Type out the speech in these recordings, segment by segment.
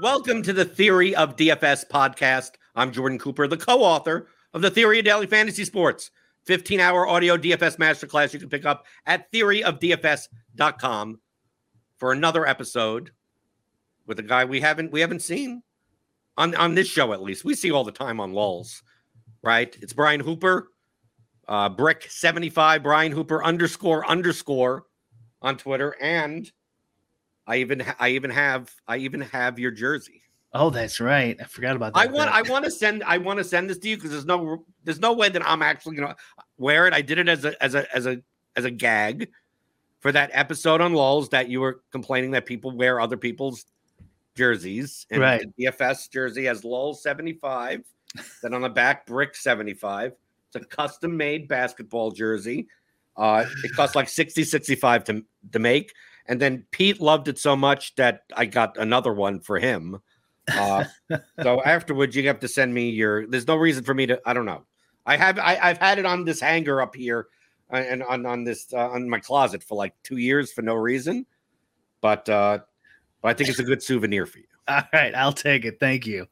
Welcome to the Theory of DFS podcast. I'm Jordan Cooper, the co author of the Theory of Daily Fantasy Sports, 15 hour audio DFS masterclass you can pick up at theoryofdfs.com for another episode with a guy we haven't we haven't seen on, on this show at least. We see all the time on LOLz, right? It's Brian Hooper, uh, Bric 75, Brian Hooper underscore underscore on Twitter, and I even ha- I even have I even have your jersey. Oh, that's right. I forgot about that. I want I want to send I want to send this to you because there's no there's no way that I'm actually gonna wear it. I did it as a as a as a as a gag for that episode on LOLz that you were complaining that people wear other people's jerseys. And Right. the DFS jersey has LOLz 75, then on the back bric 75. It's a custom made basketball jersey. Uh, it costs like 60, 65 to, to make. And then Pete loved it so much that I got another one for him. Uh, so afterwards, you have to send me your. There's no reason for me to. I don't know. I have. I, I've had it on this hanger up here, uh, and on on this uh, on my closet for like two years for no reason. But uh, but I think it's a good souvenir for you. All right, I'll take it. Thank you.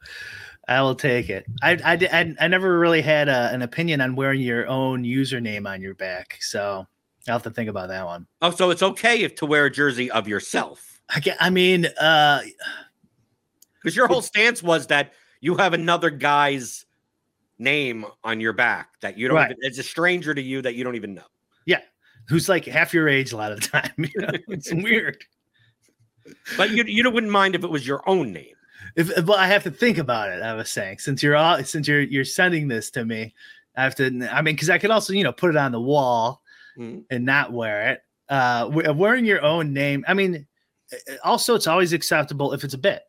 I will take it. I I I, I never really had a, an opinion on wearing your own username on your back, so I'll have to think about that one. Oh, so it's okay if to wear a jersey of yourself I get, I mean, uh, because your whole stance was that you have another guy's name on your back that you don't. Right. Even, it's a stranger to you that you don't even know. Yeah, who's like half your age a lot of the time. You know, it's weird. But you you wouldn't mind if it was your own name. If well, I have to think about it. I was saying since you're all since you're you're sending this to me, I have to. I mean, because I could also you know put it on the wall Mhm. and not wear it. Uh, wearing your own name. I mean, uh, also it's always acceptable if it's a bit.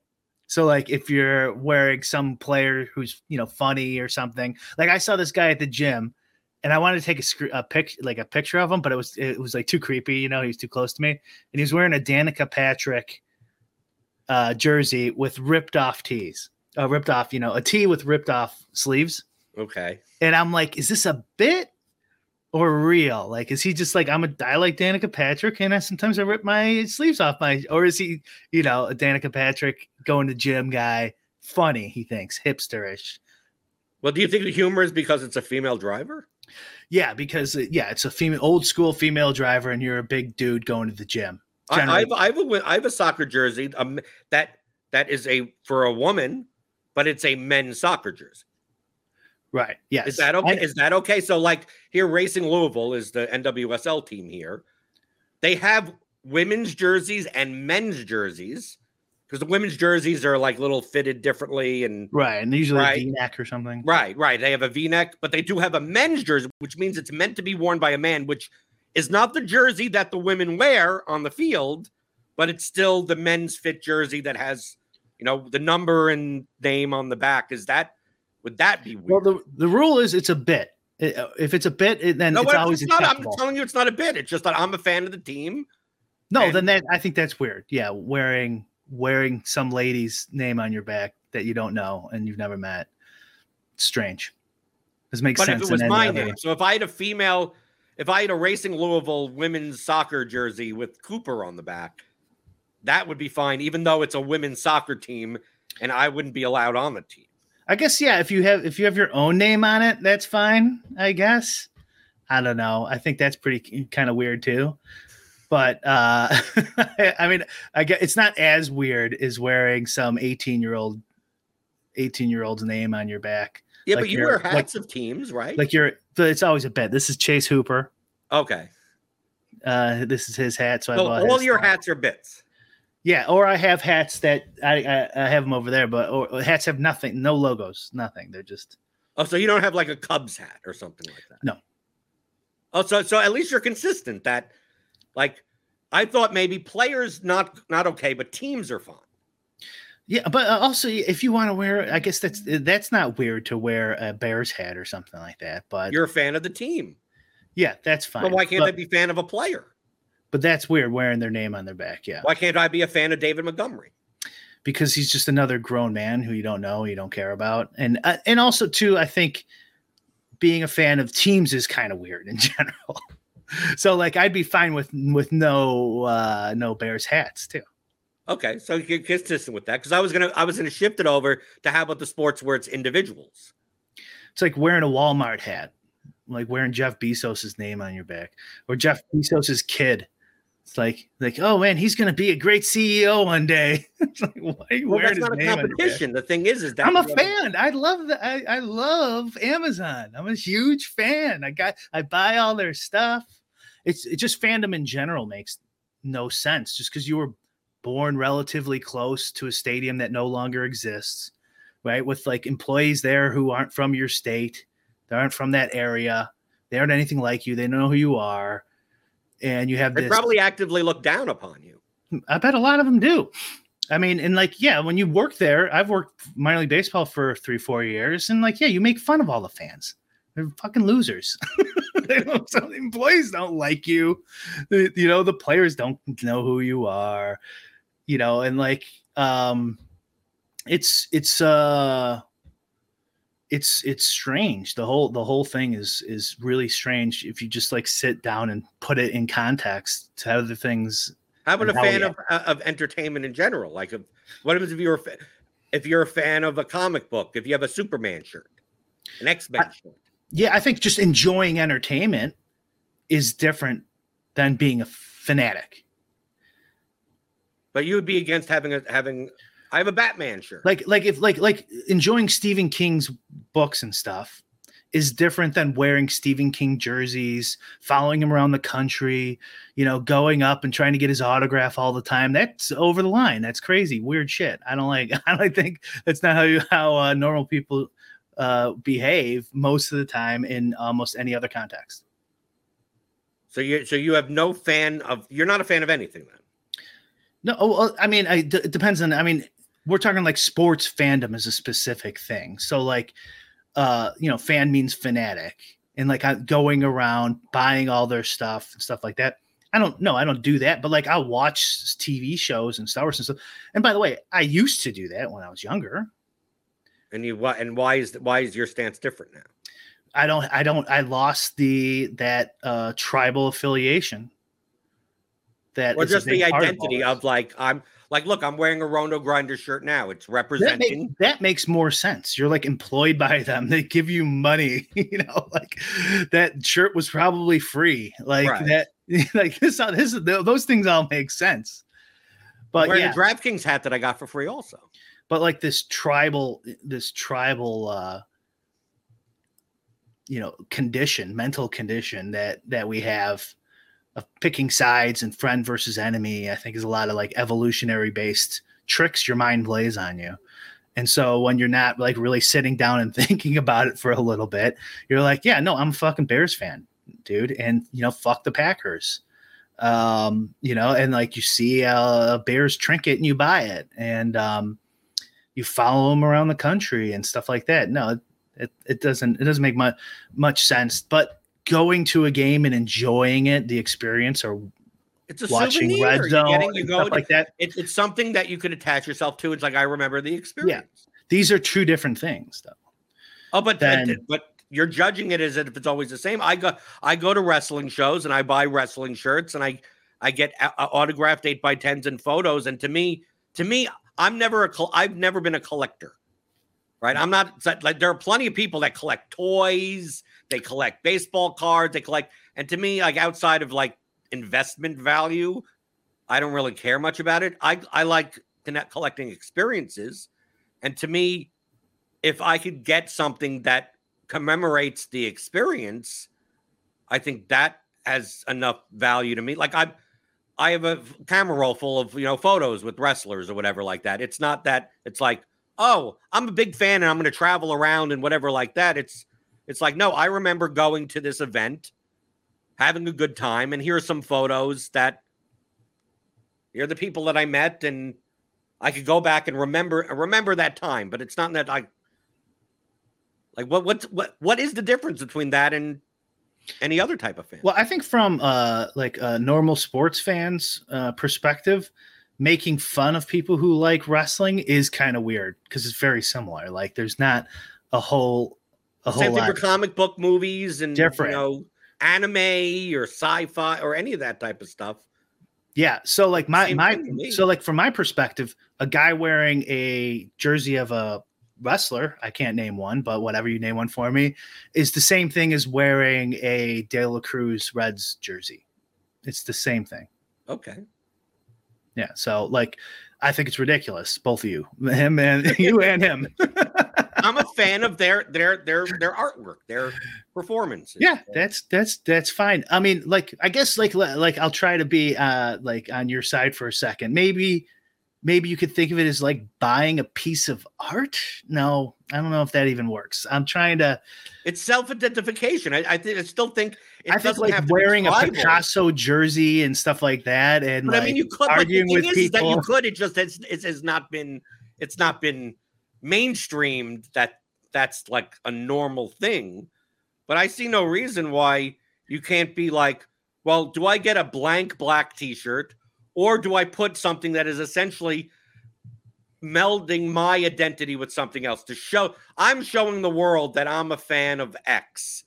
So like if you're wearing some player who's you know funny or something. Like I saw this guy at the gym, and I wanted to take a, scr- a pic like a picture of him, but it was it was like too creepy. You know, he was too close to me, and he was wearing a Danica Patrick uh, jersey with ripped off tees. Uh, ripped off, you know, a tee with ripped off sleeves. Okay. And I'm like, is this a bit or real? Like, is he just like I'm a I like Danica Patrick, and I sometimes I rip my sleeves off my, or is he, you know, a Danica Patrick going to gym guy? Funny, he thinks, hipsterish. Well, do you think the humor is because it's a female driver? Yeah, because uh, yeah, it's a female, old school female driver, and you're a big dude going to the gym. I, I've, I, have a, I have a soccer jersey um, that that is a for a woman, but it's a men's soccer jersey. Right? Yes. Is that okay? I- Is that okay? So, like here, Racing Louisville is the NWSL team here. They have women's jerseys and men's jerseys because the women's jerseys are like little fitted differently and right, and usually Right. V-neck or something. Right, right. They have a V-neck, but they do have a men's jersey, which means it's meant to be worn by a man, which is not the jersey that the women wear on the field, but it's still the men's fit jersey that has, you know, the number and name on the back. Is that would that be Well, the the rule is it's a bit. Uh, if it's a bit, it, then no, it's always it's not. I'm telling you, it's not a bit. It's just that I'm a fan of the team. no, and- then that I think that's weird. Yeah, wearing wearing some lady's name on your back that you don't know and you've never met. Strange. This makes But sense. if it was my other- name, so if I had a female, if I had a Racing Louisville women's soccer jersey with Cooper on the back, that would be fine, even though it's a women's soccer team and I wouldn't be allowed on the team. I guess yeah. If you have if you have your own name on it, that's fine. I guess. I don't know. I think that's pretty kind of weird too. But uh I mean, I guess it's not as weird as wearing some 18 year old 18 year old's name on your back. Yeah, Like but you wear hats of teams, right? Like you're it's always a bet. This is Chase Hooper. okay. Uh this is his hat. So, I So all your hats are bits. Yeah, or I have hats that I, I, I have them over there, but or, hats have nothing, no logos, nothing. They're just Oh, so you don't have like a Cubs hat or something like that? No. Oh, so so at least you're consistent. That, like, I thought maybe players not not okay, but teams are fine. Yeah, but uh, also if you want to wear, I guess that's that's not weird to wear a Bears hat or something like that. But You're a fan of the team. yeah, that's fine. But why can't but, I be a fan of a player? But that's weird wearing their name on their back. Yeah, Why can't I be a fan of David Montgomery? because he's just another grown man who you don't know, you don't care about, and uh, and also too, I think being a fan of teams is kind of weird in general. so like, I'd be fine with with no uh no Bears hats too. Okay, so you're consistent with that because I was gonna I was gonna shift it over to how about the sports where it's individuals. It's like wearing a Walmart hat, like wearing Jeff Bezos's name on your back, or Jeff Bezos's kid. It's like, like, oh man, he's gonna be a great CEO one day. it's like, why Well, that's not a name on your back? competition. The thing is, is that I'm a fan. I love that. I, I love Amazon. I'm a huge fan. I got I buy all their stuff. It's it just fandom in general makes no sense. Just because you were born relatively close to a stadium that no longer exists, right? With like employees there who aren't from your state, they aren't from that area, they aren't anything like you, they don't know who you are, and you have They this probably actively look down upon you. I bet a lot of them do. I mean, and like, yeah, when you work there, I've worked minor league baseball for three, four years, and like, yeah, you make fun of all the fans. They're fucking losers. they don't, some employees don't like you. The- You know, the players don't know who you are. You know, and like, um, it's it's uh, it's it's strange. The whole the whole thing is is really strange if you just like sit down and put it in context to other things How about a fan of uh, of entertainment in general? Like, if, what happens if you're a if you're a fan of a comic book? If you have a Superman shirt, an X Men shirt, yeah, I think just enjoying entertainment is different than being a fanatic. but you would be against having a having. I have a Batman shirt. Like like if like like enjoying Stephen King's books and stuff is different than wearing Stephen King jerseys, following him around the country, you know, going up and trying to get his autograph all the time. That's over the line. That's crazy, weird shit. I don't like. I don't think that's not how you how uh, normal people uh, behave most of the time in almost any other context. So you so you have no fan of. You're not a fan of anything then. No, oh, well, I mean, I, d- it depends on. I mean, we're talking like sports fandom is a specific thing. So, like, uh, you know, fan means fanatic, and like I'm going around buying all their stuff and stuff like that. I don't know. I don't do that, but like I watch TV shows and Star Wars and stuff. And by the way, I used to do that when I was younger. And you what? And why is why is your stance different now? I don't. I don't. I lost the that uh tribal affiliation. That Or just the identity all of, like I'm like look, I'm wearing a RotoGrinder shirt now. It's that representing. that makes more sense. You're like employed by them. They give you money. You know, like that shirt was probably free. Like Right. that. Like this. This. Those things all make sense. But wearing yeah, a DraftKings hat that I got for free also. but like this tribal, this tribal, uh you know, condition, mental condition that that we have of picking sides and friend versus enemy. I think is a lot of like evolutionary based tricks your mind plays on you. And so when you're not like really sitting down and thinking about it for a little bit, you're like, yeah, no, I'm a fucking Bears fan, dude. And you know, fuck the Packers. Um, you know, and like you see a Bears trinket and you buy it and um you follow them around the country and stuff like that. No, it, it, doesn't it doesn't make much much sense. But going to a game and enjoying it, the experience or It's a watching souvenir. Red Zone getting- you go stuff like that. it's, it's something that you could attach yourself to. It's like I remember the experience. Yeah. These are two different things though. Oh, but Then- but you're judging it as if it's always the same. I go I go to wrestling shows and I buy wrestling shirts and I I get autographed eight by tens and photos. And to me, to me, I'm never a col- I've never been a collector. Right, I'm not like there are plenty of people that collect toys, they collect baseball cards, they collect, and to me, like outside of like investment value, I don't really care much about it. I I like collecting experiences, and to me, if I could get something that commemorates the experience, I think that has enough value to me. Like I, I have a camera roll full of you know photos with wrestlers or whatever like that. It's not that it's like, oh, I'm a big fan and I'm going to travel around and whatever like that. It's it's like no, I remember going to this event, having a good time, and here are some photos that here are the people that I met and. I could go back and remember remember that time, but it's not that I like what what's what what is the difference between that and any other type of fan? Well, I think from uh like a normal sports fans uh perspective, making fun of people who like wrestling is kind of weird because it's very similar. Like there's not a whole a Same thing lot. for comic book movies and Different. you know anime or sci-fi or any of that type of stuff. Yeah. So like my Same my thing to me. so like from my perspective, a guy wearing a jersey of a wrestler, I can't name one, but whatever you name one for me, is the same thing as wearing a De La Cruz Reds jersey. It's the same thing. Okay. Yeah. So like I think it's ridiculous, both of you. Him and you and him. Fan of their their their their artwork, their performance. yeah that's that's that's fine i mean like i guess like like i'll try to be uh like on your side for a second maybe maybe you could think of it as like buying a piece of art no i don't know if that even works i'm trying to It's self-identification. I, I, think, I still think it i think like have to be wearing a picasso jersey and stuff like that and But like I mean, you could. But the arguing thing with is, is that you could. It just it's, it has not been. It's not been mainstreamed. That that's like a normal thing. But I see no reason why you can't be like, well, do I get a blank black T-shirt, or do I put something that is essentially melding my identity with something else to show I'm showing the world that I'm a fan of X.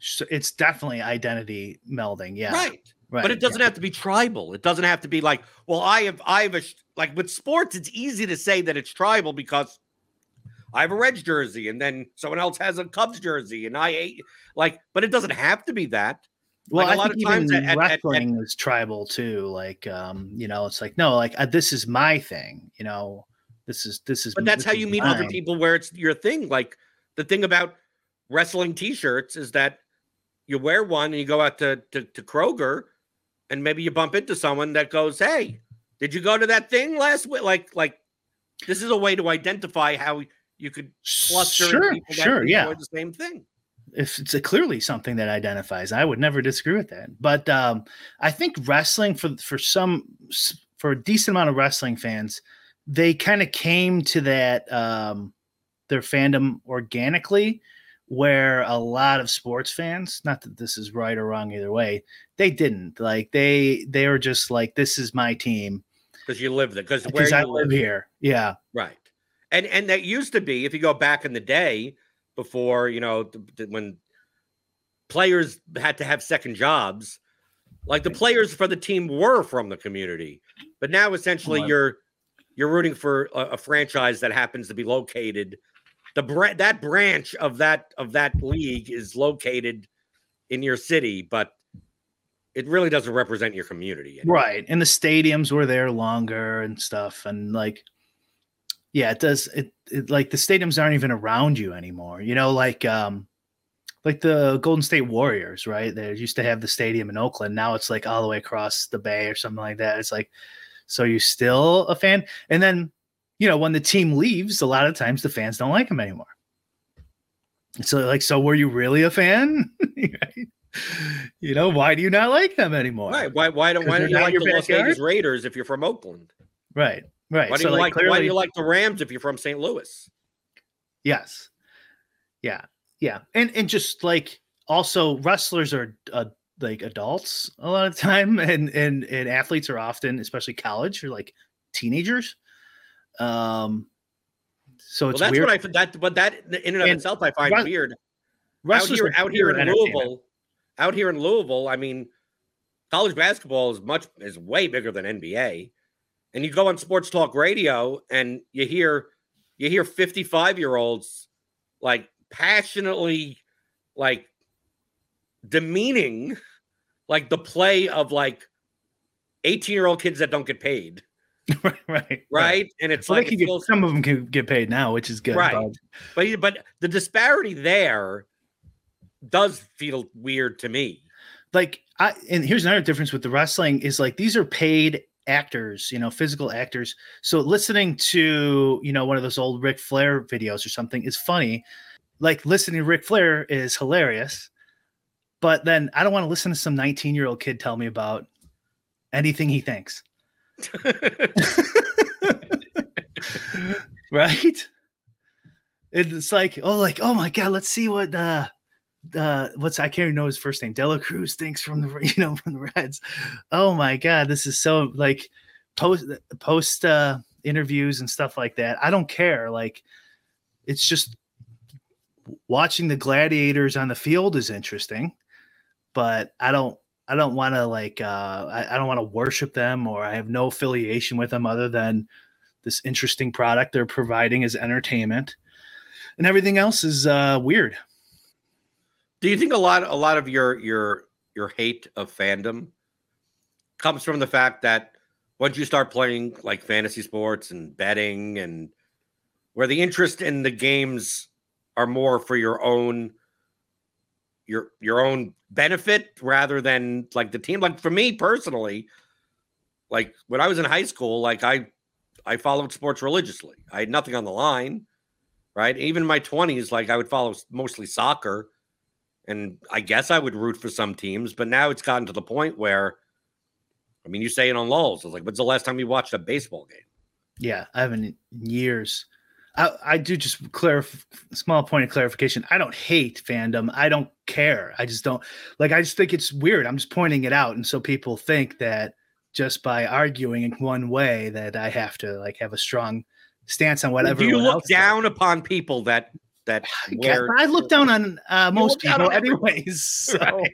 so it's definitely identity melding yeah Right. right but it doesn't have to be tribal. It doesn't have to be like, well, I have, I have a, sh- like with sports, it's easy to say that it's tribal because I have a Reds jersey and then someone else has a Cubs jersey and I ate, like, but it doesn't have to be that. well, Like, a lot of times at- at- at- wrestling is tribal too. Like, um, you know, it's like no, like uh, this is my thing. You know, this is this is. But that's how you meet other people where it's your thing. Like the thing about wrestling t-shirts is that you wear one and you go out to, to, to Kroger and maybe you bump into someone that goes, Hey, did you go to that thing last week? Like, like this is a way to identify how you could cluster Sure, people sure, yeah. the same thing. If it's a clearly something that identifies, I would never disagree with that. But um, I think wrestling for for some for a decent amount of wrestling fans, they kind of came to that um, their fandom organically where a lot of sports fans not that this is right or wrong either way they didn't like they they were just like this is my team Because you live there. Because where i live here yeah Right. And and that used to be, if you go back in the day before, you know, when players had to have second jobs, like the players for the team were from the community. But now essentially you're you're rooting for a, a franchise that happens to be located the bra- that branch of that of that league is located in your city, but it really doesn't represent your community. anymore. right and the stadiums were there longer and stuff and like yeah it does it, it like the stadiums aren't even around you anymore you know like um like the golden state warriors right they used to have the stadium in oakland now it's like all the way across the bay or something like that it's like so you still a fan and then you know when the team leaves a lot of times the fans don't like them anymore so like so were you really a fan Right? you know why do you not like them anymore Right. Why why don't why don't you like the Las backyard? Vegas Raiders if you're from Oakland? Right, right. Why do so you like, like, why do you like the Rams if you're from St. Louis? yes, yeah, yeah, and and just like also wrestlers are uh, like adults a lot of time, and and and athletes are often, especially college, are like teenagers. Um, so Well, that's weird. what I that but that in and of And itself I find weird. Out Wrestlers here, out here in. Louisville, out here in Louisville, I mean, college basketball is much is way bigger than NBA. And you go on sports talk radio and you hear you hear 55 year olds like passionately like demeaning like the play of like 18 year old kids that don't get paid right, right, right and it's Well, like it get, feels, some of them can get paid now, which is good. Right. but- but but the disparity there does feel weird to me like I and here's another difference with the wrestling is like these are paid actors, you know, physical actors. So listening to, you know, one of those old Ric Flair videos or something is funny. Like listening to Ric Flair is hilarious. But then I don't want to listen to some 19 year old kid tell me about anything he thinks. right? It's like, oh, like, oh my god, let's see what uh uh what's I can't even know his first name. De La Cruz thinks from the you know from the Reds. Oh my god, this is so like post post uh interviews and stuff like that. I don't care. Like it's just watching the gladiators on the field is interesting, but I don't I don't want to like uh I, I don't want to worship them or I have no affiliation with them other than this interesting product they're providing as entertainment. And everything else is uh weird. Do you think a lot a lot of your your your hate of fandom comes from the fact that once you start playing like fantasy sports and betting and where the interest in the games are more for your own your your own benefit rather than like the team? Like for me personally like when i was in high school like i i followed sports religiously. I had nothing on the line right? Even in my 20s like i would follow mostly soccer and i guess i would root for some teams but now it's gotten to the point where i mean you say it on LOLz it's like when's the last time you watched a baseball game Yeah, I haven't in years. I, I do just clarify small point of clarification. I don't hate fandom. I don't care. I just don't like I just think it's weird. I'm just pointing it out. And so people think that just by arguing in one way that I have to like have a strong stance on whatever. do you look else does. down upon people that that I guess- I look down on uh, most people, anyways. So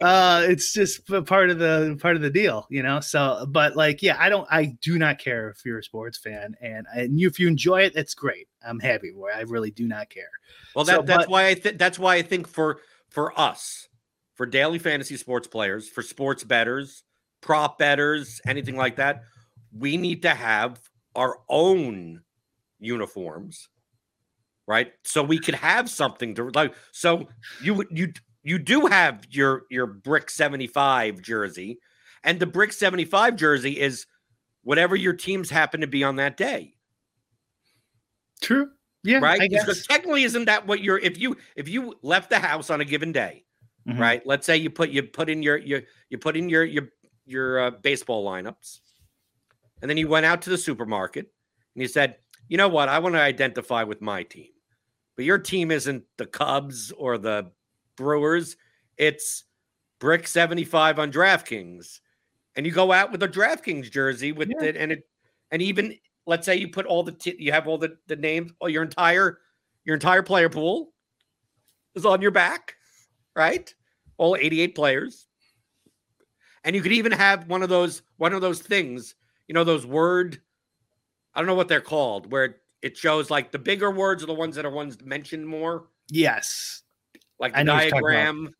uh, it's just part of the part of the deal, you know. So, but like, yeah, I don't, I do not care if you're a sports fan, and and you, if you enjoy it, that's great. I'm happy. Where I really do not care. Well, that, So, that's but- why I think that's why I think for for us, for daily fantasy sports players, for sports bettors, prop bettors, anything like that, we need to have our own uniforms, right? So we could have something to like. So you you you do have your your bric seventy five jersey, and the bric seventy five jersey is whatever your teams happen to be on that day True. Yeah. right? Because technically, isn't that what you're? If you if you left the house on a given day, Mhm. right? Let's say you put you put in your you you put in your your your uh, baseball lineups, and then you went out to the supermarket and you said, you know what, I want to identify with my team, but your team isn't the Cubs or the Brewers, it's Bric seventy five on DraftKings, and you go out with a DraftKings jersey with Yeah. it, and it and even let's say you put all the t- you have all the the names, all your entire your entire player pool is on your back, right? All 88 players. And you could even have one of those one of those things, you know, those word I don't know what they're called, where it shows like the bigger words are the ones that are ones mentioned more, Yes. like the know what you're talking about. diagram,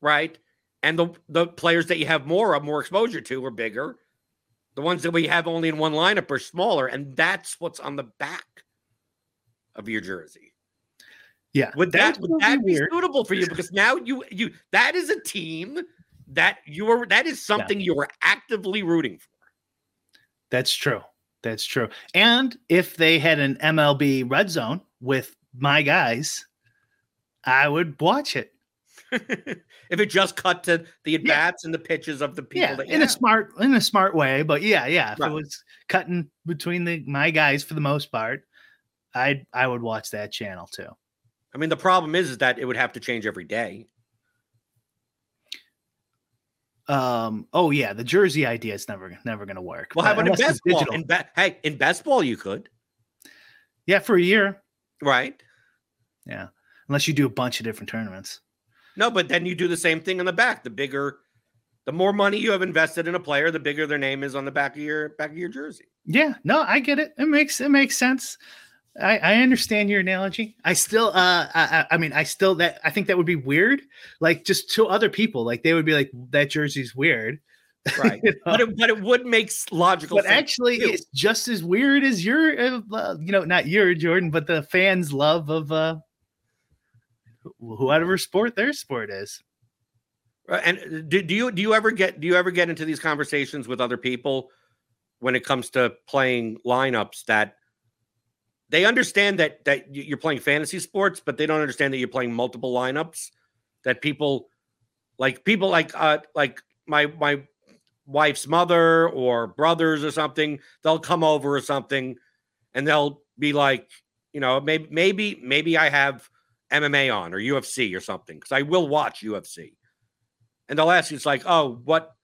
right? And the the players that you have more of, more exposure to, are bigger. The ones that we have only in one lineup are smaller, and that's what's on the back of your jersey. Yeah. Would that would that be weird. suitable for you? Because now you you that is a team that you are that is something you are actively rooting for. That's true. That's true. And if they had an MLB red zone with my guys, I would watch it. if it just cut to the at bats and the pitches of the people yeah, in a smart in a smart way. But yeah, yeah. If Right. it was cutting between the my guys for the most part, I I would watch that channel too. I mean, the problem is, is that it would have to change every day. Um. Oh yeah, the jersey idea is never never gonna work. Well, how about in unless it's best ball? digital. In ba- hey, in best ball, you could, yeah, for a year. right? Yeah, unless you do a bunch of different tournaments. No, but then you do the same thing in the back. The bigger, the more money you have invested in a player, the bigger their name is on the back of your back of your jersey. Yeah, no, I get it. It makes it makes sense. I, I understand your analogy. I still, uh, I, I mean, I still that I think that would be weird. Like just to other people, like they would be like, "That jersey's weird." Right. You know? But it, but it would make logical but actually, too. it's just as weird as your, uh, uh, you know, not your Jordan, but the fans' love of uh, whatever sport their sport is. Right, And uh, do, do you do you ever get do you ever get into these conversations with other people when it comes to playing lineups that they understand that that you're playing fantasy sports, but they don't understand that you're playing multiple lineups. That people like people like uh like my my wife's mother or brothers or something, they'll come over or something, and they'll be like, you know, maybe maybe maybe I have MMA on or UFC or something because I will watch UFC and they'll ask you, it's like, oh, what,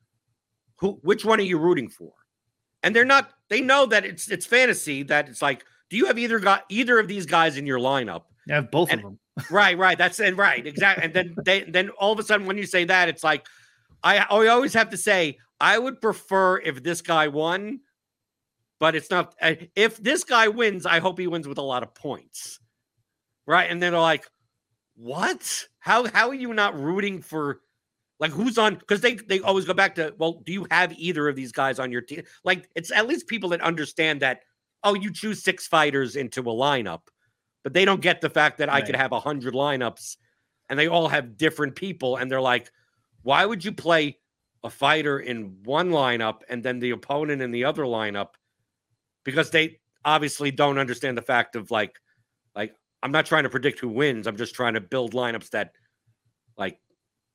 who, which one are you rooting for? And they're not, they know that it's it's fantasy. That it's like, do you have either got either of these guys in your lineup? You have both And- of them. right, right. That's and right, exactly. And then they then all of a sudden when you say that, it's like, I, I always have to say I would prefer if this guy won, but it's not. uh, If this guy wins, I hope he wins with a lot of points, right? And then they're like, "What? How how are you not rooting for?" Like who's on? Because they they always go back to well, do you have either of these guys on your team? Like it's at least people that understand that. Oh, you choose six fighters into a lineup, but they don't get the fact that I could have a hundred lineups, and they all have different people, and they're like, why would you play a fighter in one lineup and then the opponent in the other lineup? Because they obviously don't understand the fact of like, like I'm not trying to predict who wins. I'm just trying to build lineups that like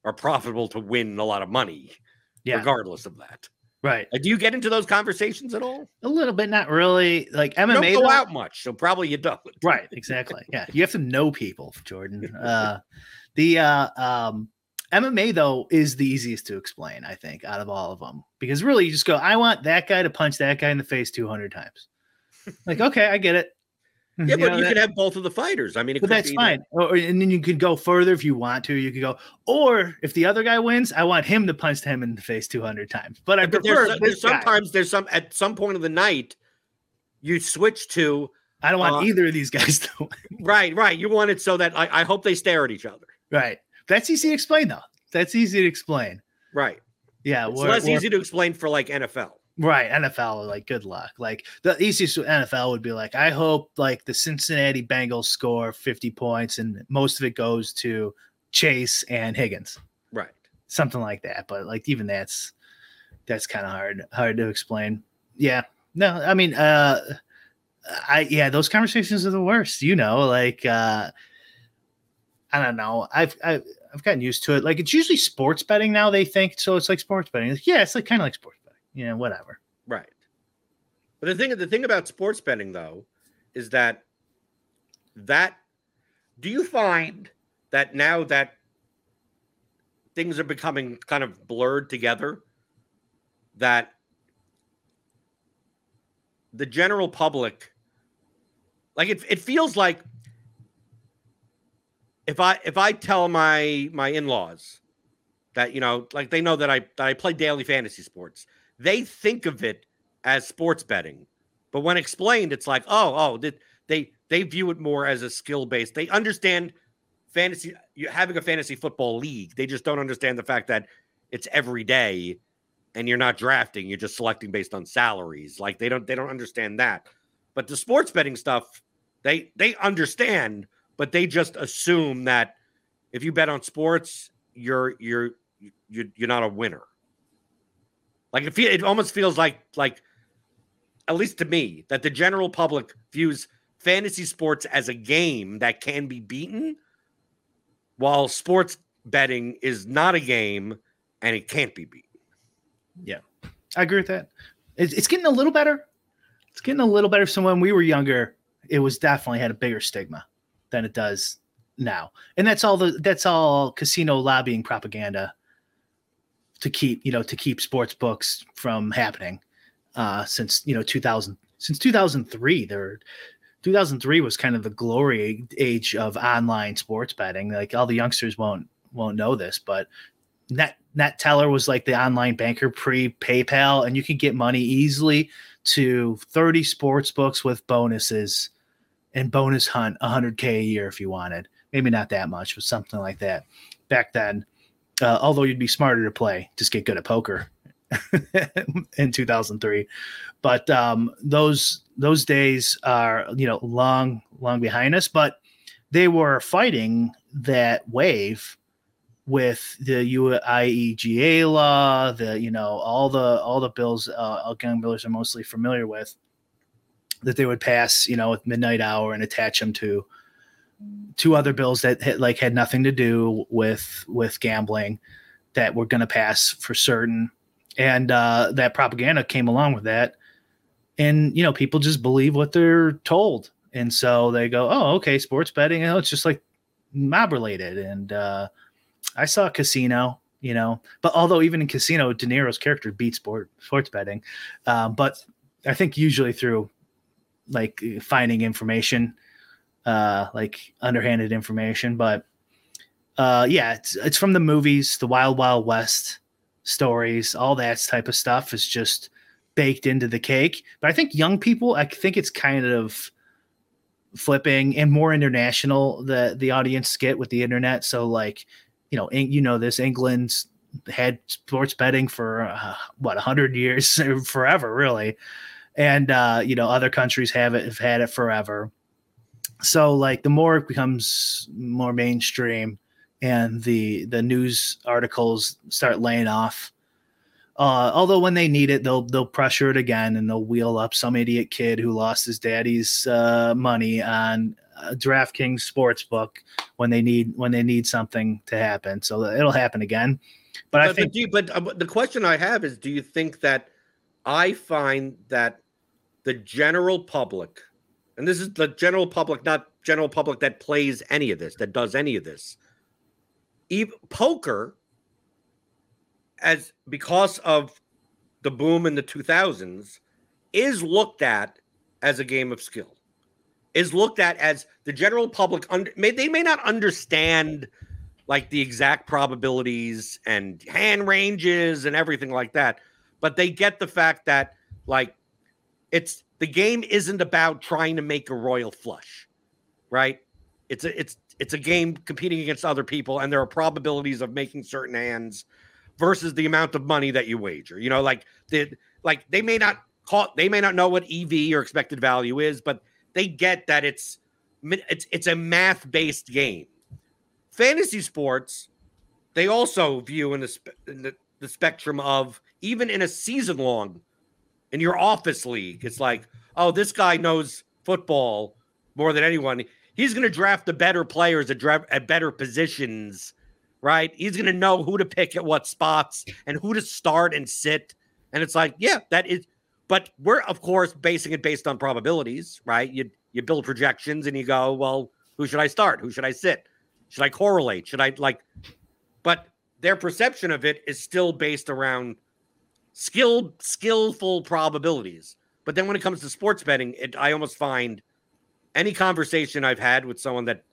are profitable to win a lot of money, Yeah. regardless of that. Right. Uh, Do you get into those conversations at all? A little bit, not really. Like You MMA. don't go though- out much, so probably you don't. Right, exactly. Yeah, you have to know people, Jordan. Uh, the uh, um, MMA though is the easiest to explain, I think, out of all of them, because really you just go, I want that guy to punch that guy in the face two hundred times. Like, okay, I get it. Yeah, but know, you that- can have both of the fighters. I mean, it but could that's fine. Or, and then you could go further if you want to. You could go, or if the other guy wins, I want him to punch him in the face two hundred times. But I But prefer there's, there's sometimes there's some at some point of the night you switch to I don't want uh, either of these guys to win. right, right. You want it so that I, I hope they stare at each other. Right. That's easy to explain though. That's easy to explain. Right. Yeah. It's less easy to explain for like NFL. Right, NFL, like good luck. Like the easiest NFL would be like, I hope like the Cincinnati Bengals score 50 points and most of it goes to Chase and Higgins, Right. something like that. But like even that's that's kind of hard hard to explain. Yeah, no, I mean, uh, I yeah, those conversations are the worst. You know, like uh, I don't know. I've I've I've gotten used to it. Like it's usually sports betting now. They think so. It's like sports betting. Like, yeah, it's like kind of like sports. You know, whatever. Right. But the thing the thing about sports betting though is that that do you find that now that things are becoming kind of blurred together that the general public like it, it feels like if i if i tell my my in-laws that you know like they know that i that i play daily fantasy sports they think of it as sports betting but when explained it's like oh oh they they, they view it more as a skill based they understand fantasy having a fantasy football league they just don't understand the fact that it's every day and you're not drafting you're just selecting based on salaries like they don't they don't understand that. But the sports betting stuff they they understand but they just assume that if you bet on sports you're you're you're, you're not a winner like it, feel, it almost feels like like at least to me that the general public views fantasy sports as a game that can be beaten while sports betting is not a game and it can't be beaten Yeah. I agree with that. It's, it's getting a little better. It's getting a little better. So when we were younger, it was definitely had a bigger stigma than it does now, and that's all the that's all casino lobbying propaganda to keep you know to keep sports books from happening uh, since you know 2000 since 2003 there 2003 was kind of the glory age of online sports betting. Like all the youngsters won't won't know this but net Neteller was like the online banker pre paypal and you could get money easily to 30 sports books with bonuses and bonus hunt 100k a year if you wanted. Maybe not that much but something like that back then uh, although you'd be smarter to play just get good at poker in 2003 but um, those those days are you know long long behind us but they were fighting that wave with the UIGEA law, the you know all the all the bills uh, gun billers are mostly familiar with that they would pass you know at midnight hour and attach them to two other bills that had, like had nothing to do with with gambling that were going to pass for certain. And uh, that propaganda came along with that. And you know people just believe what they're told. And so they go oh okay sports betting oh, it's just like mob related. And uh I saw Casino, you know, but although even in Casino, De Niro's character beat sport sports betting, um, but I think usually through like finding information, uh, like underhanded information. But uh, yeah, it's it's from the movies, The Wild Wild West. stories, all that type of stuff is just baked into the cake. But I think young people, I think it's kind of flipping and more international the the audience get with the internet. So like, you know, you know this England's had sports betting for uh, what 100 years forever really and uh you know other countries have it have had it forever so like the more it becomes more mainstream and the the news articles start laying off. Uh, although when they need it, they'll they'll pressure it again and they'll wheel up some idiot kid who lost his daddy's uh, money on a DraftKings sportsbook when they need when they need something to happen. So it'll happen again. But, but I think, but, you, but uh, the question I have is, do you think that I find that the general public, and this is the general public, not general public that plays any of this, that does any of this, even poker as because of the boom in the 2000s is looked at as a game of skill. Is looked at as the general public under may they may not understand like the exact probabilities and hand ranges and everything like that but they get the fact that like it's the game isn't about trying to make a royal flush right it's a, it's it's a game competing against other people, and there are probabilities of making certain hands versus the amount of money that you wager. You know, like the like they may not call they may not know what EV or expected value is, but they get that it's it's it's a math based game. Fantasy sports, they also view in the, in the the spectrum of even in a season long, in your office league, it's like, oh, this guy knows football more than anyone he's going to draft the better players at, dra- at better positions, right? He's going to know who to pick at what spots and who to start and sit. And it's like, yeah, that is. But we're of course basing it based on probabilities, right? You you build projections and you go, well, who should I start? Who should I sit? Should I correlate? Should I like? But their perception of it is still based around skilled, skillful probabilities. But then when it comes to sports betting, it I almost find any conversation I've had with someone that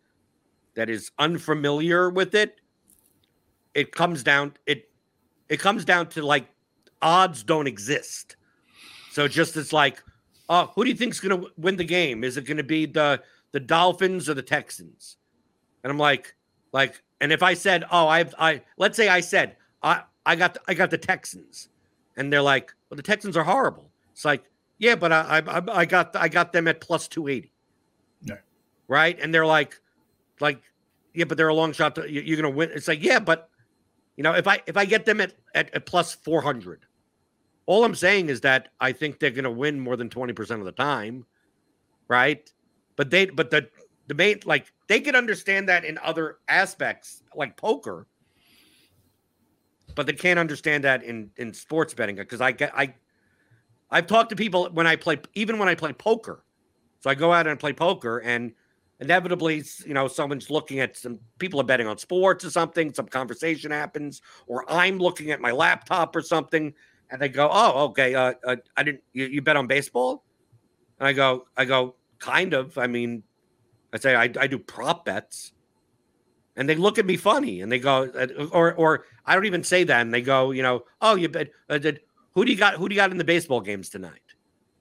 that is unfamiliar with it, it comes down it it comes down to like odds don't exist. So just it's like, oh, who do you think's going to win the game? Is it going to be the the Dolphins or the Texans? And I'm like, like, and if I said, oh, I've I let's say I said I I got the, I got the Texans, and they're like, well, the Texans are horrible. It's like, yeah, but I I, I got I got them at plus two eighty right? And they're like, like, yeah, but they're a long shot. To, you're going to win. It's like, yeah, but you know, if I if I get them at at, at plus four hundred, all I'm saying is that I think they're going to win more than twenty percent of the time, right? But they, but the the main like they can understand that in other aspects like poker, but they can't understand that in in sports betting because I get I. I've talked to people when I play, even when I play poker. So I go out and play poker, and inevitably, you know, someone's looking at some people are betting on sports or something, some conversation happens, or I'm looking at my laptop or something, and they go, "Oh, okay, uh, uh, I didn't. You, you, bet on baseball?" And I go, "I go, kind of. I mean, I say I, I do prop bets." And they look at me funny, and they go, or or I don't even say that, and they go, you know, oh, you bet. Uh, did, who do you got? Who do you got in the baseball games tonight?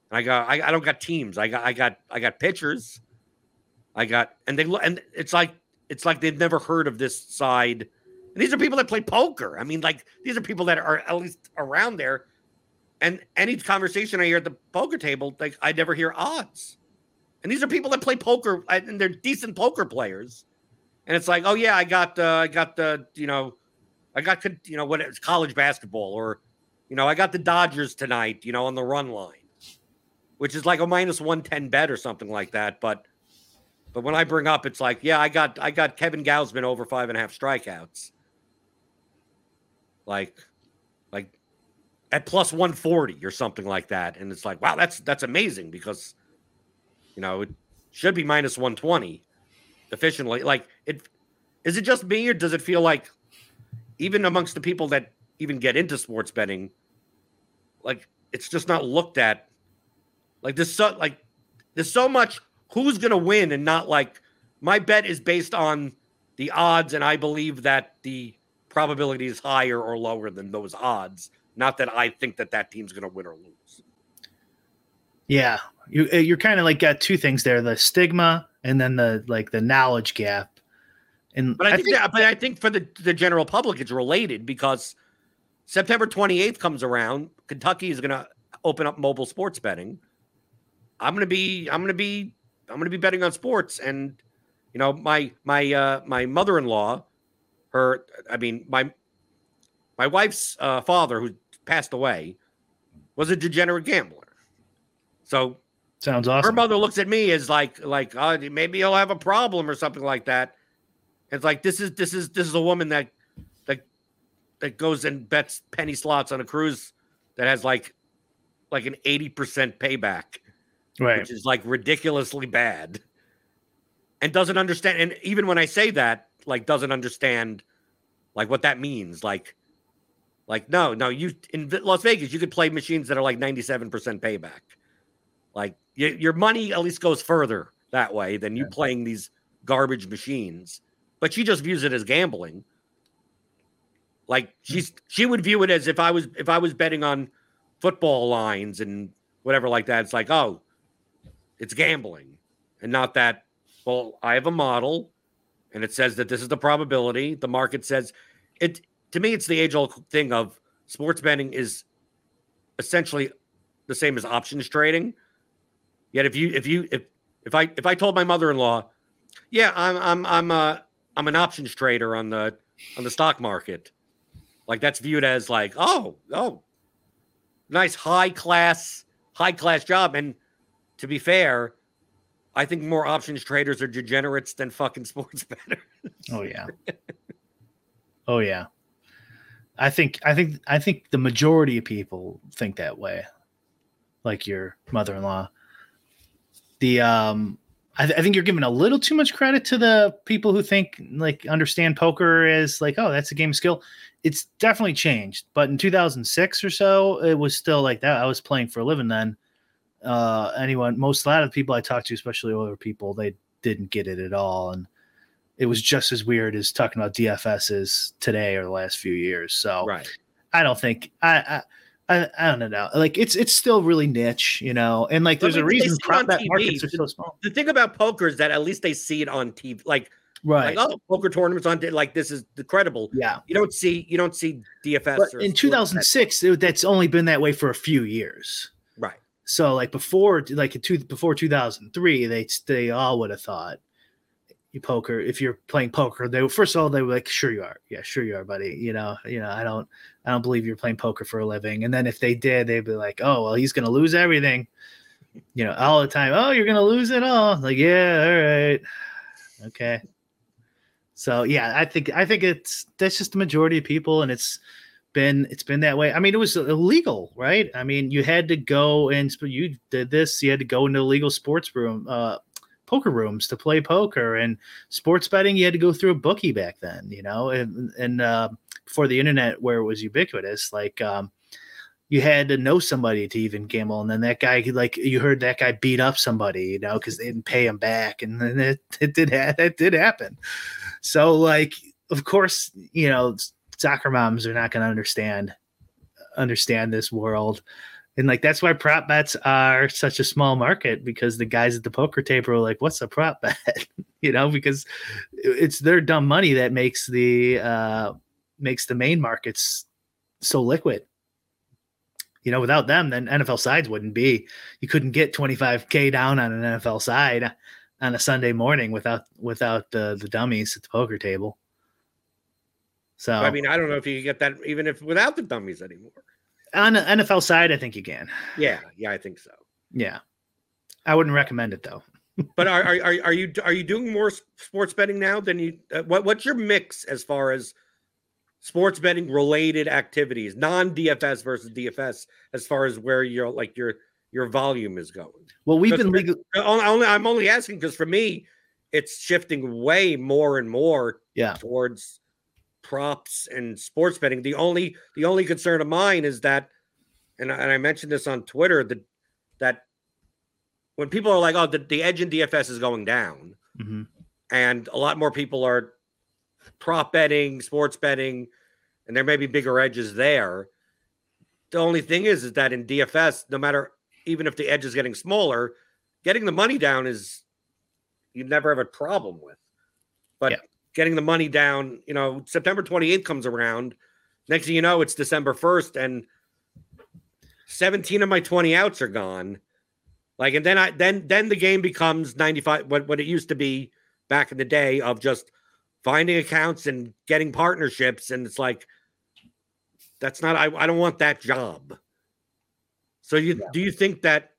And I got, I, I don't got teams. I got, I got, I got pitchers. I got, and they look and it's like it's like they've never heard of this side. And these are people that play poker. I mean, like these are people that are at least around there. And any conversation I hear at the poker table, like I never hear odds. And these are people that play poker and they're decent poker players. And it's like, oh yeah, I got, uh, I got the, you know, I got, you know, what it's college basketball, or, you know, I got the Dodgers tonight, you know, on the run line, which is like a minus one ten bet or something like that. But but when I bring up, it's like, yeah, I got I got Kevin Gausman over five and a half strikeouts. Like, like at plus 140 or something like that. And it's like, wow, that's that's amazing because you know, it should be minus 120 efficiently. Like it is it just me or does it feel like even amongst the people that even get into sports betting, like it's just not looked at like this so like there's so much who's to win and not like my bet is based on the odds and I believe that the probability is higher or lower than those odds. Not that I think that that team's to win or lose. Yeah, you uh, you're kind of like got two things there: the stigma and then the like the knowledge gap. And but I, I think, think that, but I think for the the general public, it's related because September 28th comes around. Kentucky is going to open up mobile sports betting. I'm going to be I'm going to be I'm going to be betting on sports, and you know my my uh, my mother in law, her I mean my my wife's uh, father who passed away was a degenerate gambler. So sounds awesome. Her mother looks at me as like like oh, maybe he'll have a problem or something like that. It's like this is this is this is a woman that that that goes and bets penny slots on a cruise that has like like an 80% payback. Right. Which is like ridiculously bad. And doesn't understand and even when I say that, like doesn't understand like what that means. Like like no, no, you in Las Vegas you could play machines that are like 97% payback. Like y- your money at least goes further that way than you yeah. playing these garbage machines. But she just views it as gambling. Like hmm. she's she would view it as if I was if I was betting on football lines and whatever like that. It's like, oh, it's gambling. And not that, well, I have a model and it says that this is the probability. The market says it to me, it's the age old thing of sports betting is essentially the same as options trading. Yet if you if you if if I if I told my mother in law, yeah, I'm I'm I'm uh I'm an options trader on the on the stock market, like that's viewed as like oh oh nice high class high class job. And to be fair, I think more options traders are degenerates than fucking sports bettors. Oh yeah. oh yeah. I think I think I think the majority of people think that way, like your mother-in-law. The um, I, th- I, think you're giving a little too much credit to the people who think like understand poker as like oh that's a game of skill. It's definitely changed, but in 2006 or so, it was still like that. I was playing for a living then. Uh, anyone, most a lot of the people I talked to, especially older people, they didn't get it at all, and it was just as weird as talking about DFSs today or the last few years. So right. I don't think I, I I, I don't know. Like it's it's still really niche, you know, and like there's a reason prop bet markets are so small. The thing about poker is that at least they see it on TV. Like right, like oh, poker tournaments on like this is the credible. Yeah, you don't see you don't see DFS. In 2006, it, that's only been that way for a few years. Right. So like before, like two, before 2003, they they all would have thought you poker if you're playing poker they first of all they were like sure you are yeah sure you are buddy you know you know i don't i don't believe you're playing poker for a living. And then if they did they'd be like oh well he's gonna lose everything. You know all the time oh you're gonna lose it all. Like yeah all right. Okay. So yeah i think i think it's that's just the majority of people and it's been it's been that way. I mean it was illegal right? I mean you had to go and you did this you had to go into a legal sports room uh poker rooms to play poker and sports betting you had to go through a bookie back then you know? And, and uh, before the internet where it was ubiquitous like um, you had to know somebody to even gamble and then that guy like you heard that guy beat up somebody you know because they didn't pay him back and then it, it did ha- that did happen so like of course you know soccer moms are not going to understand understand this world and like that's why prop bets are such a small market because the guys at the poker table are like, "What's a prop bet?" you know, because it's their dumb money that makes the uh, makes the main markets so liquid. You know, without them, then NFL sides wouldn't be. You couldn't get 25k down on an NFL side on a Sunday morning without without the the dummies at the poker table. So I mean, I don't know if you get that even if without the dummies anymore on the NFL side, I think you can. Yeah, yeah, I think so. Yeah, I wouldn't recommend it though. but are, are are you are you doing more sports betting now than you? Uh, what what's your mix as far as sports betting related activities, non DFS versus DFS, as far as where your like your your volume is going? Well, we've been legal. Only, I'm only asking because for me, it's shifting way more and more yeah. towards props and sports betting. The only the only concern of mine is that, and I, and I mentioned this on Twitter that that when people are like, "Oh, the, the edge in DFS is going down," mm-hmm. and a lot more people are prop betting, sports betting, and there may be bigger edges there. The only thing is, is that in DFS, no matter even if the edge is getting smaller, getting the money down is you never have a problem with. But yeah. getting the money down, you know, September 28th comes around. Next thing you know, it's December 1st, and 17 of my 20 outs are gone. Like, and then I then then the game becomes 95 what, what it used to be back in the day of just finding accounts and getting partnerships. And it's like that's not I, I don't want that job. So you yeah. do you think that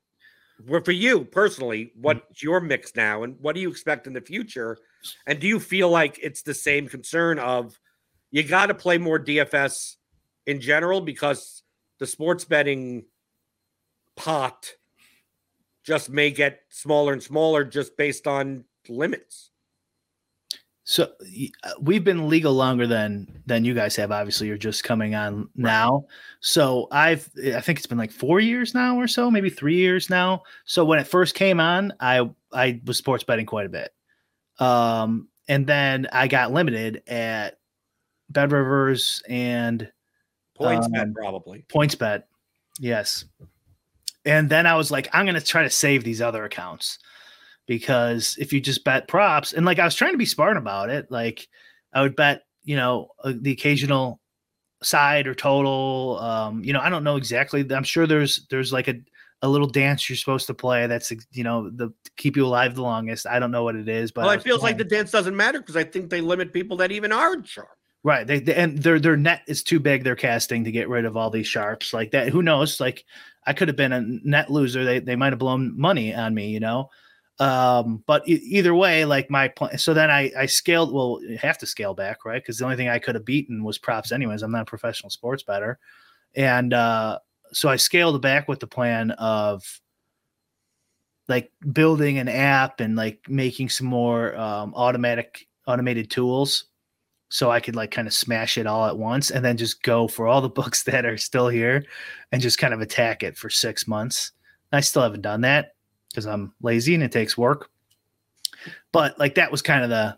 well, for you personally, mm-hmm. what's your mix now and what do you expect in the future? And do you feel like it's the same concern of you got to play more DFS in general because the sports betting pot just may get smaller and smaller just based on limits. So uh, we've been legal longer than than you guys have. Obviously, you're just coming on now. So I've I think it's been like four years now or so, maybe three years now. So when it first came on, I I was sports betting quite a bit, um, and then I got limited at BetRivers and Points um, Bet probably Points Bet, yes. And then I was like, I'm gonna try to save these other accounts because if you just bet props and like I was trying to be smart about it, like I would bet, you know, uh, the occasional side or total. Um, you know, I don't know exactly. I'm sure there's there's like a a little dance you're supposed to play that's you know the keep you alive the longest. I don't know what it is, but well, it feels playing. like the dance doesn't matter because I think they limit people that even are sharp. Right. They, they, and their their net is too big. They're casting to get rid of all these sharps like that. Who knows? Like I could have been a net loser. They they might have blown money on me. You know. Um, but e- either way, like my plan. So then I, I scaled. Well, have to scale back, right? Because the only thing I could have beaten was props, anyways. I'm not a professional sports better, and uh, so I scaled back with the plan of like building an app and like making some more um, automatic automated tools so I could like kind of smash it all at once and then just go for all the books that are still here and just kind of attack it for six months. I still haven't done that because I'm lazy and it takes work. But like that was kind of the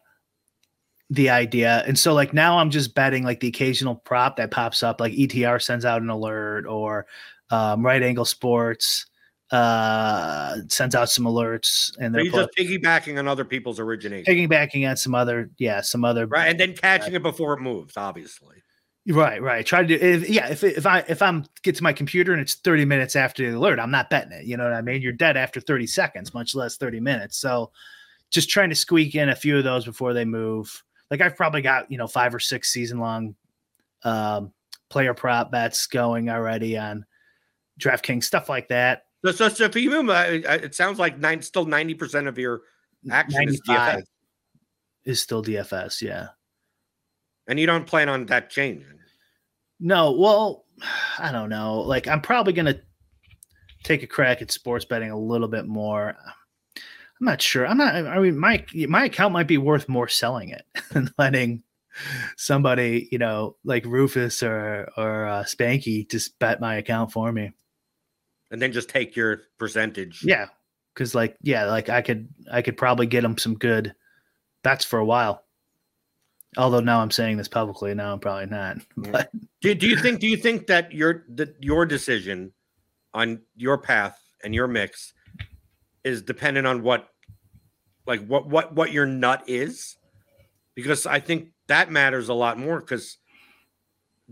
the idea. And so like now I'm just betting like the occasional prop that pops up, like ETR sends out an alert or um, right angle sports uh sends out some alerts and they're just piggybacking on other people's origination piggybacking on some other yeah some other right and then catching uh, it before it moves obviously Right, right. Try to do if, yeah. If if I if I'm get to my computer and it's 30 minutes after the alert, I'm not betting it. You know what I mean? You're dead after 30 seconds, much less 30 minutes. So just trying to squeak in a few of those before they move. Like I've probably got you know five or six season long um, player prop bets going already on DraftKings stuff like that. So, so, so for you, uh, it sounds like nine, still 90 percent of your action is DFS. Is still DFS, yeah. And you don't plan on that changing? No. Well, I don't know. Like, I'm probably going to take a crack at sports betting a little bit more. I'm not sure. I'm not. I mean, my my account might be worth more selling it than letting somebody, you know, like Rufus or or uh, Spanky just bet my account for me, and then just take your percentage. Yeah, because like yeah, like I could I could probably get them some good bets for a while. Although now I'm saying this publicly, now I'm probably not. But do, do you think do you think that your that your decision on your path and your mix is dependent on what like what what what your nut is? Because I think that matters a lot more because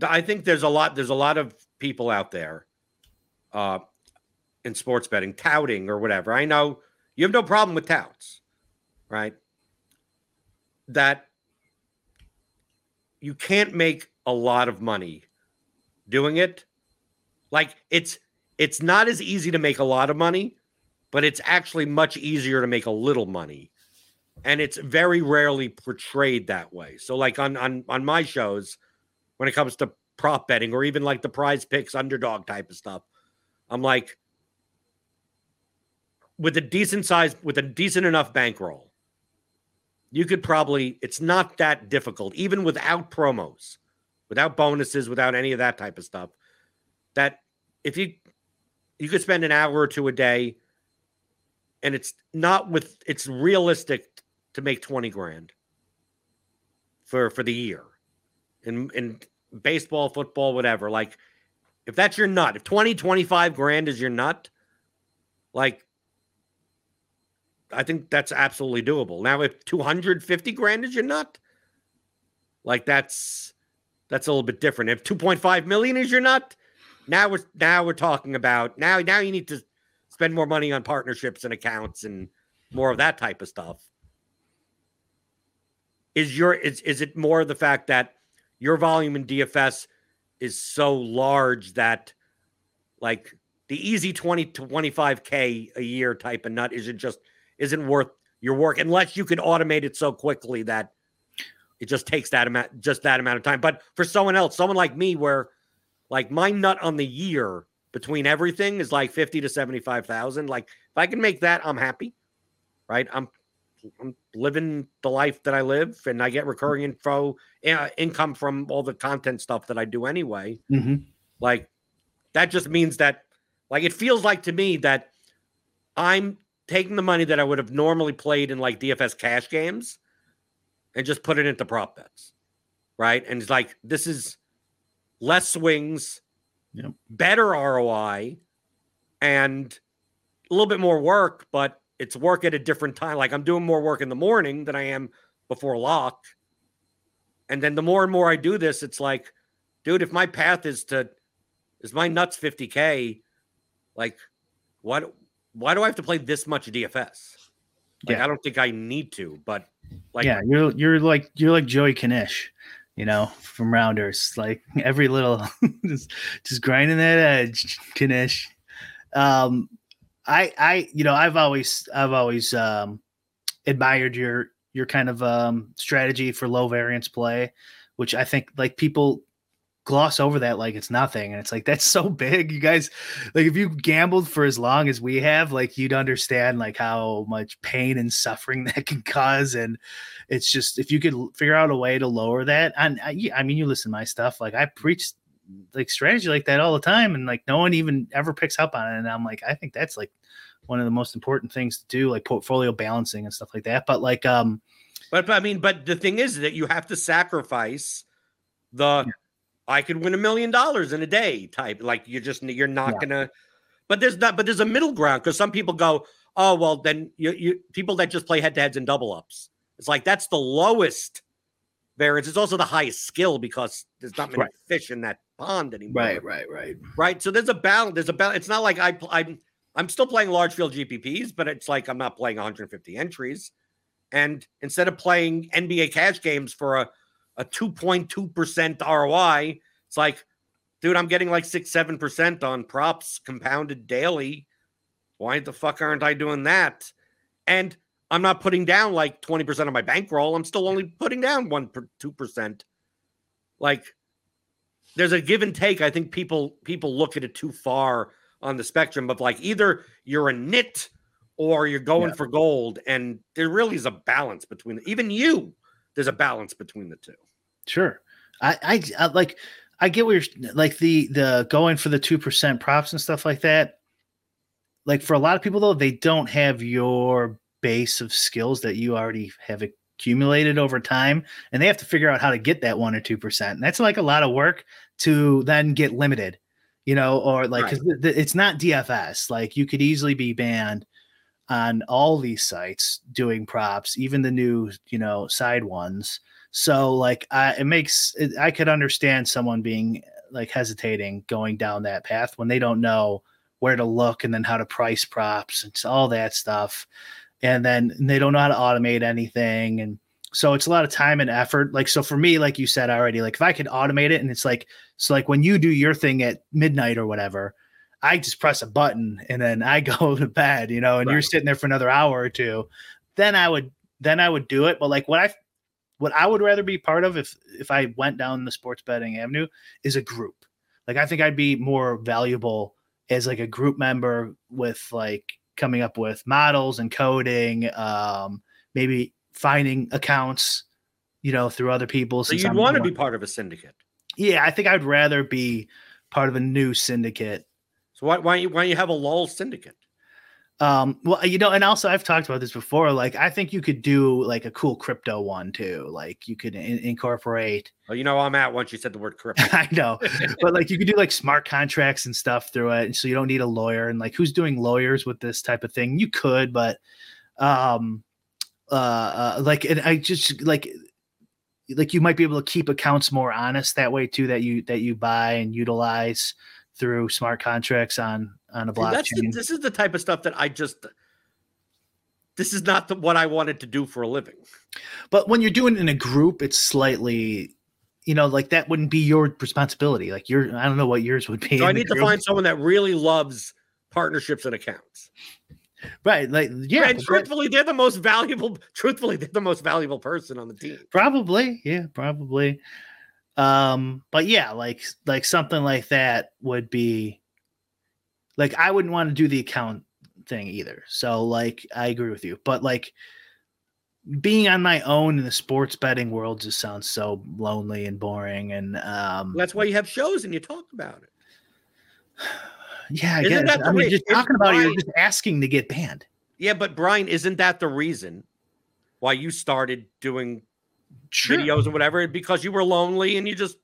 I think there's a lot there's a lot of people out there uh in sports betting touting or whatever. I know you have no problem with touts, right? That you can't make a lot of money doing it. Like it's it's not as easy to make a lot of money, but it's actually much easier to make a little money. And it's very rarely portrayed that way. So like on on on my shows when it comes to prop betting or even like the PrizePicks underdog type of stuff, I'm like with a decent size with a decent enough bankroll you could probably it's not that difficult even without promos without bonuses without any of that type of stuff that if you you could spend an hour or two a day and it's not with it's realistic to make 20 grand for for the year and and baseball, football, whatever. Like, if that's your nut, if 20, 25 grand is your nut, like, I think that's absolutely doable. Now, if 250 grand is your nut, like that's that's a little bit different. If 2.5 million is your nut, now we're now we're talking about now now you need to spend more money on partnerships and accounts and more of that type of stuff. Is your is is it more the fact that your volume in DFS is so large that like the easy 20 to 25k a year type of nut isn't just isn't worth your work unless you can automate it so quickly that it just takes that amount just that amount of time. But for someone else someone like me where like my nut on the year between everything is like 50 to 75,000 like if I can make that I'm happy right? I'm I'm living the life that I live and I get recurring info uh, income from all the content stuff that I do anyway. Mm-hmm. like that just means that like it feels like to me that I'm taking the money that I would have normally played in like DFS cash games and just put it into prop bets. Right? And it's like this is less swings, Yep. better ROI and a little bit more work, but it's work at a different time. Like I'm doing more work in the morning than I am before lock. And then the more and more I do this, it's like, dude, if my path is to is my nuts 50k, like what why do I have to play this much DFS? Like Yeah. I don't think I need to, but like yeah, you're you're like you're like Joey Knish, you know, from Rounders. Like every little just just grinding that edge, Kanish. Um, I I you know I've always I've always um admired your your kind of um strategy for low variance play, which I think like people gloss over that like it's nothing and it's like that's so big you guys. Like if you gambled for as long as we have like you'd understand like how much pain and suffering that can cause and it's just if you could figure out a way to lower that and I, I mean you listen to my stuff like I preach like strategy like that all the time and like no one even ever picks up on it and I'm like I think that's like one of the most important things to do like portfolio balancing and stuff like that but like um But, but I mean, but the thing is that you have to sacrifice the I could win a million dollars in a day type. Like you're just you're not Yeah. gonna. But there's not. But there's a middle ground because some people go, oh well, then you you people that just play head to heads and double ups. It's like that's the lowest variance. It's also the highest skill because there's not many Right. fish in that pond anymore. right right right? Right. So there's a balance. There's a balance. It's not like I I'm I'm still playing large field GPPs, but it's like I'm not playing 150 entries. And instead of playing NBA cash games for a a 2.2% ROI, it's like, dude, I'm getting like six, seven percent on props compounded daily. Why the fuck aren't I doing that? And I'm not putting down like 20% of my bankroll. I'm still only putting down one per two percent. Like there's a give and take. I think people people look at it too far on the spectrum of like either you're a nit or you're going Yeah. for gold, and there really is a balance between even you. There's a balance between the two. Sure. I, I, I like I get what you're like the the going for the two percent props and stuff like that. Like for a lot of people though, they don't have your base of skills that you already have accumulated over time, and they have to figure out how to get that one or two percent. And that's like a lot of work to then get limited, you know, or like th- th- it's not DFS. Like you could easily be banned on all these sites doing props, even the new, you know, side ones. So like I it makes it, I could understand someone being like hesitating going down that path when they don't know where to look and then how to price props and all that stuff. And then they don't know how to automate anything and so it's a lot of time and effort. Like so for me like you said already like if I could automate it and it's like so like when you do your thing at midnight or whatever I just press a button and then I go to bed, you know, and you're sitting there for another hour or two, then I would then I would do it. But like what I what I would rather be part of if if I went down the sports betting avenue is a group. Like I think I'd be more valuable as like a group member with like coming up with models and coding, um, maybe finding accounts, you know, through other people. So you'd I'm want to be part of a syndicate. yeah, I think I'd rather be part of a new syndicate So why why don't you, why don't you have a lull syndicate? Um, well, you know, and also I've talked about this before. Like, I think you could do like a cool crypto one too. Like, you could in- incorporate. Well, you know, I'm at once you said the word crypto. I know, but like you could do like smart contracts and stuff through it, And so you don't need a lawyer. And like, who's doing lawyers with this type of thing? You could, but um, uh, uh like, and I just like like you might be able to keep accounts more honest that way too that you that you buy and utilize through smart contracts on on a blockchain. The, this is the type of stuff that I just this is not the, what I wanted to do for a living. But when you're doing it in a group, it's slightly you know, like that wouldn't be your responsibility. Like your I don't know what yours would be. So I need to find someone that really loves partnerships and accounts. Right. Like yeah. And truthfully, they're the most valuable. Truthfully, they're the most valuable person on the team. Probably. Yeah, probably. Um, but yeah, like like something like that would be like I wouldn't want to do the account thing either. So like I agree with you. But like being on my own in the sports betting world just sounds so lonely and boring and um that's why you have shows and you talk about it. Yeah, I isn't guess. I mean, just talking about Brian, it, you're just asking to get banned. Yeah, but Brian, isn't that the reason why you started doing sure. videos or whatever? Because you were lonely and you just,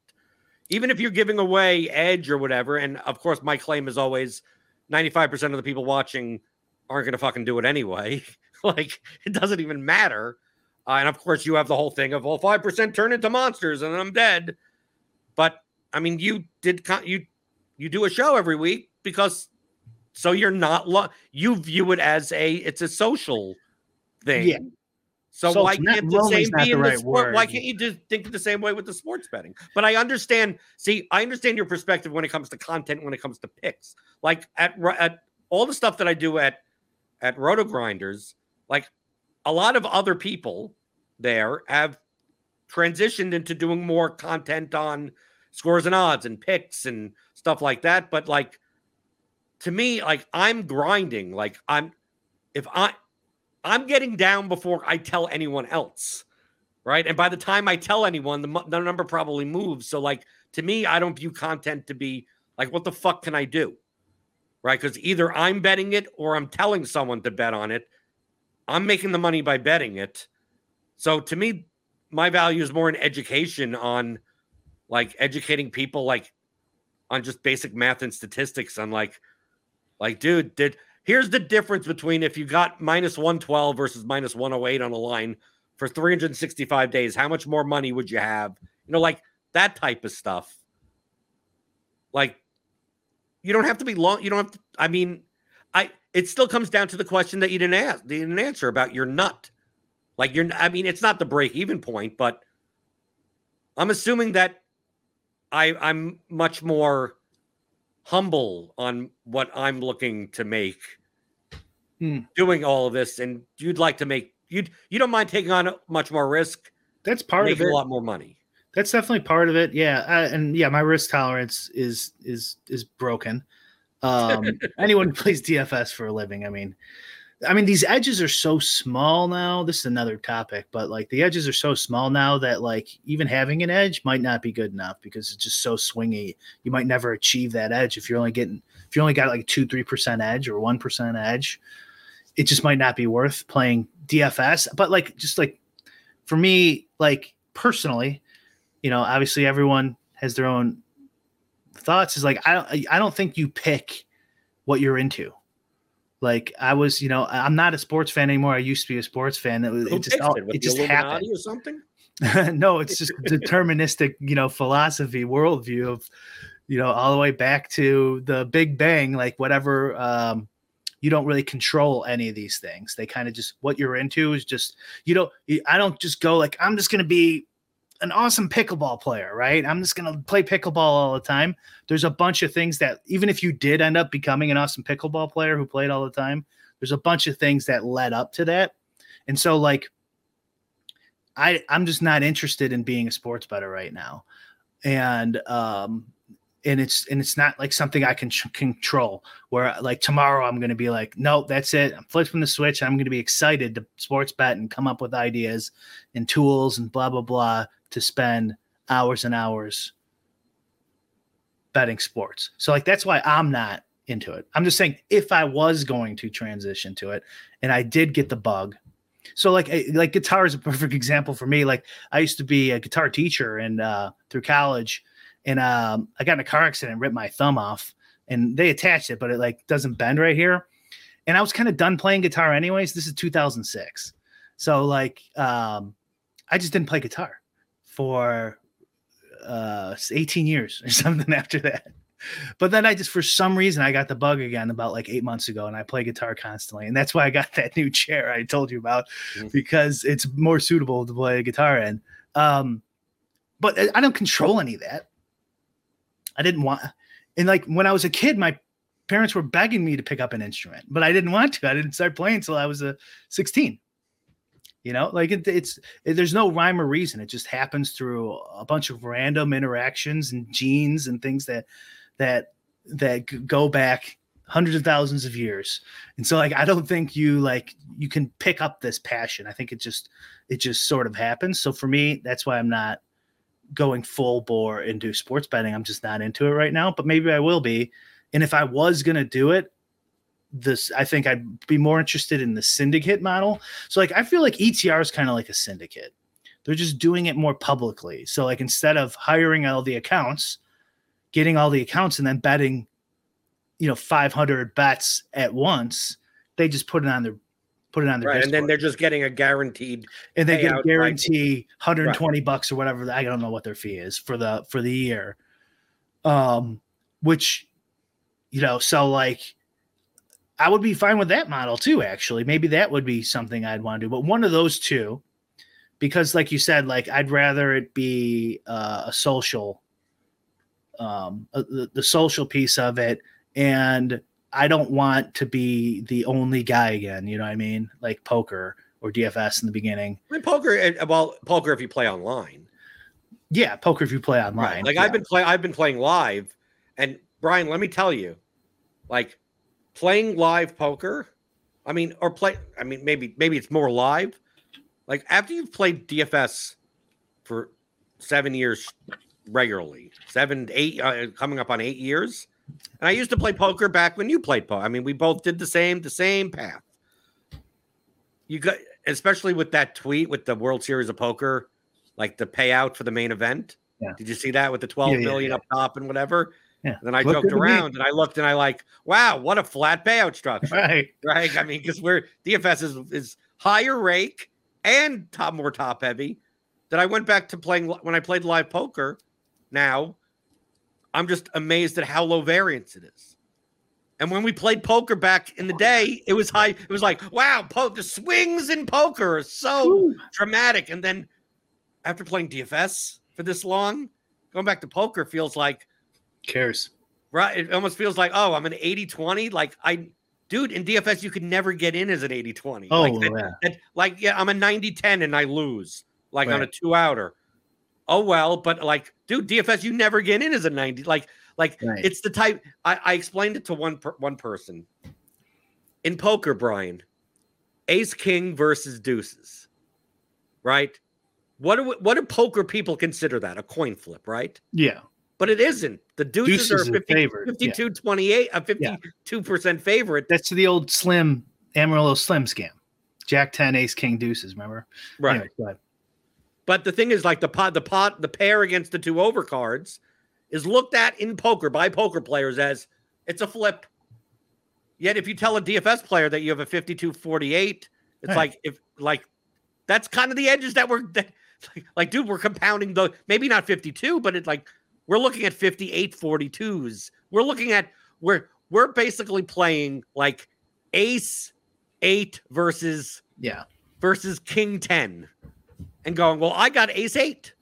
even if you're giving away edge or whatever, and of course, my claim is always 95% of the people watching aren't going to fucking do it anyway. like, it doesn't even matter. Uh, and of course, you have the whole thing of, well, 5% turn into monsters and I'm dead. But I mean, you did, you, you do a show every week because so you're not lo- you view it as a it's a social thing. Yeah. So, so why can't the same be in the, right sport? Word. Why can't you just think the same way with the sports betting? But I understand. See, I understand your perspective when it comes to content, when it comes to picks. Like at at all the stuff that I do at at RotoGrinders, like a lot of other people there have transitioned into doing more content on scores and odds and picks and stuff like that. But like to me, like I'm grinding. Like I'm, if I, I'm getting down before I tell anyone else, right? And by the time I tell anyone, the, the number probably moves. So like to me, I don't view content to be like, what the fuck can I do, right? Because either I'm betting it or I'm telling someone to bet on it. I'm making the money by betting it. So to me, my value is more in education on like educating people like on just basic math and statistics on like like, dude, did here's the difference between if you got minus 112 versus minus 108 on a line for 365 days, how much more money would you have? You know, like that type of stuff. Like, you don't have to be long. You don't have to, I mean, I it still comes down to the question that you didn't ask, you didn't answer about your nut. Like you're I mean, it's not the break even point, but I'm assuming that I I'm much more humble on what I'm looking to make hmm. doing all of this, and you'd like to make you you don't mind taking on much more risk. That's part of it. A lot more money. That's definitely part of it. Yeah, uh, and yeah, my risk tolerance is is is broken. Um, anyone who plays DFS for a living, I mean, I mean, these edges are so small now. This is another topic, but like the edges are so small now that like even having an edge might not be good enough because it's just so swingy. You might never achieve that edge if you're only getting if you only got like two, three percent edge or one percent edge. It just might not be worth playing DFS. But like just like for me, like personally, you know, obviously everyone has their own thoughts. Is like I don't I don't think you pick what you're into like I was, you know, I'm not a sports fan anymore. I used to be a sports fan. It, it just, all, it, it just happened or something. no, it's just deterministic, you know, philosophy, worldview of, you know, all the way back to the Big Bang, like whatever. Um, you don't really control any of these things. They kind of just what you're into is just you know. I don't just go like I'm just going to be an awesome pickleball player, right? I'm just going to play pickleball all the time. There's a bunch of things that, even if you did end up becoming an awesome pickleball player who played all the time, there's a bunch of things that led up to that. And so, like, I, I'm just not interested in being a sports better right now. And, um, and it's and it's not like something I can ch- control. Where like tomorrow I'm going to be like, no, that's it. I'm flipping the switch. I'm going to be excited to sports bet and come up with ideas and tools and blah blah blah to spend hours and hours betting sports. So like that's why I'm not into it. I'm just saying if I was going to transition to it and I did get the bug. So like like guitar is a perfect example for me. Like I used to be a guitar teacher and uh through college and um I got in a car accident and ripped my thumb off and they attached it but it like doesn't bend right here. And I was kind of done playing guitar anyways. This is 2006. So like um I just didn't play guitar for uh 18 years or something after that but then I just for some reason I got the bug again about like eight months ago, and I play guitar constantly, and that's why I got that new chair I told you about mm-hmm. because it's more suitable to play guitar in. Um, but I don't control any of that. I didn't want, and like when I was a kid, my parents were begging me to pick up an instrument, but I didn't want to. I didn't start playing until I was a uh, 16. You know, like it, it's it, there's no rhyme or reason. It just happens through a bunch of random interactions and genes and things that that that go back hundreds of thousands of years and so like i don't think you like you can pick up this passion i think it just it just sort of happens so for me that's why i'm not going full bore into sports betting i'm just not into it right now but maybe i will be. And if i was going to do it this i think i'd be more interested in the syndicate model. So like i feel like etr is kind of like a syndicate. They're just doing it more publicly. So like instead of hiring all the accounts getting all the accounts and then betting, you know, 500 bets at once. They just put it on their put it on their right, and then they're just getting a guaranteed and they get a guarantee 120 right. bucks or whatever i don't know what their fee is for the for the year. Um which you know so like i would be fine with that model too actually. Maybe that would be something i'd want to do but one of those two because like you said like i'd rather it be uh, a social um, uh, the, the social piece of it and i don't want to be the only guy again you know what i mean like poker or dfs in the beginning I mean, poker eh, well poker if you play online yeah poker if you play online right. like yeah. i've been playing i've been playing live and brian let me tell you like playing live poker i mean or play i mean maybe maybe it's more live like after you've played dfs for seven years regularly, seven, eight, uh, coming up on eight years. And I used to play poker back when you played poker. I mean, we both did the same, the same path. You got, especially with that tweet with the World Series of Poker, like the payout for the main event. Yeah. Did you see that with the twelve yeah, million yeah, up top and whatever? Yeah. And then I Look joked around and I looked and I like, wow, what a flat payout structure. Right. Right. I mean, because we're DFS is is higher rake and top more top heavy. That I went back to playing when I played live poker now, I'm just amazed at how low variance it is. And when we played poker back in the oh, day, it was high. It was like, wow, po- the swings in poker are so Ooh. dramatic. And then after playing DFS for this long, going back to poker feels like cares. Right. It almost feels like, oh, I'm an 80 20. Like, I, dude, in DFS, you could never get in as an 80 20. Oh, like, that, yeah. That, like, yeah, I'm a 90 10 and I lose, like right. on a two outer oh well, but like, dude, DFS, you never get in as a 90. Like, like right. it's the type I, I explained it to one per, one person in poker, Brian. Ace King versus deuces, right? What do what do poker people consider that? A coin flip, right? Yeah. But it isn't. The deuces, deuces are 50, favorite. 52 yeah. 28, a 52% yeah. favorite. That's the old slim Amarillo slim scam. Jack 10, ace, king, deuces, remember? Right. Anyway, but the thing is, like the pot, the pot, the pair against the two overcards is looked at in poker by poker players as it's a flip. Yet, if you tell a DFS player that you have a 52 48, it's like, if like that's kind of the edges that we're that, like, like, dude, we're compounding the maybe not 52, but it's like we're looking at 58 42s. We're looking at we're we're basically playing like ace eight versus yeah versus king 10 and going, well, I got ace eight,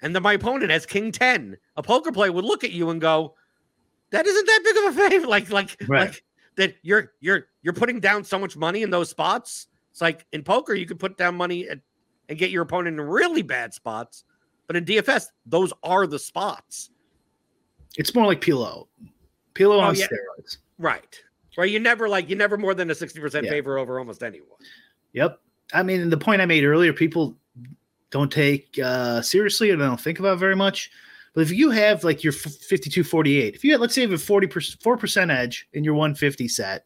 and then my opponent has king 10. A poker player would look at you and go, that isn't that big of a favor. Like, like, right. like that you're you're you're putting down so much money in those spots. It's like in poker, you could put down money at, and get your opponent in really bad spots. But in DFS, those are the spots. It's more like Pilo. Pilo oh, on yeah. steroids. Right. Right. You never like you never more than a 60% yeah. favor over almost anyone. Yep. I mean, the point I made earlier, people don't take uh, seriously and I don't think about very much. But if you have like your 52 48, if you had, let's say you have a 40 4% edge in your 150 set,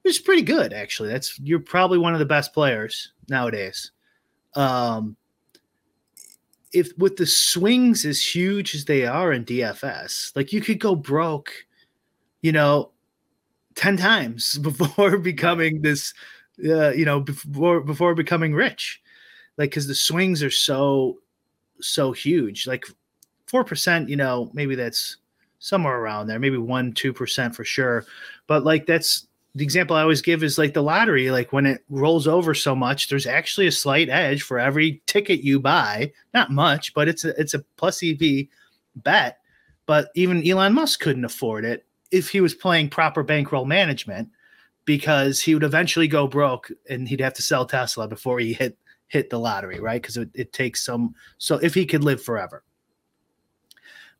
which is pretty good actually. That's you're probably one of the best players nowadays. Um, if with the swings as huge as they are in DFS, like you could go broke, you know, 10 times before becoming this uh, you know, before before becoming rich. Like cuz the swings are so so huge. Like 4%, you know, maybe that's somewhere around there, maybe 1 2% for sure. But like that's the example I always give is like the lottery. Like when it rolls over so much, there's actually a slight edge for every ticket you buy. Not much, but it's a it's a plus EV bet. But even Elon Musk couldn't afford it if he was playing proper bankroll management, because he would eventually go broke and he'd have to sell Tesla before he hit hit the lottery, right? Because it, it takes some. So if he could live forever,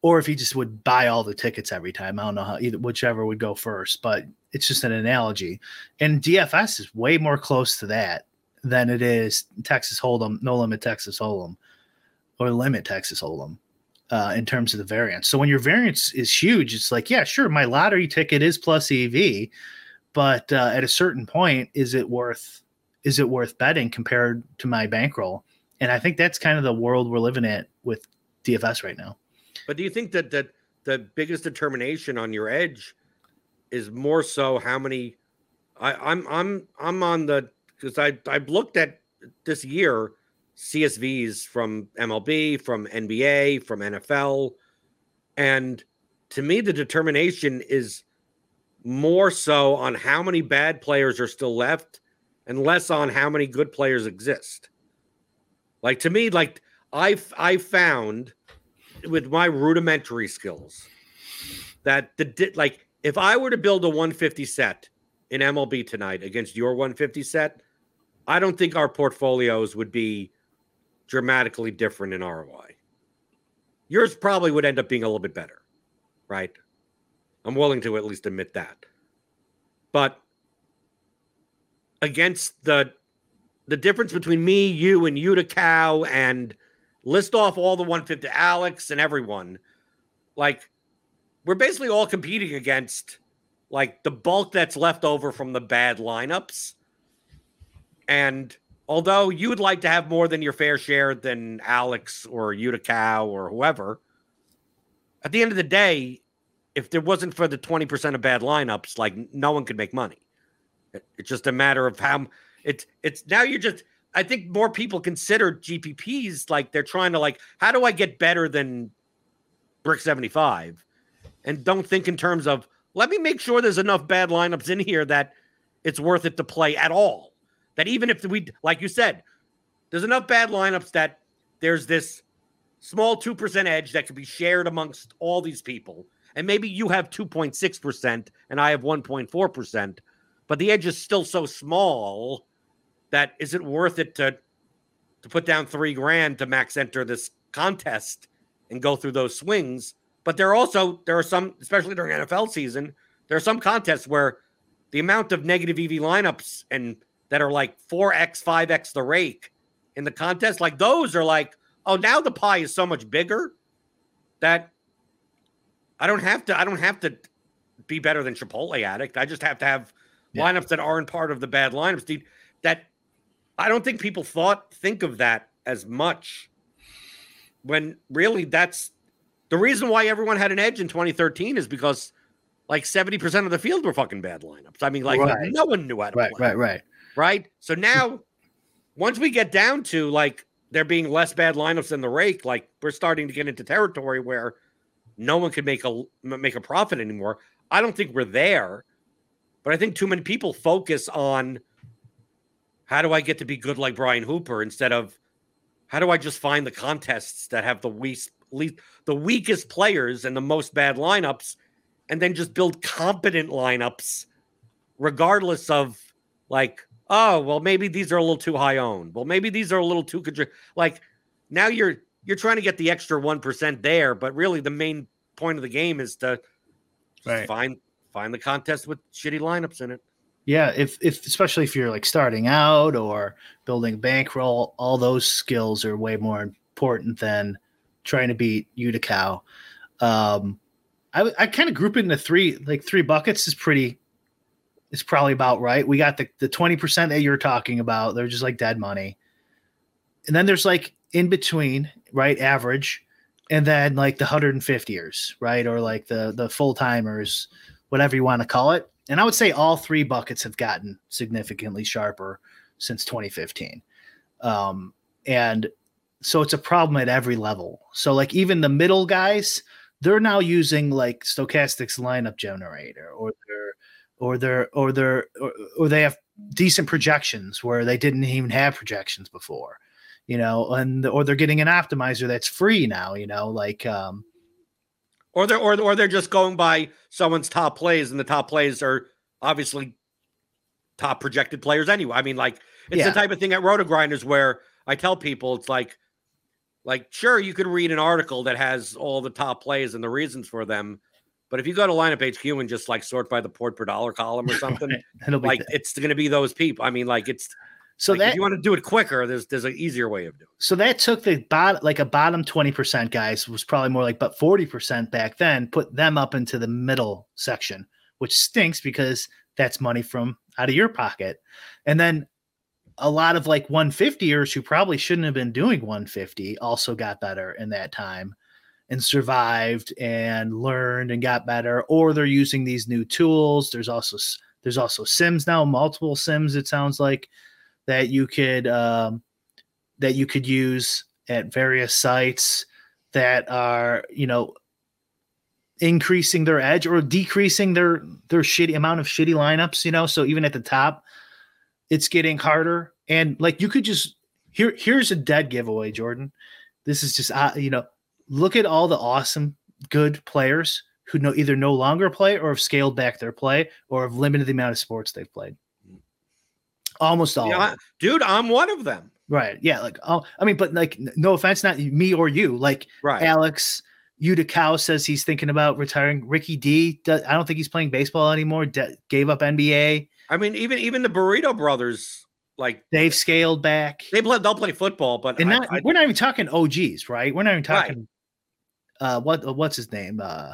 or if he just would buy all the tickets every time, I don't know how either whichever would go first, but it's just an analogy. And DFS is way more close to that than it is Texas Hold'em, no limit Texas Hold'em, or limit Texas Hold'em. Uh, in terms of the variance. So when your variance is huge, it's like, yeah, sure, my lottery ticket is plus EV, but uh, at a certain point, is it worth is it worth betting compared to my bankroll? And I think that's kind of the world we're living in with DFS right now. But do you think that that the biggest determination on your edge is more so how many I, I'm I'm I'm on the because I I've looked at this year CSVs from MLB, from NBA, from NFL, and to me the determination is more so on how many bad players are still left and less on how many good players exist. Like to me, like I've I found with my rudimentary skills that the like if I were to build a 150 set in MLB tonight against your 150 set, I don't think our portfolios would be dramatically different in ROI. Yours probably would end up being a little bit better, right? I'm willing to at least admit that. But against the the difference between me, you, and Youdacao and list off all the 150 Alex and everyone. Like we're basically all competing against like the bulk that's left over from the bad lineups. And although you would like to have more than your fair share than Alex or Youdacao or whoever, at the end of the day, if there wasn't for the 20% of bad lineups, like no one could make money. It's just a matter of how it's it's now you're just I think more people consider GPPs like they're trying to like, how do I get better than Bric 75? And don't think in terms of let me make sure there's enough bad lineups in here that it's worth it to play at all. That even if we like you said, there's enough bad lineups that there's this small 2% edge that could be shared amongst all these people. And maybe you have 2.6% and I have 1.4%, but the edge is still so small that is it worth it to to put down three grand to max enter this contest and go through those swings? But there are also there are some, especially during NFL season, there are some contests where the amount of negative EV lineups and that are like 4x, 5x the rake in the contest, like those are like, oh, now the pie is so much bigger that I don't have to, I don't have to be better than Chipotle addict. I just have to have yeah. lineups that aren't part of the bad lineups. Dude. That I don't think people thought think of that as much when really that's the reason why everyone had an edge in 2013 is because like 70% of the field were fucking bad lineups. I mean, like right. no one knew how to right, play. Right, right, right. So now once we get down to like there being less bad lineups than the rake, like we're starting to get into territory where no one can make a make a profit anymore. I don't think we're there, but I think too many people focus on how do I get to be good like Brian Hooper instead of how do I just find the contests that have the least, least the weakest players and the most bad lineups and then just build competent lineups regardless of like oh well maybe these are a little too high owned well maybe these are a little too like now you're you're trying to get the extra 1% there but really the main point of the game is to right. find find the contest with shitty lineups in it yeah, if if especially if you're like starting out or building bankroll, all those skills are way more important than trying to beat Youdacao. Um, I I kind of group it into three like three buckets is pretty. It's probably about right. We got the the twenty percent that you're talking about. They're just like dead money, and then there's like in between, right? Average, and then like the 150ers, right? Or like the the full timers, whatever you want to call it. And I would say all three buckets have gotten significantly sharper since 2015. Um, and so it's a problem at every level. So like even the middle guys, they're now using like Stokastic's lineup generator or they're or they're or they're or, or they have decent projections where they didn't even have projections before you know, and or they're getting an optimizer that's free now, you know, like um or they're or, or they're just going by someone's top plays and the top plays are obviously top projected players anyway. I mean, like it's yeah. the type of thing at RotoGrinders where I tell people it's like like sure you could read an article that has all the top plays and the reasons for them. But if you go to LineupHQ and just like sort by the port per dollar column or something, like it's going to be those people. I mean, like it's so like that if you want to do it quicker, there's there's an easier way of doing. it. So that took the bot like a bottom twenty percent guys was probably more like but forty percent back then. Put them up into the middle section, which stinks because that's money from out of your pocket, and then a lot of like 150ers who probably shouldn't have been doing 150 also got better in that time and survived and learned and got better or they're using these new tools there's also there's also sims now multiple sims it sounds like that you could um, that you could use at various sites that are you know increasing their edge or decreasing their their shitty amount of shitty lineups you know? So even at the top it's getting harder. And like you could just here here's a dead giveaway jordan. This is just uh, you know look at all the awesome good players who know either no longer play or have scaled back their play or have limited the amount of sports they've played Almost all, yeah, dude. I'm one of them. Right. Yeah. Like, oh, I mean, but like, no offense, not me or you. Like, right. Alex Utica says he's thinking about retiring. Ricky D, does, I don't think he's playing baseball anymore. De- gave up NBA. I mean, even even the Burrito Brothers, like they've scaled back. They play. They'll play football, but and not, I, I, we're not even talking OGs, right? We're not even talking. Right. Uh, what uh, what's his name? Uh,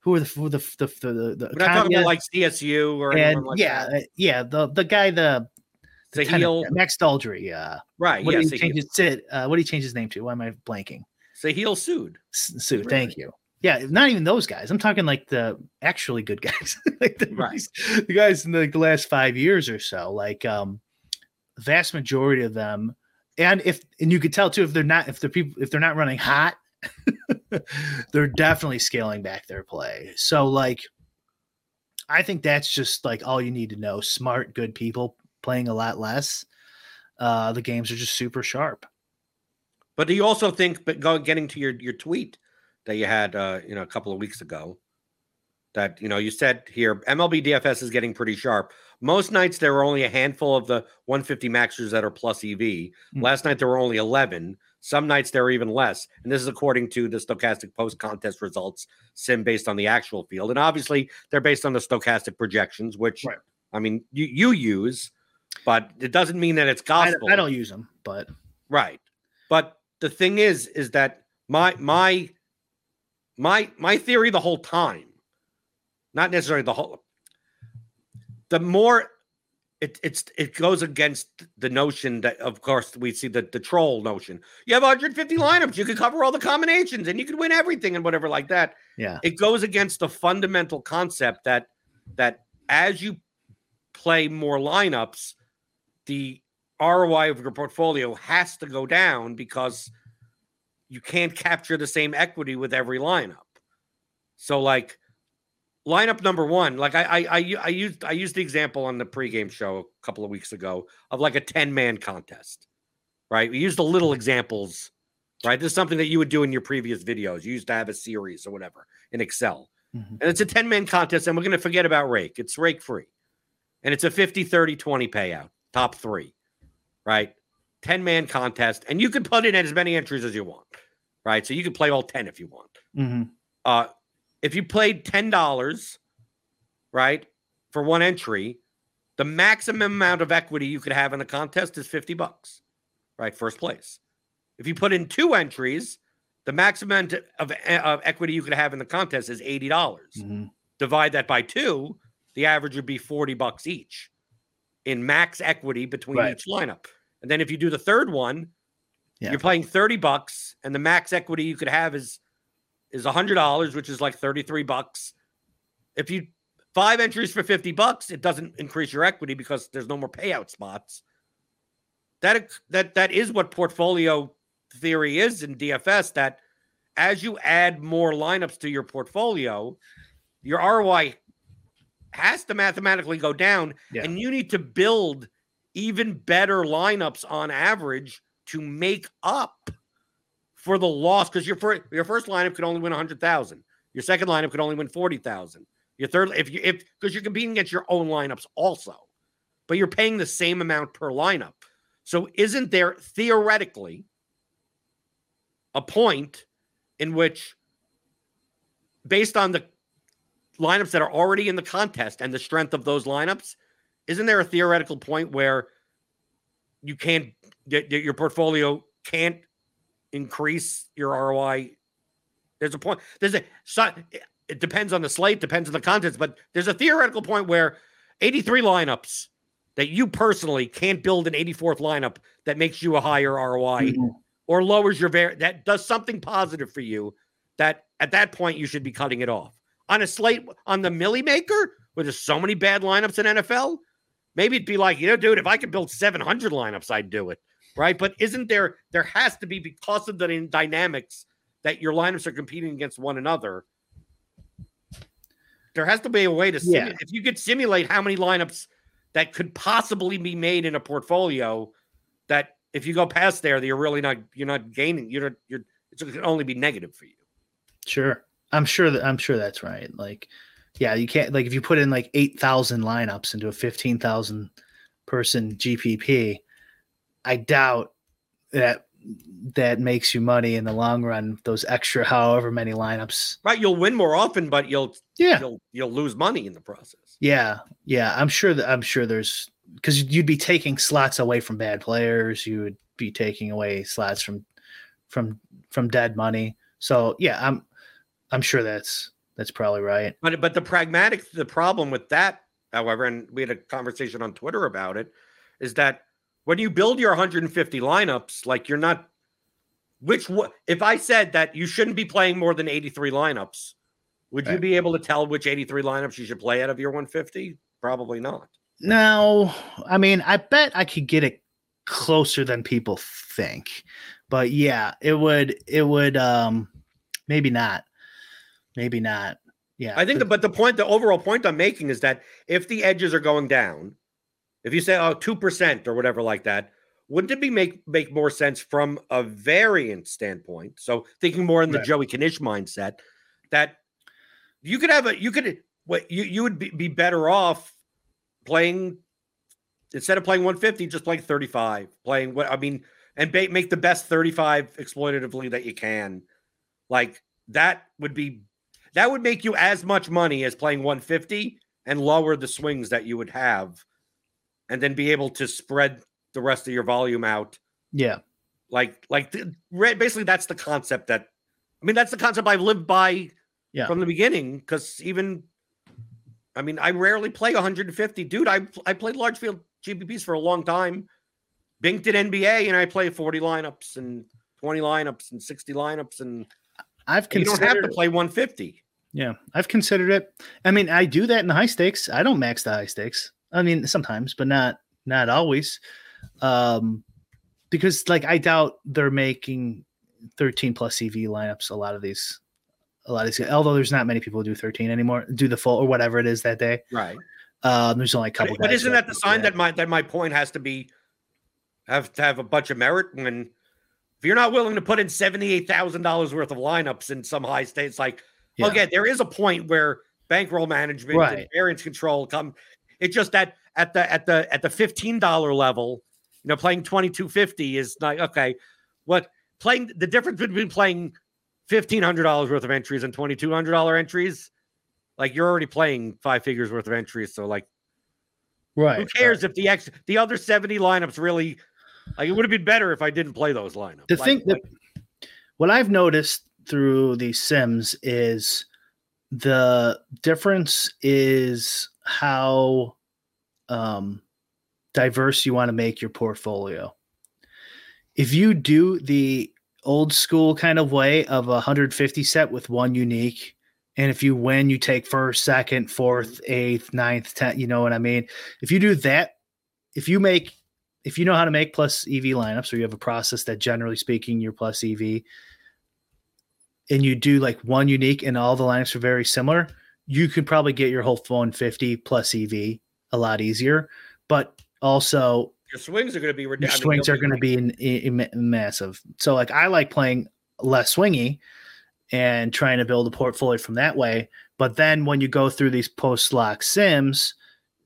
who are the who are the the the, the, the we're not talking about like CSU or and like yeah, that. yeah, the the guy the the Max Dalury. Uh, right. What yeah. did he change his, uh, what did he change his name to? Why am I blanking? Saahil Sud. Sud. Really? Thank you. Yeah, not even those guys. I'm talking like the actually good guys, like the, right. the guys in the, like the last five years or so. Like um, vast majority of them, and if and you could tell too if they're not if the people if they're not running hot, they're definitely scaling back their play. So like, I think that's just like all you need to know. Smart, good people playing a lot less. Uh, the games are just super sharp. But do you also think, but going getting to your your tweet that you had, uh, you know, a couple of weeks ago, that you know you said here MLB DFS is getting pretty sharp. Most nights there were only a handful of the 150 maxers that are plus EV. Mm-hmm. Last night there were only 11. Some nights there are even less, and this is according to the Stokastic post contest results sim based on the actual field, and obviously they're based on the Stokastic projections, which right. I mean you you use but it doesn't mean that it's gospel. I, I don't use them, but right. But the thing is, is that my my my my theory the whole time, not necessarily the whole. The more it it's it goes against the notion that of course we see the the troll notion. You have 150 lineups, you can cover all the combinations and you can win everything and whatever like that. Yeah. It goes against the fundamental concept that that as you play more lineups, the ROI of your portfolio has to go down because you can't capture the same equity with every lineup. So like lineup number one, like I I I, I used I used the example on the pregame show a couple of weeks ago of like a 10 man contest. Right. We used the little examples. Right. This is something that you would do in your previous videos. You used to have a series or whatever in Excel. Mm-hmm. And it's a 10 man contest, and we're going to forget about rake. It's rake free. And it's a 50, 30, 20 payout top three, right? 10 man contest, and you can put in as many entries as you want, right? So you can play all 10 if you want. Mm-hmm. Uh, if you played $10, right, for one entry, the maximum amount of equity you could have in the contest is 50 bucks, right? First place. If you put in two entries, the maximum of, of equity you could have in the contest is $80. dollars Mhm. Divide that by two, the average would be 40 bucks each in max equity between Right. each lineup. And then if you do the third one, Yeah. you're playing 30 bucks and the max equity you could have is is $100, which is like 33 bucks. If you five entries for 50 bucks, it doesn't increase your equity because there's no more payout spots. That that that is what portfolio theory is in DFS that as you add more lineups to your portfolio, your ROI has to mathematically go down Yeah. and you need to build even better lineups on average to make up for the loss because your first your first lineup could only win 100,000. Your second lineup could only win 40,000. Your third if you if because you're competing against your own lineups also. But you're paying the same amount per lineup. So isn't there theoretically a point in which based on the lineups that are already in the contest and the strength of those lineups, isn't there a theoretical point where you can't your portfolio can't increase your ROI? There's a point. There's a so- it depends on the slate, depends on the contest, but there's a theoretical point where 83 lineups that you personally can't build an 84th lineup that makes you a higher ROI Mhm. or lowers your var that does something positive for you that at that point you should be cutting it off on a slate on the millie maker where there's so many bad lineups in nfl maybe it'd be like you know dude if i could build 700 lineups i'd do it right but isn't there there has to be because of the dynamics that your lineups are competing against one another there has to be a way to Yeah. if you could simulate how many lineups that could possibly be made in a portfolio that if you go past there, that you're really not you're not gaining. You're you're it's going to only be negative for you. Sure. I'm sure that I'm sure that's right. Like, yeah, you can't like if you put in like eight thousand lineups into a fifteen thousand person GPP, I doubt that that makes you money in the long run. Those extra however many lineups. Right? You'll win more often, but you'll Yeah. you'll you'll lose money in the process. Yeah. Yeah. I'm sure that I'm sure there's because you'd be taking slots away from bad players. You would be taking away slots from from from dead money. So yeah, I'm I'm sure that's that's probably right. But but the pragmatic the problem with that, however, and we had a conversation on Twitter about it, is that when you build your 150 lineups, like you're not which if I said that you shouldn't be playing more than 83 lineups, would you be able to tell which 83 lineups you should play out of your 150? Probably not. No, I mean, I bet I could get it closer than people think. But yeah, it would it would um maybe not. Maybe not. Yeah. I think, the, but the point, the overall point I'm making is that if the edges are going down, if you say oh two percent or whatever like that, wouldn't it be make make more sense from a variance standpoint? So thinking more in the Right. Joey Knish mindset, that you could have a you could what you you would be, be better off playing instead of playing 150, just playing 35, playing what I mean, and ba- make the best 35 exploitatively that you can. Like that would be that would make you as much money as playing 150 and lower the swings that you would have and then be able to spread the rest of your volume out yeah. like like the, basically that's the concept that i mean that's the concept i've lived by Yeah. from the beginning because even i mean i rarely play 150 dude i i played large field gpps for a long time binked at nba and i play 40 lineups and 20 lineups and 60 lineups and I've you don't have to considered play 150 Yeah, I've considered it. I mean, I do that in the high stakes. I don't max the high stakes. I mean, sometimes, but not not always. Um because like I doubt they're making 13 plus EV lineups a lot of these a lot of these although there's not many people who do 13 anymore, do the full or whatever it is that day. right Um there's only a But, couple but guys isn't that the sign that my that my point has to be have to have a bunch of merit when if you're not willing to put in seventy eight thousand dollars worth of lineups in some high states, like Yeah. okay, there is a point where bankroll management and variance control come. It's just that at the at the at the fifteen dollar level, you know, playing twenty two fifty is like okay, what playing the difference between playing fifteen hundred dollars worth of entries and twenty two hundred dollar entries, like you're already playing five figures worth of entries, so like. right. Who cares if the ex the other 70 lineups really like it would have been better if I didn't play those lineups. The Like- thing that like, what I've noticed through the sims is the difference is how um, diverse you want to make your portfolio. If you do the old school kind of way of a 150 set with one unique, and if you win, you take first, second, fourth, eighth, ninth, tenth. You know what I mean? If you do that, if you make, if you know how to make plus EV lineups, or you have a process that generally speaking, you're plus EV, and you do like one unique and all the lineups are very similar, you could probably get your whole phone 50 plus EV a lot easier. But also, your swings are going to be. Your swings are going to be in, in, in massive. So, like, I like playing less swingy and trying to build a portfolio from that way. But then when you go through these post lock sims,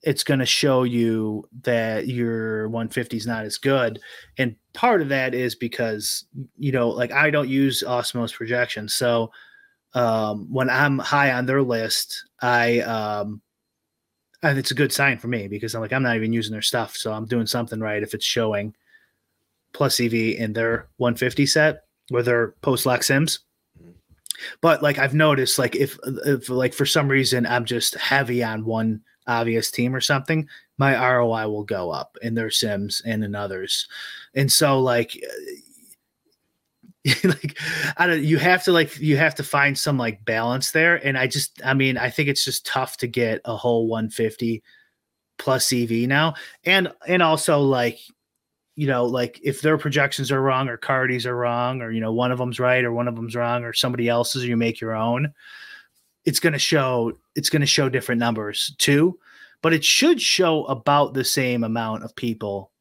it's going to show you that your 150 is not as good. And part of that is because, you know, like I don't use Osmos projection. So um, when I'm high on their list, I, um, and it's a good sign for me because I'm like, I'm not even using their stuff. So I'm doing something right if it's showing plus EV in their 150 set where they're post lock sims. But like I've noticed, like if, if like for some reason I'm just heavy on one obvious team or something, my ROI will go up in their sims and in others. And so like like I don't you have to like you have to find some like balance there. And I just I mean, I think it's just tough to get a whole 150 plus EV now. And and also like you know, like if their projections are wrong or Cardi's are wrong, or you know, one of them's right or one of them's wrong, or somebody else's, or you make your own, it's gonna show it's gonna show different numbers too. But it should show about the same amount of people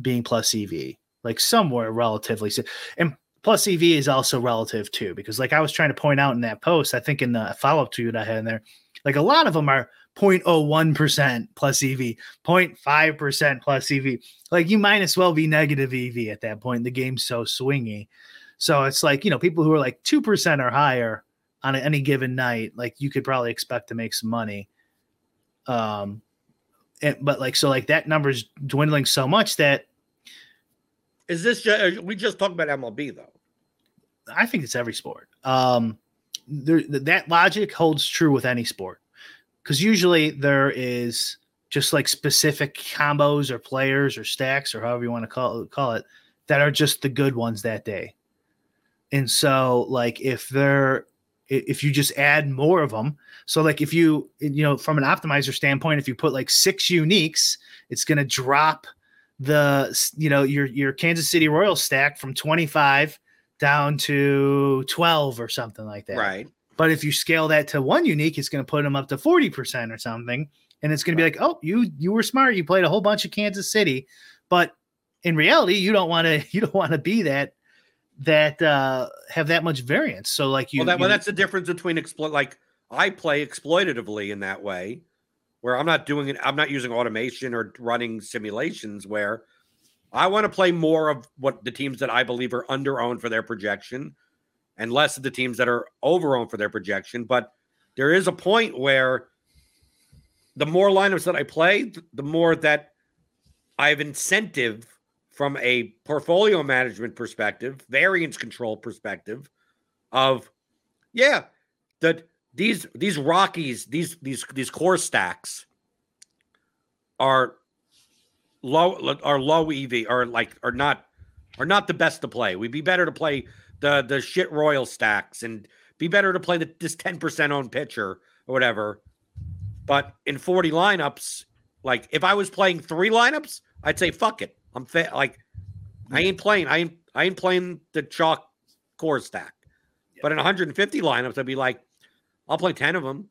being plus EV, like somewhere relatively. And plus EV is also relative too, because like I was trying to point out in that post, I think in the follow up to it I had in there, like a lot of them are 0.01% plus EV, 0.5% plus EV. Like you might as well be negative EV at that point. The game's so swingy. So it's like, you know, people who are like 2% or higher on any given night, like you could probably expect to make some money. Um, and, but like, so like that number's dwindling so much that. Is this, just, we just talked about MLB though? I think it's every sport. Um, there, that logic holds true with any sport because usually there is just like specific combos or players or stacks or however you want to call it, call it that are just the good ones that day. And so like if they're if you just add more of them, so like if you you know from an optimizer standpoint, if you put like six uniques, it's going to drop the you know your your Kansas City Royals stack from 25 down to 12 or something like that. Right. But if you scale that to one unique, it's going to put them up to 40% or something. And it's going to be like, oh, you you were smart. You played a whole bunch of Kansas City. But in reality, you don't want to you don't want to be that that uh have that much variance. So like you Well, that, you, well that's the difference between exploit like I play exploitatively in that way where I'm not doing it I'm not using automation or running simulations where I want to play more of what the teams that I believe are under owned for their projection and less of the teams that are overowned for their projection. But there is a point where the more lineups that I play, the more that I have incentive from a portfolio management perspective, variance control perspective of yeah, that these these Rockies, these these these core stacks are low are low EV are like are not are not the best to play. We'd be better to play the the shit royal stacks and be better to play the, this 10% owned pitcher or whatever. But in 40 lineups, like if I was playing three lineups, I'd say fuck it. I'm fa- like I ain't playing. I ain't I ain't playing the chalk core stack. But in 150 lineups, I'd be like, I'll play 10 of them.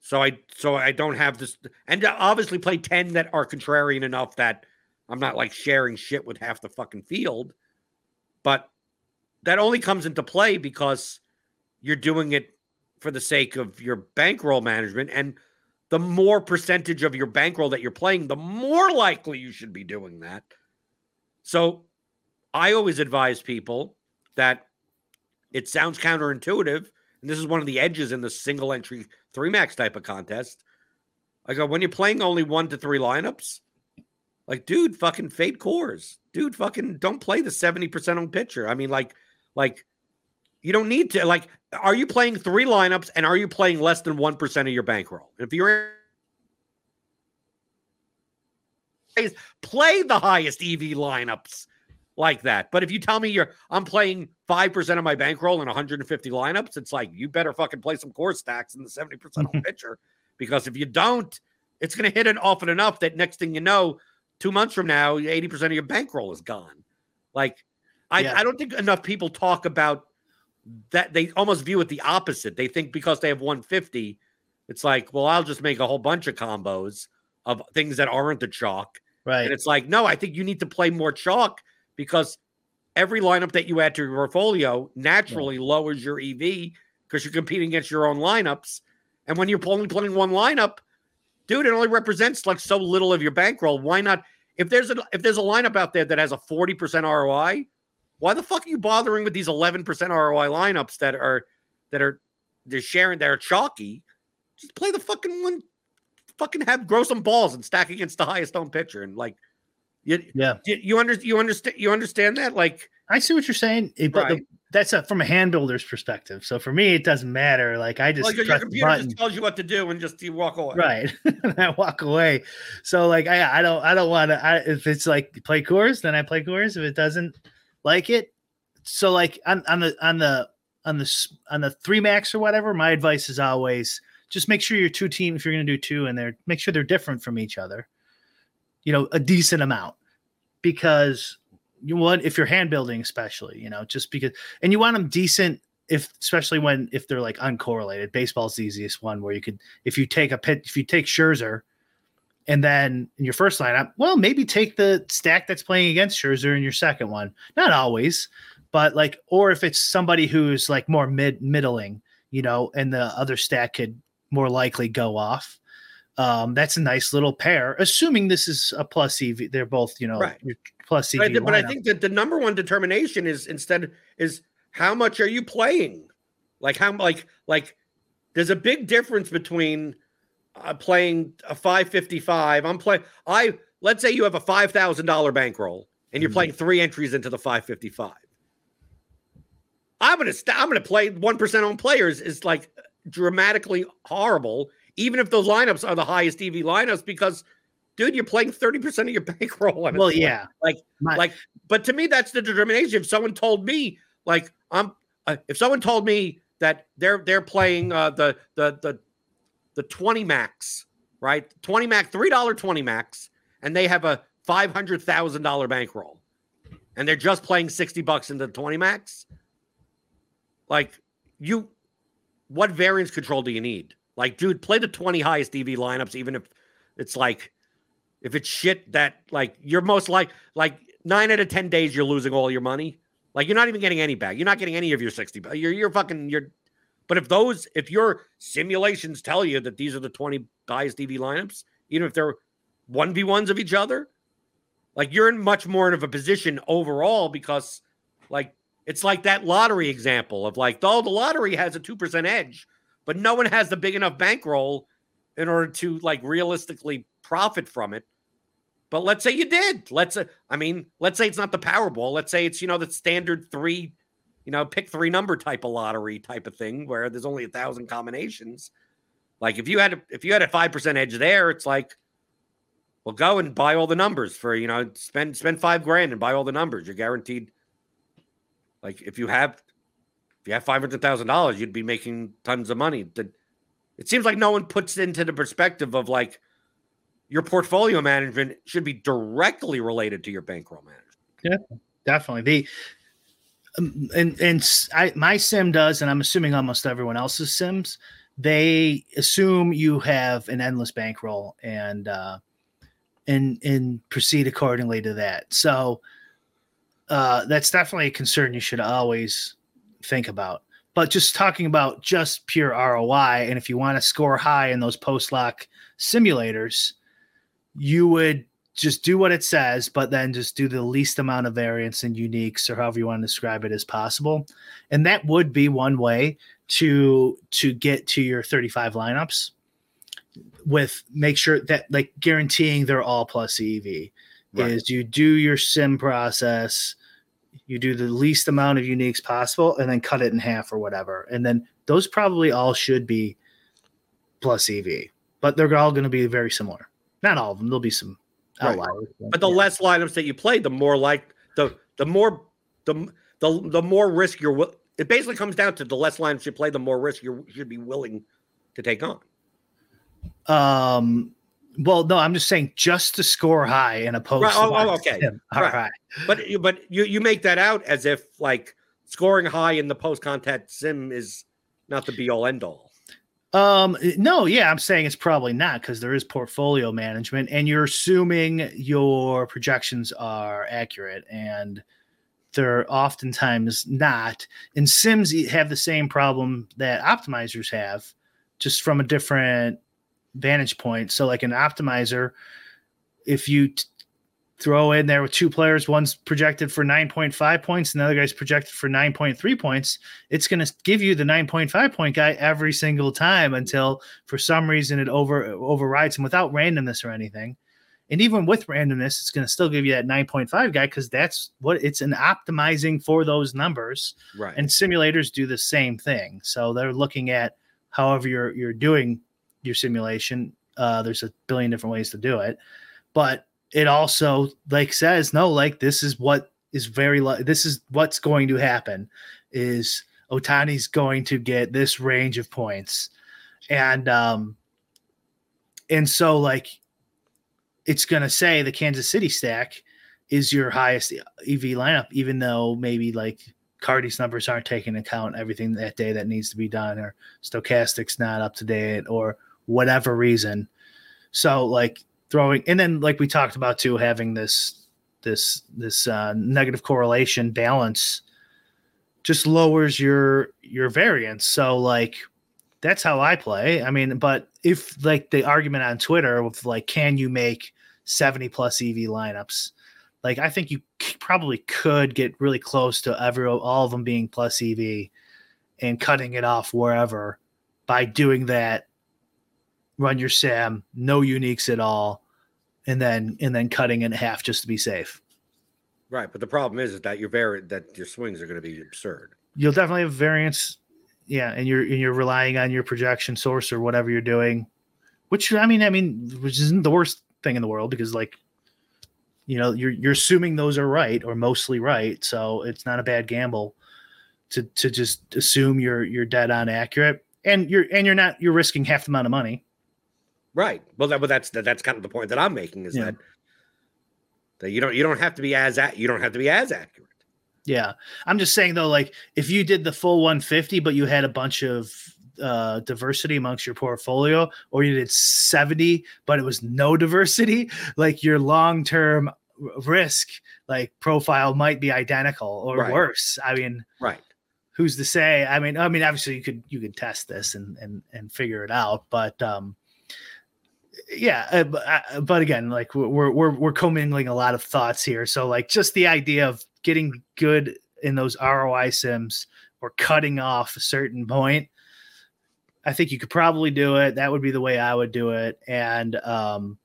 So I so I don't have this and obviously play 10 that are contrarian enough that I'm not like sharing shit with half the fucking field. But that only comes into play because you're doing it for the sake of your bankroll management and the more percentage of your bankroll that you're playing the more likely you should be doing that. So i always advise people that it sounds counterintuitive and this is one of the edges in the single entry three max type of contest. I go when you're playing only one to three lineups like dude fucking fade cores. Dude fucking don't play the 70% on pitcher. I mean like like You don't need to like. Are you playing three lineups and are you playing less than one percent of your bankroll? If you're play the highest EV lineups like that. But if you tell me you're I'm playing 5% of my bankroll in 150 lineups, it's like you better fucking play some core stacks in the 70% on pitcher. Because if you don't, it's gonna hit it often enough that next thing you know, two months from now, 80% of your bankroll is gone. Like I, yeah. I don't think enough people talk about that they almost view it the opposite. They think because they have 150, it's like, well, I'll just make a whole bunch of combos of things that aren't the chalk. Right. And it's like, no, I think you need to play more chalk because every lineup that you add to your portfolio naturally yeah. lowers your EV because you're competing against your own lineups. And when you're only playing one lineup, dude, it only represents like so little of your bankroll. Why not? If there's a if there's a lineup out there that has a 40% ROI, why the fuck are you bothering with these 11% ROI lineups that are that are they're sharing that are chalky? Just play the fucking one, fucking have grow some balls and stack against the highest owned pitcher and like you, yeah you, you, under, you understand you understand that like I see what you're saying, eh, but right. the, that's a, from a hand builder's perspective. So for me, it doesn't matter. Like I just like your computer just tells you what to do and just you walk away. Right, I walk away. So like I I don't I don't want to. If it's like play Coors, then I play Coors. If it doesn't, like it. So like on, on the on the on the on the three max or whatever, my advice is always just make sure your two team if you're going to do two and they're make sure they're different from each other. You know, a decent amount because you want if you're hand building, especially you know, just because and you want them decent if especially when if they're like uncorrelated. Baseball's the easiest one where you could if you take a pit if you take Scherzer and then in your first lineup, well, maybe take the stack that's playing against Scherzer in your second one. Not always, but like, or if it's somebody who's like more mid middling, you know, and the other stack could more likely go off. Um, that's a nice little pair, assuming this is a plus EV. They're both, you know, right. plus EV. But, but I think that the number one determination is instead is how much are you playing? Like how like like there's a big difference between uh, playing a 555. I'm playing. I let's say you have a five thousand dollar bankroll and you're mm-hmm. playing three entries into the 555. I'm gonna st- I'm gonna play one percent on players is like dramatically horrible, even if those lineups are the highest EV lineups because. Dude, you're playing 30% of your bankroll. well, yeah. Like, My- like, but to me, that's the determination. If someone told me, like, I'm, uh, if someone told me that they're they're playing uh, the the the the 20 max, right? 20 max, $3 20 max, and they have a $500,000 bankroll. And they're just playing 60 bucks into the 20 max. Like you what variance control do you need? Like, dude, play the 20 highest EV lineups, even if it's like if it's shit that like you're most like like nine out of ten days you're losing all your money. Like you're not even getting any back. You're not getting any of your 60. You're you're fucking you're but if those, if your simulations tell you that these are the 20 highest EV lineups, even if they're 1v1s of each other, like you're in much more of a position overall because, like, it's like that lottery example of like, oh, the lottery has a 2% edge, but no one has the big enough bankroll in order to like realistically profit from it. But let's say you did. Let's, uh, I mean, let's say it's not the Powerball. Let's say it's, you know, the standard three you know, pick three number type of lottery type of thing where there's only a thousand combinations. Like if you had a, if you had a five percent edge there, it's like, well, go and buy all the numbers for you know spend spend five grand and buy all the numbers. You're guaranteed. Like if you have if you have five hundred thousand dollars, you'd be making tons of money. It seems like no one puts into the perspective of like your portfolio management should be directly related to your bankroll management. Yeah, definitely. The and and I, my sim does, and I'm assuming almost everyone else's sims, they assume you have an endless bankroll and uh, and and proceed accordingly to that. So uh, that's definitely a concern you should always think about. But just talking about just pure ROI, and if you want to score high in those post lock simulators, you would just do what it says, but then just do the least amount of variance and uniques or however you want to describe it as possible. And that would be one way to to get to your 35 lineups with make sure that like guaranteeing they're all plus EV right. is you do your sim process, you do the least amount of uniques possible, and then cut it in half or whatever. And then those probably all should be plus EV, but they're all going to be very similar. Not all of them. There'll be some Right. But the less lineups that you play, the more like the the more the the the more risk you're. wi- It basically comes down to the less lineups you play, the more risk you should be willing to take on. Um. Well, no, I'm just saying just to score high in a post. Right, oh, oh, okay. All Right. right. But you- but you you make that out as if like scoring high in the post contact sim is not the be all end all. Um. No. Yeah, I'm saying it's probably not because there is portfolio management, and you're assuming your projections are accurate, and they're oftentimes not. And Sims have the same problem that optimizers have, just from a different vantage point. So, like an optimizer, if you t- throw in there with two players, one's projected for 9.5 points, and the other guy's projected for 9.3 points, it's going to give you the 9.5 point guy every single time until for some reason it over overrides him without randomness or anything. And even with randomness, it's going to still give you that 9.5 guy because that's what it's an optimizing for those numbers. Right. and simulators do the same thing. So they're looking at however you're you're doing your simulation. Uh, there's a billion different ways to do it. But it also like says no like this is what is very li- this is what's going to happen is Ohtani's going to get this range of points and um and so like it's going to say the kansas city stack is your highest ev lineup even though maybe like Cardi's numbers aren't taking account everything that day that needs to be done, or Stokastic's not up to date, or whatever reason. So like throwing, and then like we talked about too, having this this this uh, negative correlation balance just lowers your your variance. So like that's how I play. I mean, but if like the argument on Twitter of like, can you make seventy plus EV lineups? like I think you c- probably could get really close to every all of them being plus EV and cutting it off wherever by doing that. Run your sim, no uniques at all, and then and then cutting in half just to be safe. Right. But the problem is, is that your vari- that your swings are going to be absurd. You'll definitely have variance, yeah, and you're and you're relying on your projection source or whatever you're doing, which I mean, I mean, which isn't the worst thing in the world because like you know you're you're assuming those are right or mostly right so it's not a bad gamble to to just assume you're you're dead on accurate and you're and you're not you're risking half the amount of money Right. Well, that, but that's that's kind of the point that I'm making is Yeah. that that you don't you don't have to be as at you don't have to be as accurate. yeah i'm just saying though like if you did the full 150 but you had a bunch of uh diversity amongst your portfolio or you did 70 but it was no diversity like your long-term risk like profile might be identical or Right. worse i mean Right. who's to say i mean i mean obviously you could you could test this and and and figure it out but um yeah uh, but, uh, again like we're we're we're commingling a lot of thoughts here. So like just the idea of getting good in those roi sims or cutting off a certain point i think you could probably do it. That would be the way i would do it. And um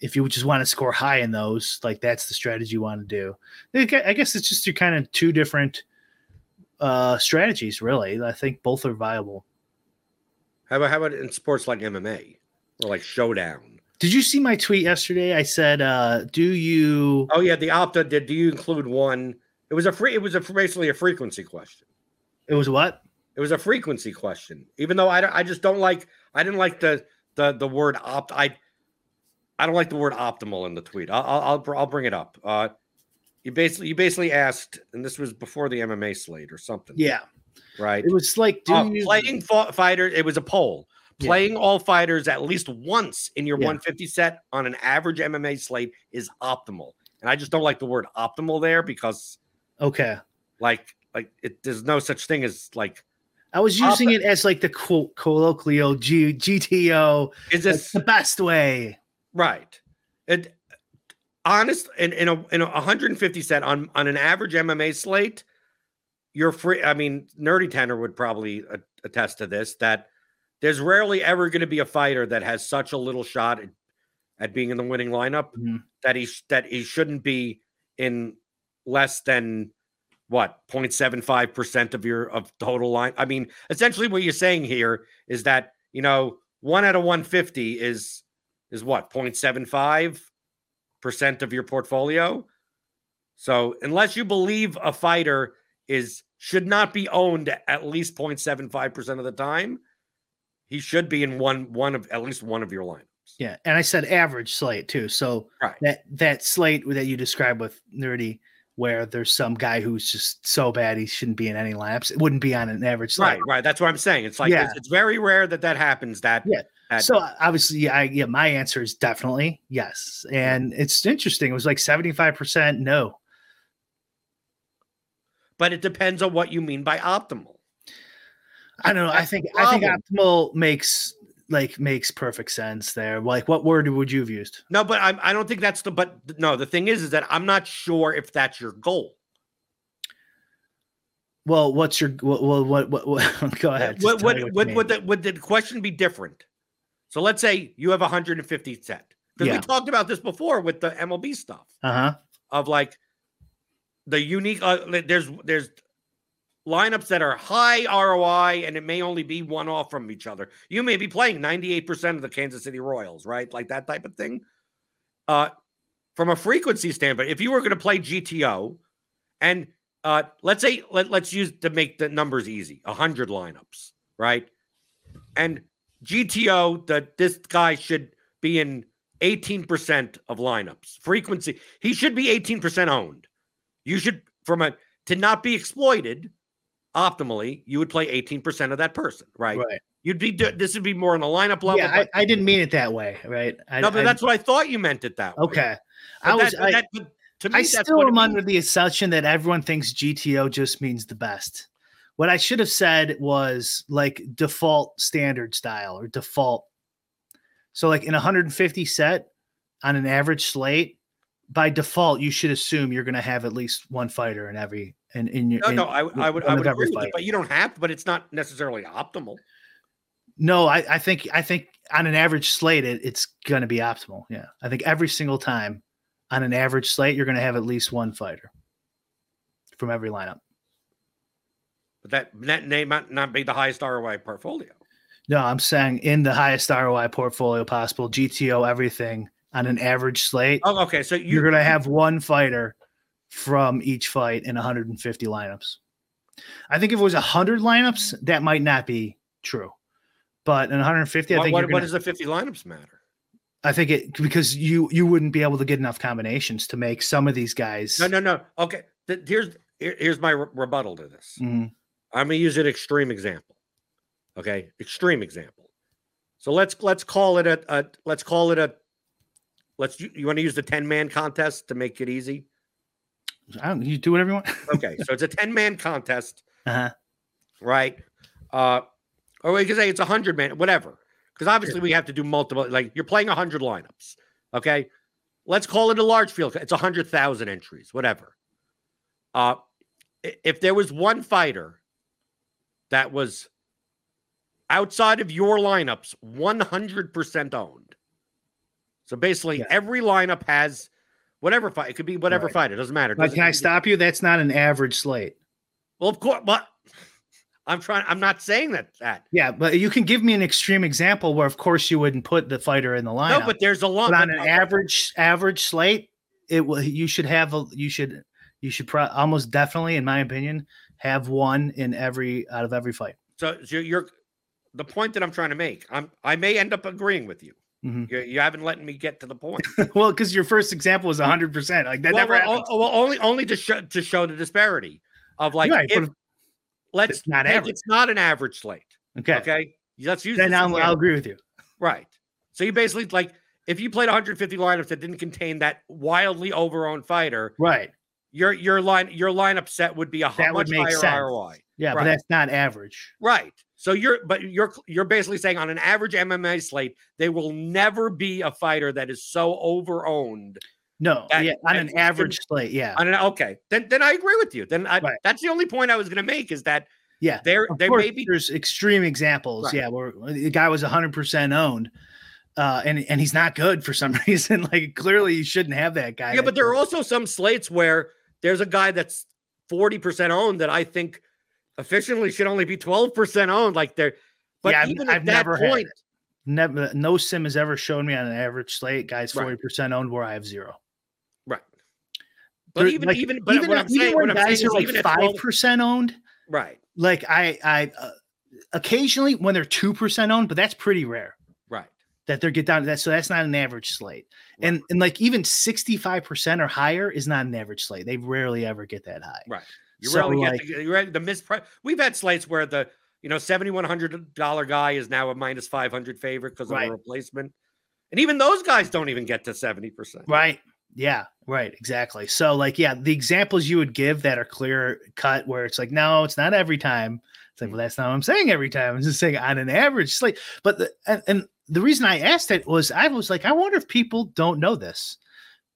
if you just want to score high in those like that's the strategy you want to do. I guess it's just your kind of two different uh strategies really. I think both are viable. How about how about in sports like MMA or like Showdown? did you see my tweet yesterday i said uh do you Oh yeah, the Opta did. Do you include one? It was a free. It was a basically a frequency question. it was what It was a frequency question. Even though I don't, I just don't like. I didn't like the the the word opt. I I don't like the word optimal in the tweet. I'll I'll I'll, I'll bring it up. Uh, you basically you basically asked, and this was before the MMA slate or something. yeah Right. it was like do Uh, you playing fighter. It was a poll. Yeah. Playing all fighters at least once in your Yeah. 150 set on an average MMA slate is optimal. And I just don't like the word optimal there because okay like like it there's no such thing as like i was using it as like the quote colloquial G- gto is this the best way right? It honest in, in a in a 150 set on on an average MMA slate, you're free. I mean, Nerdy Tanner would probably attest to this that there's rarely ever going to be a fighter that has such a little shot at, at being in the winning lineup Mhm. that he that he shouldn't be in less than what 0.75 percent of your of total line. I mean, essentially, what you're saying here is that you know one out of 150 is is what 0.75 percent of your portfolio. So unless you believe a fighter is should not be owned at least 0.75 percent of the time, he should be in one one of at least one of your lineups. Yeah, and I said average slate too. So Right. that that slate that you described with Nerdy, where there's some guy who's just so bad he shouldn't be in any lineups, it wouldn't be on an average slate. Right, right. That's what I'm saying. It's like Yeah. it's, it's very rare that that happens. That Yeah. that- So obviously, yeah, I, yeah, my answer is definitely yes, and it's interesting. It was like seventy five percent no. but it depends on what you mean by optimal. I don't know. I think I think optimal makes like makes perfect sense there. Like, what word would you have used? No, but I, I don't think that's the. But no, the thing is, is that I'm not sure if that's your goal. Well, what's your well? What what? what go ahead. Would just tell would what would, the, would the question be different? So let's say you have 150 set because Yeah. we talked about this before with the MLB stuff Uh-huh. of like the unique. Uh, there's there's lineups that are high ROI and it may only be one off from each other. You may be playing 98% of the Kansas City Royals, right? Like that type of thing. Uh, from a frequency standpoint, if you were going to play GTO and uh, let's say let, let's use to make the numbers easy 100 lineups, right? And GTO, that this guy should be in 18% of lineups. Frequency, he should be 18% owned. You should, from a to not be exploited optimally, you would play 18% of that person, right? Right. You'd be this would be more on the lineup level. Yeah, I, but, I didn't mean it that way, right? I, no, but I- that's what I thought you meant it that way. okay. But I was. that- I, that- to me, I still am under the assumption that everyone thinks GTO just means the best. What I should have said was like default standard style or default. So, like in a 150 set on an average slate, by default, you should assume you're going to have at least one fighter in every in in your. No, in- no, I, I would, I would agree with it, but you don't have to. But it's not necessarily optimal. No, I, I think I think on an average slate, it, it's going to be optimal. Yeah, I think every single time on an average slate, you're going to have at least one fighter from every lineup. But that that may not, not be the highest ROI portfolio. No, I'm saying in the highest ROI portfolio possible, GTO everything on an average slate, Oh, okay. So you, you're going to have one fighter from each fight in 150 lineups. I think if it was 100 lineups, that might not be true. But in 150, I what, think what does the 50 lineups matter? I think it because you you wouldn't be able to get enough combinations to make some of these guys. No, no, no. Okay. Th- here's here- here's my re- rebuttal to this. Mhm. I'm gonna use an extreme example. Okay, extreme example. So let's let's call it a, a let's call it a let's you, you want to use the 10 man contest to make it easy. I don't, you do whatever you want. Okay, so it's a 10 man contest, uh-huh. right? Uh, or we can say it's a hundred man, whatever. Because obviously we have to do multiple. Like you're playing a hundred lineups. Okay, let's call it a large field. It's a hundred thousand entries, whatever. Uh, if there was one fighter that was outside of your lineups, one hundred percent owned. So basically, Yeah. every lineup has whatever fight. It could be whatever Right. fight. It doesn't matter. It doesn't can I stop you? That's not an average slate. Well, of course, but I'm trying. I'm not saying that. That Yeah, but you can give me an extreme example where, of course, you wouldn't put the fighter in the lineup. no, but there's a lot. but on an average average slate, it will. You should have a. You should. You should pro- almost definitely, in my opinion, have one in every out of every fight. So, so you're the point that I'm trying to make. I'm I may end up agreeing with you. Mhm. You, you haven't let me get to the point. well, because your first example was hundred percent. Like that well, never well, well, only only to show to show the disparity of like Right, if, let's it's not average. It's not an average slate. okay. Okay, let's use Then I'll, I'll agree with you. right. So you basically like if you played 150 lineups that didn't contain that wildly overowned fighter, Right. your your line your lineup set would be a That would much make higher sense. ROI. Yeah, Right. but that's not average. Right. So you're but you're you're basically saying on an average MMA slate, they will never be a fighter that is so overowned. No. That- yeah, on an average slate. Yeah. On an okay, then then I agree with you. Then I, Right. that's the only point I was going to make is that Yeah. there there may be there's extreme examples. Right. Yeah, where the guy was 100% owned. Uh, and and he's not good for some reason. Like clearly, you shouldn't have that guy. yeah, but there are also some slates where there's a guy that's 40% owned that I think efficiently should only be 12% owned. Like they're, but Yeah, I've- even I've at that never had point, Never, no sim has ever shown me on an average slate, guys, forty percent owned where I have zero. right. But even, like, even, but even, what I'm even saying, when what I'm saying guys are like 5% owned, right, like I, I uh, occasionally when they're two percent owned, but that's pretty rare right. that they're get down to that. So that's not an average slate. And and like even sixty five percent or higher is not an average slate. They rarely ever get that high. Right. You So, really like- get the, you really- the misprice. We've had slates where the you know seventy one hundred dollar guy is now a minus five hundred favorite because of a replacement, and even those guys don't even get to seventy percent. Right. Yeah. Right. Exactly. So, like, yeah, the examples you would give that are clear cut, where it's like, no, it's not every time. It's like, well, mm-hmm. that's not what I'm saying every time. I'm just saying on an average slate. But the, and, and the reason I asked it was I was like, I wonder if people don't know this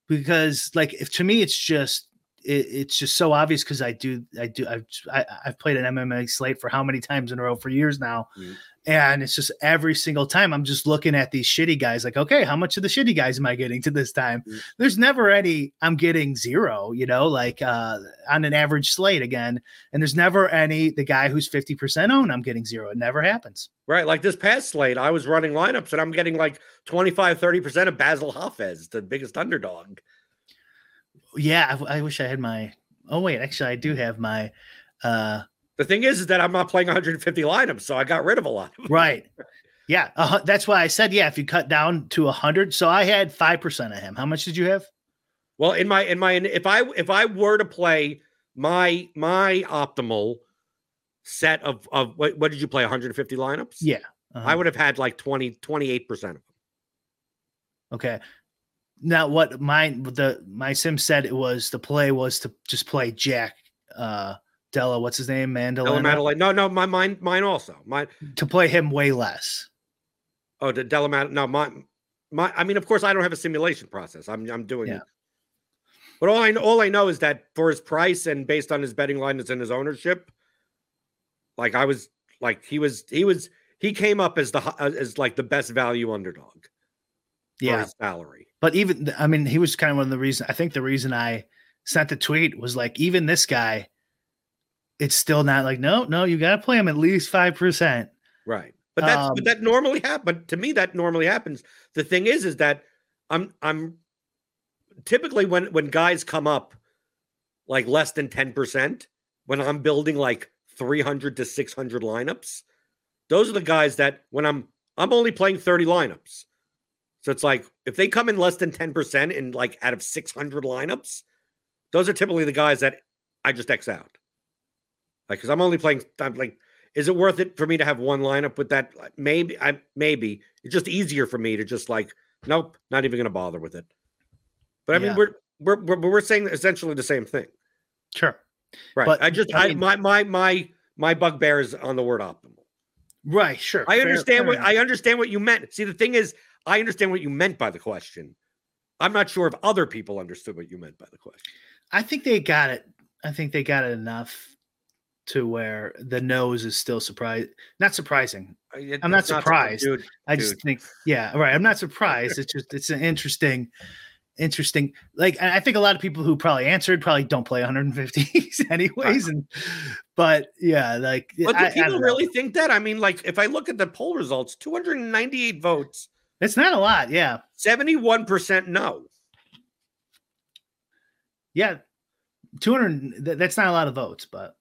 because, like, if to me, it's just it, it's just so obvious because I do I do I've I, I've played an MMA slate for how many times in a row for years now, Mhm. and it's just every single time I'm just looking at these shitty guys like, okay, how much of the shitty guys am I getting to this time? Mhm. There's never any I'm getting zero, you know, like uh on an average slate again, and there's never any the guy who's 50% owned, I'm getting zero. It never happens. Right. Like this past slate, I was running lineups and I'm getting like 25, 30% of Basil Hafez, the biggest underdog. Yeah, I, I wish I had my oh wait, actually I do have my uh The thing is, is that I'm not playing 150 lineups, so I got rid of a lot. right. Yeah, uh, that's why I said yeah. If you cut down to a hundred, so I had five percent of him. How much did you have? Well, in my in my if I if I were to play my my optimal set of of what, what did you play 150 lineups? Yeah, uh-huh. I would have had like 20 28% of them. Okay. Now what my the my sim said it was the play was to just play Jack uh Della, what's his name? Mandela. Madeline. No, no, my mine mine also. Mine To play him way less. oh the Della Mad- no, my my I mean, of course, I don't have a simulation process. I'm I'm doing Yeah. But all I know, all I know is that for his price and based on his betting line and his ownership, like I was like he was he was he came up as the as like the best value underdog Yeah. salary. But even I mean, he was kind of one of the reason I think the reason I sent the tweet was like, even this guy, it's still not like, no, no, you gotta play him at least five percent. Right. But that's Um, but that normally happens. But to me, that normally happens. The thing is, is that I'm I'm typically when when guys come up like less than 10%, when I'm building like 300 to 600 lineups, those are the guys that when I'm I'm only playing 30 lineups. So it's like if they come in less than 10% in like out of 600 lineups, those are typically the guys that I just X out. Like, because I'm only playing, I'm like, is it worth it for me to have one lineup with that? Maybe, I maybe it's just easier for me to just like, nope, not even going to bother with it. But I mean, Yeah. we're, we're we're we're saying essentially the same thing, Sure. right? But, I just, I I, my my my my bugbear is on the word optimal. Right, sure. I Fair- understand fair what enough. I understand what you meant. See, the thing is, I understand what you meant by the question. I'm not sure if other people understood what you meant by the question. I think they got it. I think they got it enough to where the nose is still surprised. Not surprising. I- it- I'm not surprised. dude. I just Dude. think, yeah, right. I'm not surprised. It's just it's an interesting, interesting. Like, I think a lot of people who probably answered probably don't play 150s anyways. And but yeah, like, But do I- I people don't really think that? I mean, like, if I look at the poll results, 298 votes, It's not a lot. Yeah, 71% no. yeah. 200. That's not a lot of votes, but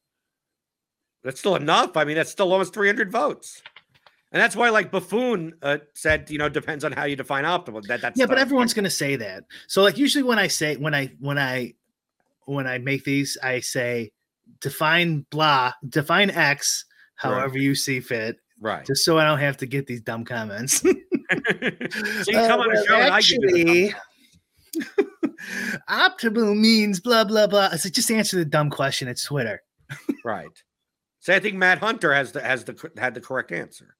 That's still enough. I mean, that's still almost 300 votes. And that's why, like Buffoon uh, said, you know, depends on how you define optimal. That that's yeah, but everyone's gonna say that. So like usually when I say when I when I when I make these, I say define blah, define X however you see fit, right. just so I don't have to get these dumb comments. so you Uh, come on the well, show and I give you the actually, optimal means blah blah blah. Like just answer the dumb question. It's Twitter. right. So I think Matt Hunter has the has the had the correct answer.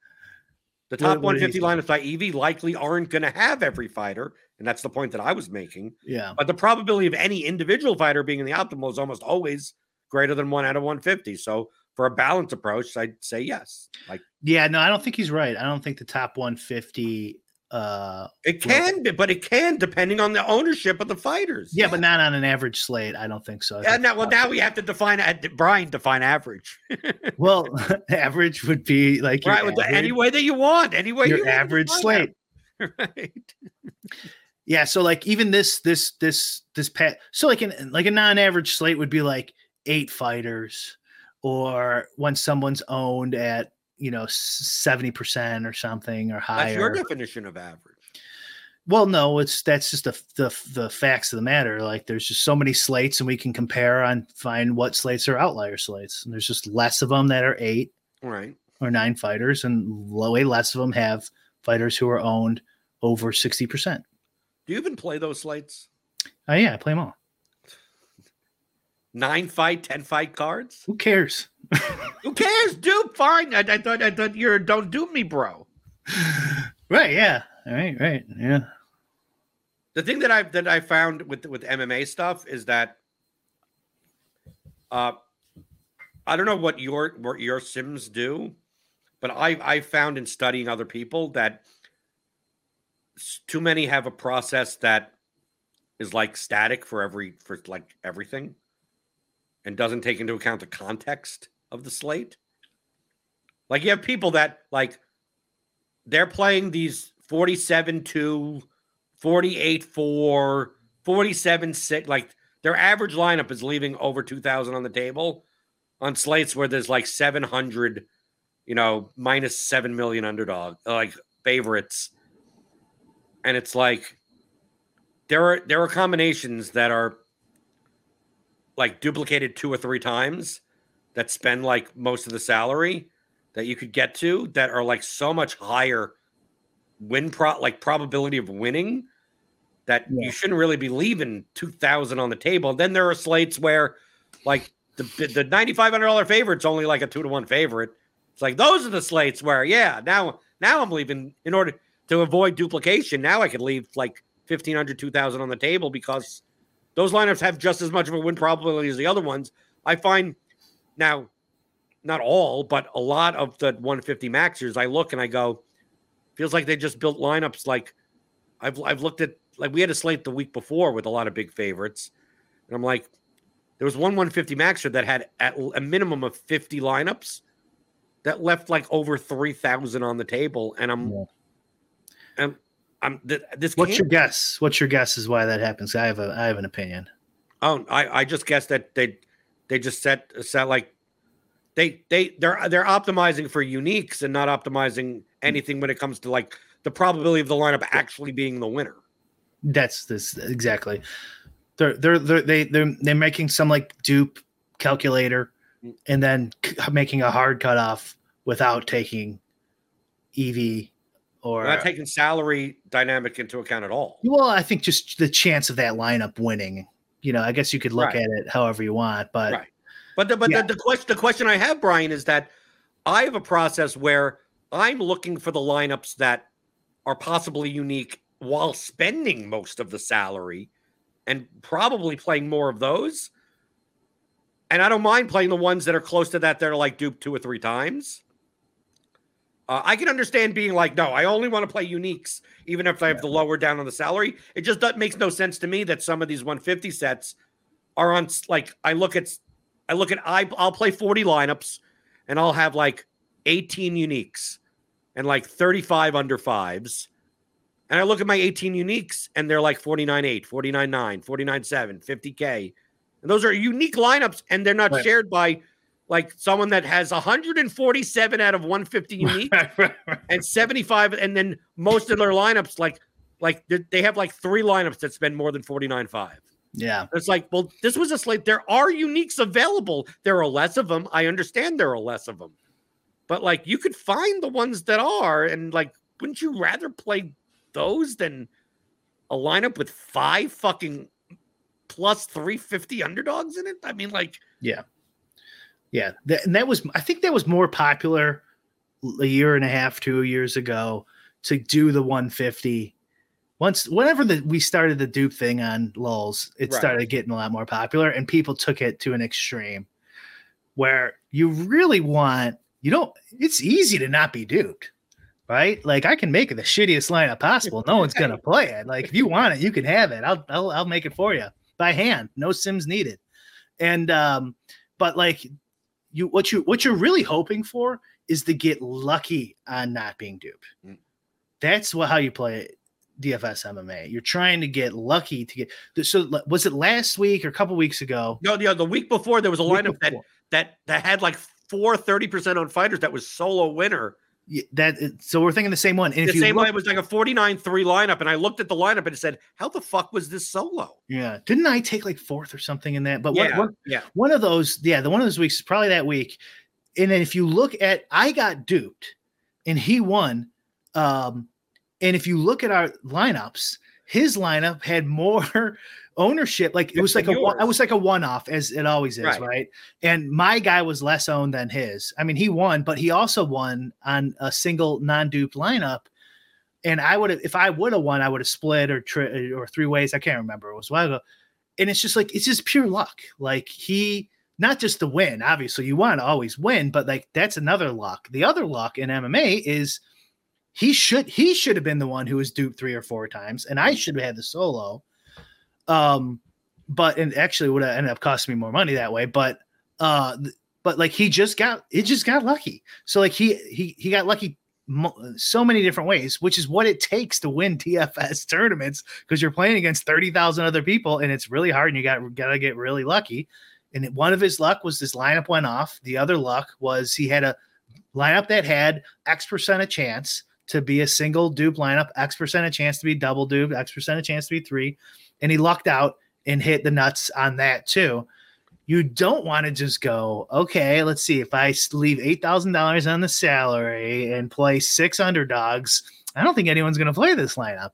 The top what did he 150 lineups by EV likely aren't going to have every fighter, and that's the point that I was making. Yeah. But the probability of any individual fighter being in the optimal is almost always greater than one out of 150. So for a balanced approach, I'd say yes. Like Yeah, no, I don't think he's right. I don't think the top 150 uh It can be, but it can depending on the ownership of the fighters. yeah, but not on an average slate. I don't think so. Yeah, now, well, now we have to define uh, Brian define average, well, average would be like right? Average, any way that you want, any way your want to average slate. right? Yeah, so like even this this this this pat so like an like a non-average slate would be like eight fighters or when someone's owned at you know 70% or something or higher that's your definition of average. Well, no, it's that's just the, the the facts of the matter. Like there's just so many slates and we can compare and find what slates are outlier slates. And there's just less of them that are eight Right. or nine fighters and way less of them have fighters who are owned over 60%. Do you even play those slates? Oh yeah, I play them all. Nine fight, ten fight cards. Who cares? Who cares, dude? Fine. I, I thought I thought you're don't do me, bro. Right, yeah. Right. right, right. Yeah. the thing that I that I found with with MMA stuff is that uh I don't know what your what your sims do, but I I found in studying other people that too many have a process that is like static for every for like everything and doesn't take into account the context of the slate. Like you have people that like they're playing these 47 2 48 4 47 6 like their average lineup is leaving over 2000 on the table on slates where there's like 700 you know minus 7 million underdog like favorites and it's like there are there are combinations that are like duplicated two or three times that spend like most of the salary that you could get to that are like so much higher win pro like probability of winning that Yeah. you shouldn't really be leaving 2000 on the table. Then there are slates where like the the $9500 favorite's only like a 2 to 1 favorite. It's like those are the slates where yeah now now i'm leaving in order to avoid duplication. Now i could leave like 1500 2000 on the table because those lineups have just as much of a win probability as the other ones. I find now not all but a lot of the 150 maxers i look and i go feels like they just built lineups like I've I've looked at like we had a slate the week before with a lot of big favorites, and I'm like, there was one 150 maxer that had at a minimum of 50 lineups that left like over 3,000 on the table, and I'm, Yeah. I'm, I'm th- this. What's your guess? What's your guess is why that happens? I have a I have an opinion. Oh, I, I just guess that they they just set set like they they they're they're optimizing for uniques and not optimizing anything when it comes to like the probability of the lineup actually being the winner. That's this exactly. They're they're they're they they're they're making some like dupe calculator, Mm. and then c- making a hard cutoff without taking EV or We're not taking salary dynamic into account at all. well, I think just the chance of that lineup winning. You know, I guess you could look Right. at it however you want, but Right. But the but Yeah. the, the question the question I have, Brian, is that I have a process where I'm looking for the lineups that are possibly unique while spending most of the salary and probably playing more of those. And I don't mind playing the ones that are close to that They're like duped two or three times. Uh, I can understand being like, no, I only want to play uniques, even if I have the lower down on the salary. It just does, makes no sense to me that some of these 150 sets are on like I look at I look at I I'll play 40 lineups and I'll have like 18 uniques and like 35 under fives. And I look at my 18 uniques and they're like 49 8, 49 9, 49 7, 50K. And those are unique lineups and they're not Right. shared by like someone that has 147 out of 150 unique and 75 and then most of their lineups like like they- they have like three lineups that spend more than 49.5 yeah, it's like well this was a slate. There are uniques available. There are less of them i understand there are less of them but like you could find the ones that are and like wouldn't you rather play those than a lineup with five fucking plus 350 underdogs in it? I mean like yeah, Yeah, that- and that was I think that was more popular a year and a half, two years ago to do the 150. Once, whenever the, we started the dupe thing on LOLz, it Right. started getting a lot more popular, and people took it to an extreme where you really want you don't. It's easy to not be duped. right? Like I can make it the shittiest lineup possible. No one's gonna play it. Like if you want it, you can have it. I'll I'll, I'll make it for you by hand. No sims needed. And um, but like you what you what you're really hoping for is to get lucky on not being duped. Mm. That's what how you play it. DFS MMA. You're trying to get lucky to get. So was it last week or a couple weeks ago? No, yeah, the week before there was a lineup that that that had like four 30% on fighters that was solo winner that so we're thinking the same one. And the same look, line was like a 49-3 lineup, and I looked at the lineup and it said, How the fuck was this solo? Yeah. Didn't I take like fourth or something in that? But yeah, one, yeah. one of those, yeah, the one of those weeks is probably that week. And then if you look at I got duped and he won. Um, and if you look at our lineups, his lineup had more ownership like it was like a I was like a one off as it always is right. right. and my guy was less owned than his. I mean he won but he also won on a single non-duped lineup. And i would have if i would have won i would have split or tri- or three ways i can't remember. It was a while ago. And it's just like it's just pure luck. Like he not just the win obviously you want to always win but like that's another luck. The other luck in mma is he should he should have been the one who was duped three or four times and i should have had the solo um, but and actually would have ended up costing me more money that way. But uh, but like he just got it just got lucky. So like he he he got lucky so many different ways, which is what it takes to win DFS tournaments because you're playing against 30,000 other people and it's really hard and you got got to get really lucky. And one of his luck was this lineup went off. The other luck was he had a lineup that had X percent of chance to be a single dupe lineup, X percent a chance to be double dupe, X percent a chance to be three and he lucked out and hit the nuts on that too. You don't want to just go, okay, let's see. If I leave $8,000 on the salary and play six underdogs, I don't think anyone's going to play this lineup.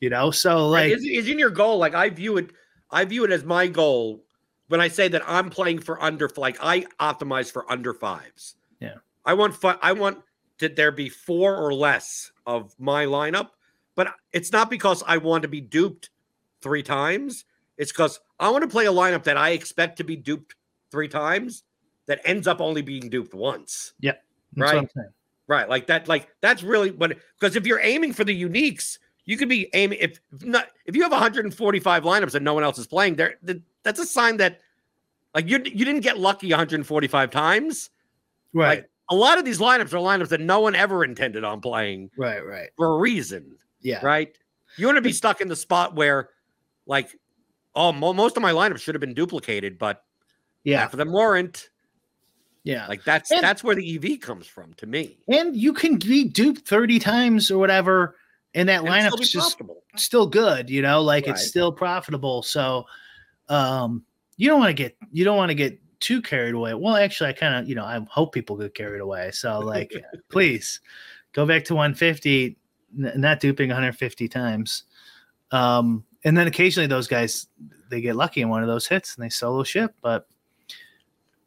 You know, so like, is, is in your goal? Like, I view it, I view it as my goal when I say that I'm playing for under, like, I optimize for under fives. Yeah. I want, I want that there be four or less of my lineup, but it's not because I want to be duped three times. It's because I want to play a lineup that I expect to be duped three times that ends up only being duped once. Yeah. Right. Right. Like that, like that's really what because if you're aiming for the uniques, you could be aiming if not if you have 145 lineups and no one else is playing there, that's a sign that like you you didn't get lucky 145 times. Right. Like, a lot of these lineups are lineups that no one ever intended on playing. Right, right. For a reason. Yeah. Right. You want to be stuck in the spot where like, oh, mo- most of my lineups should have been duplicated, but yeah, for them weren't. Yeah, like that's and, that's where the EV comes from to me. And you can be duped thirty times or whatever, and that lineup is just still good. You know, like right. it's still profitable. So, um, you don't want to get you don't want to get too carried away. Well, actually, I kind of you know I hope people get carried away. So, like, please go back to 150, n- not duping 150 times. Um, and then occasionally those guys they get lucky in one of those hits and they solo ship. But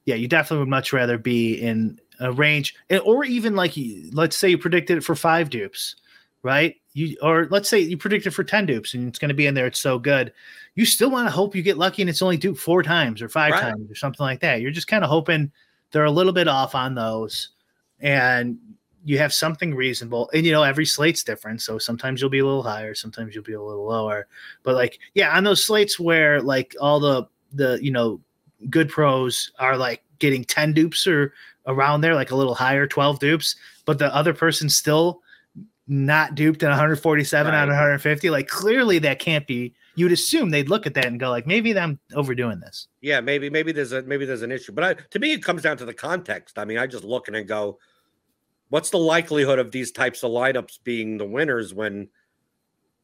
yeah, you definitely would much rather be in a range, or even like let's say you predicted it for five dupes, right? You or let's say you predicted for ten dupes and it's going to be in there. It's so good. You still want to hope you get lucky and it's only duped four times or five right. times or something like that. You're just kind of hoping they're a little bit off on those, and you have something reasonable and you know every slate's different so sometimes you'll be a little higher sometimes you'll be a little lower but like yeah on those slates where like all the the you know good pros are like getting 10 dupes or around there like a little higher 12 dupes but the other person's still not duped at 147 right. out of 150 like clearly that can't be. You'd assume they'd look at that and go like maybe i'm overdoing this. Yeah maybe maybe there's a maybe there's an issue. But I, to me it comes down to the context. I mean i just look and go what's the likelihood of these types of lineups being the winners when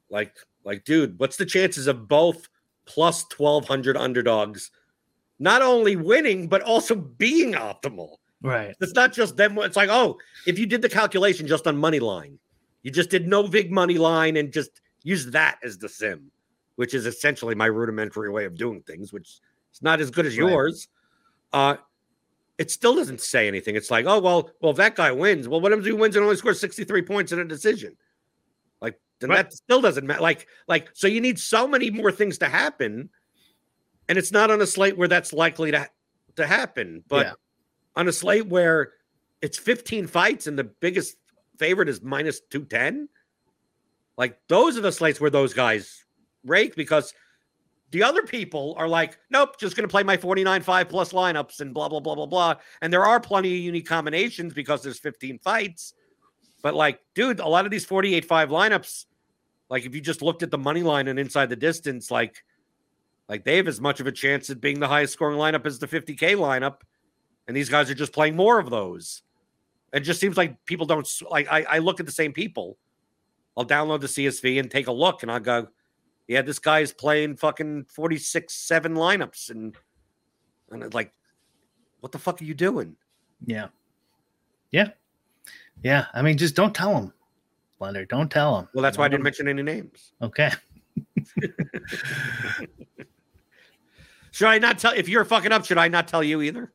like like dude what's the chances of both plus 1200 underdogs not only winning but also being optimal? Right. It's not just them. It's like oh if you did the calculation just on money line you just did no big money line and just use that as the sim which is essentially my rudimentary way of doing things which is not as good as right. yours uh it still doesn't say anything. It's like, oh well, well, that guy wins, well, what happens if he wins and only scores 63 points in a decision? Like, then right. that still doesn't matter. Like, like, so you need so many more things to happen, and it's not on a slate where that's likely to to happen, but yeah. on a slate where it's 15 fights and the biggest favorite is minus 210. Like those are the slates where those guys rake because the other people are like, nope, just going to play my 49 5 plus lineups and blah, blah, blah, blah, blah. And there are plenty of unique combinations because there's 15 fights. But like, dude, a lot of these 48 5 lineups, like if you just looked at the money line and inside the distance, like, like they have as much of a chance at being the highest scoring lineup as the 50K lineup. And these guys are just playing more of those. It just seems like people don't like. I, I look at the same people. I'll download the CSV and take a look, and I'll go, yeah, this guy's playing fucking 46 7 lineups. And, and it's like, what the fuck are you doing? Yeah. Yeah. Yeah. I mean, just don't tell him, Blender. Don't tell him. Well, that's why I didn't mention any names. Okay. should I not tell if you're fucking up? Should I not tell you either?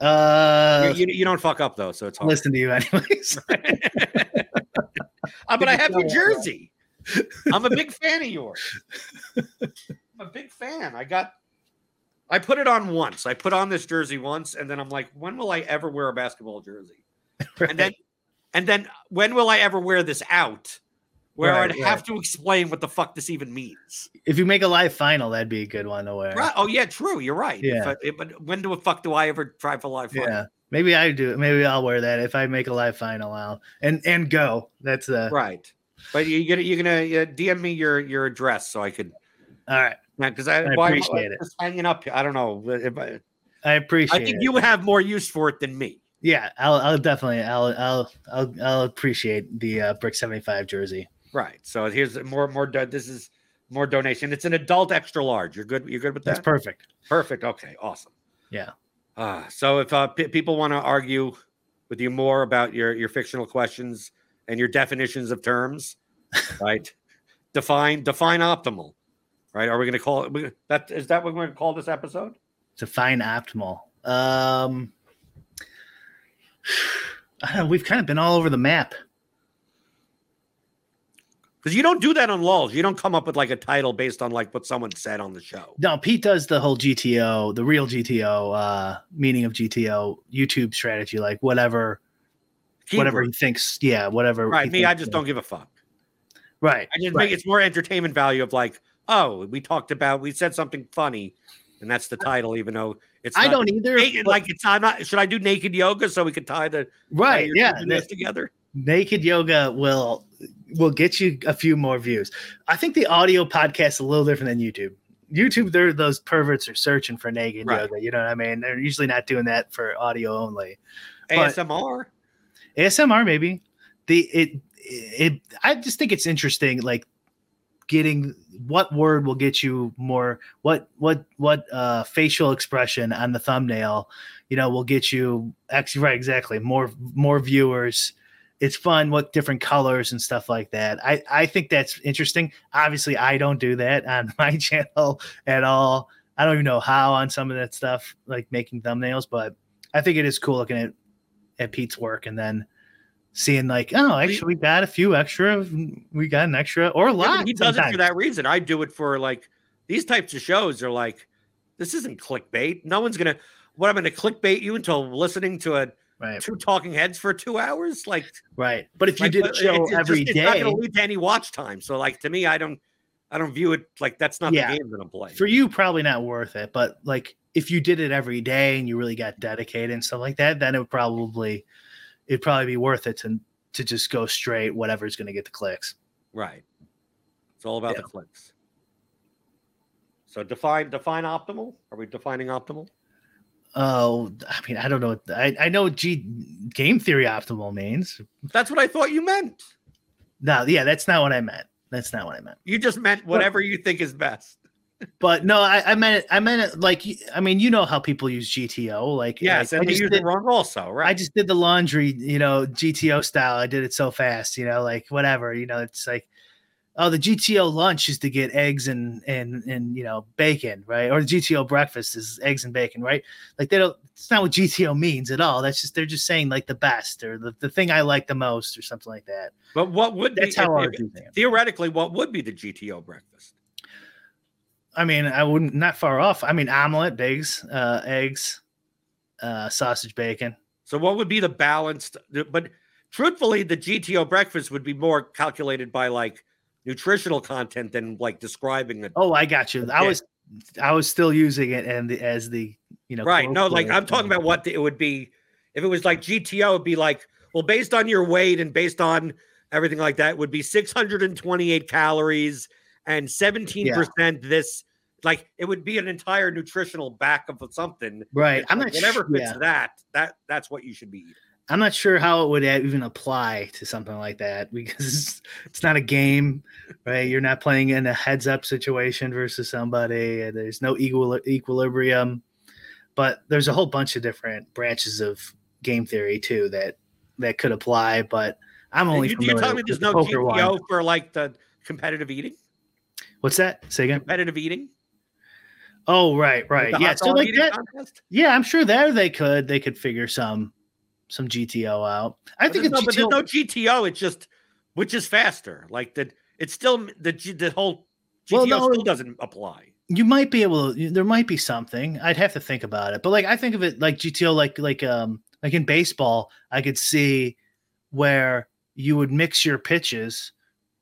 Uh, you, you, you don't fuck up though, so it's hard. listen to you anyways. uh, but I have your jersey. I'm a big fan of yours. I'm a big fan. I got I put it on once. I put on this jersey once, and then I'm like, when will I ever wear a basketball jersey? Right. And then and then when will I ever wear this out? Where right, I'd right. have to explain what the fuck this even means. If you make a live final, that'd be a good one to wear. Right. Oh yeah, true. You're right. Yeah. I, but when do a fuck do I ever try for live final? Yeah. Maybe I do. Maybe I'll wear that if I make a live final. I'll and and go. That's uh right. But you're gonna you're gonna uh, DM me your your address so I could. All right. Because I, I why, appreciate it. Just hanging up. I don't know. If I, I appreciate. I think it. you would have more use for it than me. Yeah, I'll, I'll definitely, I'll, I'll, I'll, I'll appreciate the uh, Bric seventy five jersey. Right. So here's more, more. This is more donation. It's an adult extra large. You're good. You're good with that. That's perfect. Perfect. Okay. Awesome. Yeah. Uh, so if uh, p- people want to argue with you more about your your fictional questions and your definitions of terms, right? define define optimal, right? Are we going to call it that? Is that what we're going to call this episode? Define optimal. Um, I don't know. We've kind of been all over the map. Because you don't do that on LOLz. You don't come up with like a title based on like what someone said on the show. No, Pete does the whole GTO, the real GTO, uh, meaning of GTO YouTube strategy, like whatever, whatever he thinks. Yeah, whatever. Right. Me, I just don't give a fuck. Right. I just right. it's more entertainment value of like, oh, we talked about, we said something funny, and that's the title, even though it's. I don't either. Naked, like it's I'm not. Should I do naked yoga so we could tie the right? yeah, this together. Naked yoga will will get you a few more views. I think the audio podcast is a little different than YouTube. YouTube, they're those perverts are searching for naked right. yoga. You know what I mean? They're usually not doing that for audio only. ASMR. But ASMR, maybe. The it it I just think it's interesting, like getting what word will get you more what what what uh facial expression on the thumbnail you know will get you actually right exactly more more viewers it's fun what different colors and stuff like that. I I think that's interesting. Obviously, I don't do that on my channel at all. I don't even know how on some of that stuff, like making thumbnails, but I think it is cool looking at at Pete's work and then seeing like, oh, actually, we got a few extra. We got an extra or a lot. Yeah, he does sometimes. it for that reason. I do it for like these types of shows are like, this isn't clickbait. No one's gonna. What I'm gonna clickbait you until listening to a right. two talking heads for two hours. Like, right. But if you like, did a show it's, every just, day, it's not going to lead to any watch time. So, like to me, I don't, I don't view it like that's not yeah. the game that I'm playing. For you, probably not worth it. But like, if you did it every day and you really got dedicated and stuff like that, then it would probably, it'd probably be worth it to to just go straight whatever's going to get the clicks. Right. It's all about yeah. the clicks. So define define optimal. Are we defining optimal? Oh, I mean, I don't know. I, I know G game theory optimal means. That's what I thought you meant. No, yeah, that's not what I meant. That's not what I meant. You just meant whatever you think is best. but no, I, I meant it. I meant it like I mean, you know how people use GTO. Like yes, like, and I just use did, it wrong also, right? I just did the laundry, you know, GTO style. I did it so fast, you know, like whatever, you know, it's like oh, the GTO lunch is to get eggs and and and you know bacon, right? Or the GTO breakfast is eggs and bacon, right? Like they don't. It's not what GTO means at all. That's just they're just saying like the best or the, the thing I like the most or something like that. But what would that's be, how if, theoretically what would be the GTO breakfast? I mean, I wouldn't not far off. I mean, omelet, bigs, uh, eggs, uh, sausage, bacon. So what would be the balanced? But truthfully, the GTO breakfast would be more calculated by like nutritional content than like describing it. Oh, I got you. I was I was still using it and the, as the you know right. No, like I'm talking about what it would be if it was like GTO, it'd be like, well, based on your weight and based on everything like that, it would be 628 calories and 17% this. Like it would be an entire nutritional back of something. right. I'm not whatever sure, fits yeah. that. That that's what you should be eating. I'm not sure how it would even apply to something like that because it's not a game, right? You're not playing in a heads up situation versus somebody. There's no equal equilibrium, but there's a whole bunch of different branches of game theory too that that could apply. But I'm only You, you're telling me there's the no GTO one. for like the competitive eating? What's that? Say again. Competitive eating? Oh, right, right. Yeah. So like that. contest? Yeah, I'm sure there they could they could figure some some GTO out. I think there's no, but GTO. there's no GTO. It's just which is faster. Like the it's still the the whole GTO Well, no, still doesn't apply. you might be able to there might be something i'd have to think about it but like i think of it like gto like like um like in baseball i could see where you would mix your pitches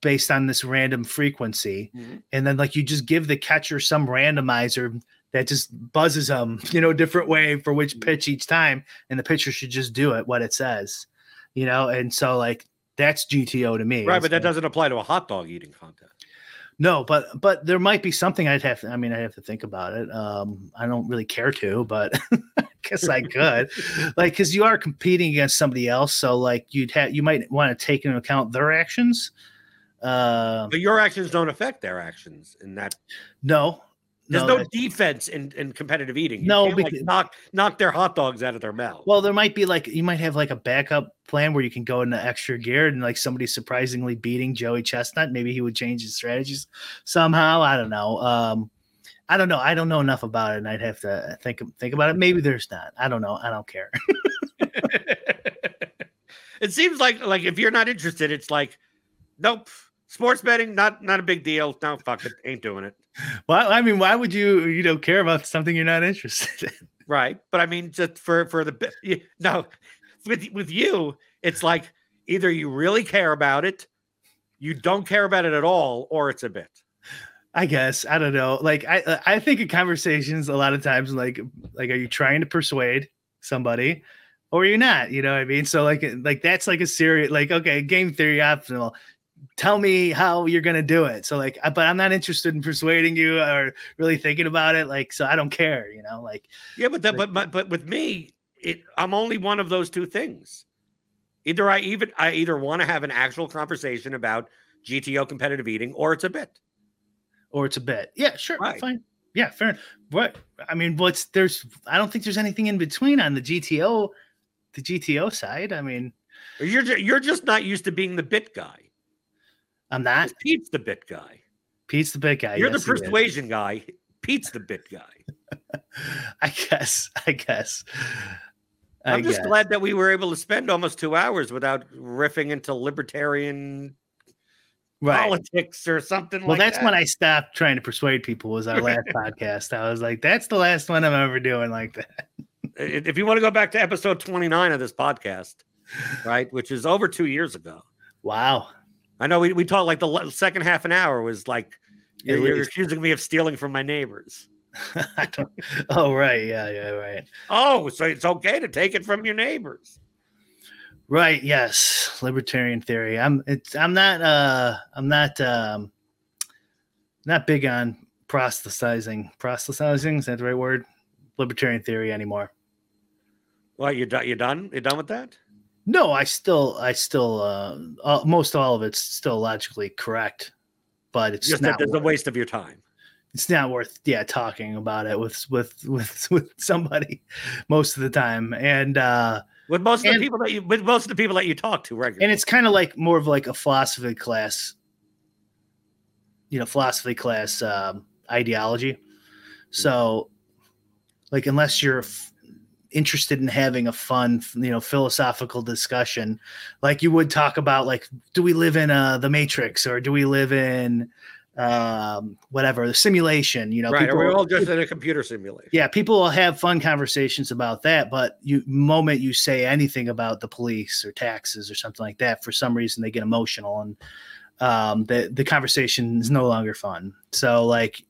based on this random frequency Mhm. and then like you just give the catcher some randomizer that just buzzes them you know different way for which pitch each time and the pitcher should just do it what it says you know and so like that's gto to me Right, but that doesn't apply to a hot dog eating contest. no, but but there might be something I'd have. To, I mean, I'd have to think about it. Um, I don't really care to, but I guess I could, like, because you are competing against somebody else, so like you'd have you might want to take into account their actions. Uh, But your actions don't affect their actions in that no, there's no. no, defense in, in competitive eating. You No, can't, like, knock knock their hot dogs out of their mouth. well, there might be like you might have like a backup plan where you can go into extra gear and like somebody surprisingly beating Joey Chestnut. Maybe he would change his strategies somehow. I don't know. Um, I don't know. I don't know enough about it, and I'd have to think think about it. Maybe there's not. I don't know. I don't care. it seems like like if you're not interested, it's like, nope. Sports betting, not not a big deal. No, fuck it, ain't doing it. Well, I mean, why would you you know care about something you're not interested in? Right, but I mean, just for for the you- no, with with you, it's like either you really care about it, you don't care about it at all, or it's a bit. I guess I don't know. Like I I think in conversations a lot of times like like are you trying to persuade somebody or you're not? You know what I mean? So like like that's like a serious like okay game theory optional. Tell me how you're gonna do it. So like, I- but I'm not interested in persuading you or really thinking about it. Like, so I don't care. You know, like Yeah, but that, Like- but but but with me, it I'm only one of those two things. Either I even I either want to have an actual conversation about GTO competitive eating, or it's a bit. or it's a bit. Yeah, sure, Right. fine. Yeah, fair. enough. What I mean, what's there's I don't think there's anything in between on the GTO, the GTO side. I mean, You're ju- you're just not used to being the bit guy. I'm not. Pete's the bit guy. Pete's the bit guy. You're yes, the persuasion guy. Pete's the bit guy. I guess. I guess. I I'm just guess. glad that we were able to spend almost two hours without riffing into libertarian right. politics or something Well, like that's that. when I stopped trying to persuade people. Was our last podcast? I was like, that's the last one I'm ever doing like that. If you want to go back to episode 29 of this podcast, right, which is over two years ago. Wow. I know we, we talked like the second half an hour was like At you're accusing me of stealing from my neighbors. Oh right, yeah, yeah, right, Oh, so it's okay to take it from your neighbors. right. Yes, libertarian theory. I'm. It's. I'm not. Uh. I'm not. Um. Not big on proselytizing. Proselytizing is that the right word? Libertarian theory anymore. Well, you done? You done? You done with that? No, I still. I still. Uh. uh most all of it's still logically correct, but it's Just that there's a waste of your time. it's not worth yeah talking about it with with with with somebody most of the time and uh With most of the people that you, with most of the people that you talk to regularly. and it's kind of like more of like a philosophy class you know philosophy class um ideology so like unless you're f- interested in having a fun you know philosophical discussion like you would talk about like do we live in uh the matrix or do we live in um, whatever the simulation. You know, right? people Are we all just in a computer simulation? yeah, people will have fun conversations about that, but you moment you say anything about the police or taxes or something like that, for some reason they get emotional and um, the the conversation is no longer fun. So like,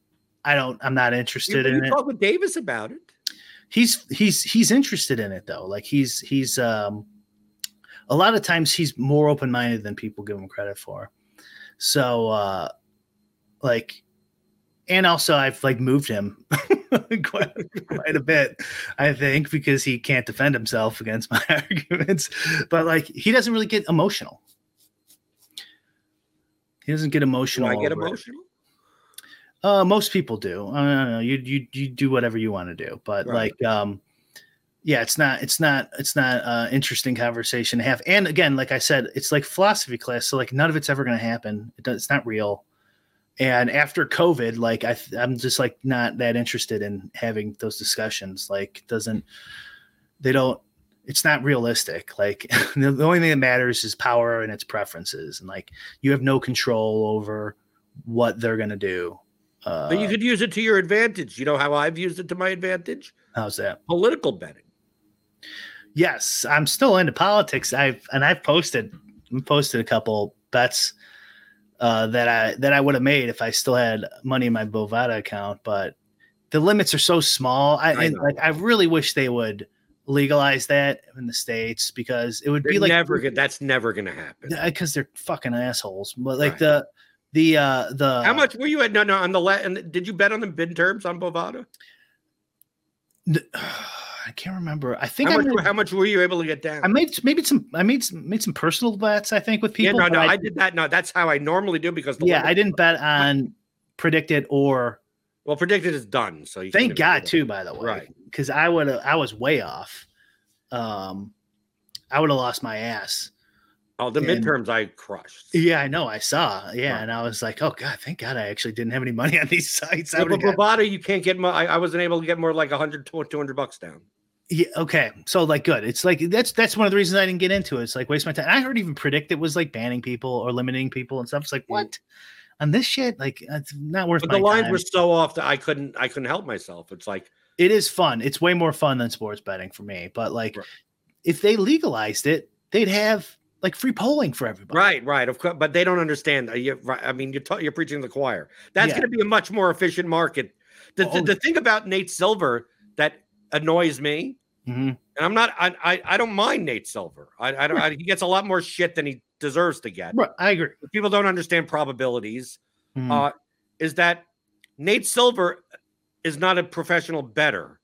I don't, I'm not interested you in it. talk with Davis about it. He's he's he's interested in it though. Like he's he's um, a lot of times he's more open minded than people give him credit for. So uh, like, and also I've like moved him quite, quite a bit, I think, because he can't defend himself against my arguments. But like, he doesn't really get emotional. He doesn't get Do emotional. I get emotional? Uh, most people do. I don't know. You you you do whatever you want to do, but Right. like, um, yeah, it's not it's not it's not uh interesting conversation to have. And again, like I said, it's like philosophy class, so like none of it's ever going to happen. It does, it's not real. And after COVID, like I I'm just like not that interested in having those discussions. Like, doesn't they don't it's not realistic. Like the, the only thing that matters is power and its preferences, and like you have no control over what they're going to do. Uh, But you could use it to your advantage. You know how I've used it to my advantage? how's that? Political betting. Yes, I'm still into politics. I've and I've posted posted a couple bets uh, that I that I would have made if I still had money in my Bovada account, but the limits are so small. I, I like I really wish they would legalize that in the states because it would They're be like never. That's never going to happen. because they're fucking assholes. But like Right. the the uh the How much were you at? No, no, on the la- and did you bet on the bid terms on Bovada? I can't remember. I think How I much, made, how much were you able to get down? I made maybe some I made some made some personal bets. I think with people. yeah, no, no, I- I, did that. No, that's how I normally do because the yeah, I didn't bet on PredictIt or Well, PredictIt is done. So you thank God too. By the way, Right. Because I would have I was way off. Um, I would have lost my ass. Oh, the and- midterms I crushed. Yeah, I know. I saw. Yeah, and I was like, oh God, thank God I actually didn't have any money on these sites. I Yeah, but Bovada, you can't get. I, I wasn't able to get more like 100, 200 bucks down. Yeah. Okay. So like, good. It's like that's that's one of the reasons I didn't get into it. It's like waste my time. I heard even PredictIt was like banning people or limiting people and stuff. It's like what on this shit? Like it's not worth But the lines time. were so off that I couldn't. I couldn't help myself. It's like it is fun. It's way more fun than sports betting for me. But like, Right. if they legalized it, they'd have like free polling for everybody. right, right. Of course, but they don't understand. Uh, You, I mean, you're ta- you're preaching to the choir. That's Yeah. going to be a much more efficient market. The, the, Oh. the thing about Nate Silver that annoys me, Mhm. and I'm not. I I, I don't mind Nate Silver. I, I don't. I, he gets a lot more shit than he deserves to get. Right. I agree. People don't understand probabilities. Mhm. uh, is that Nate Silver is not a professional bettor,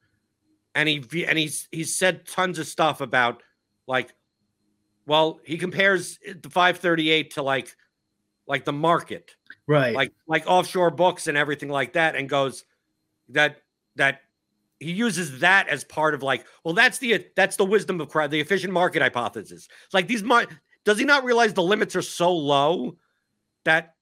and he and he's he's said tons of stuff about like, well, he compares the 538 to like like the market, right. like like offshore books and everything like that, and goes that that he uses that as part of like, well, that's the that's the wisdom of crowd, the efficient market hypothesis. It's like these mar- does he not realize the limits are so low that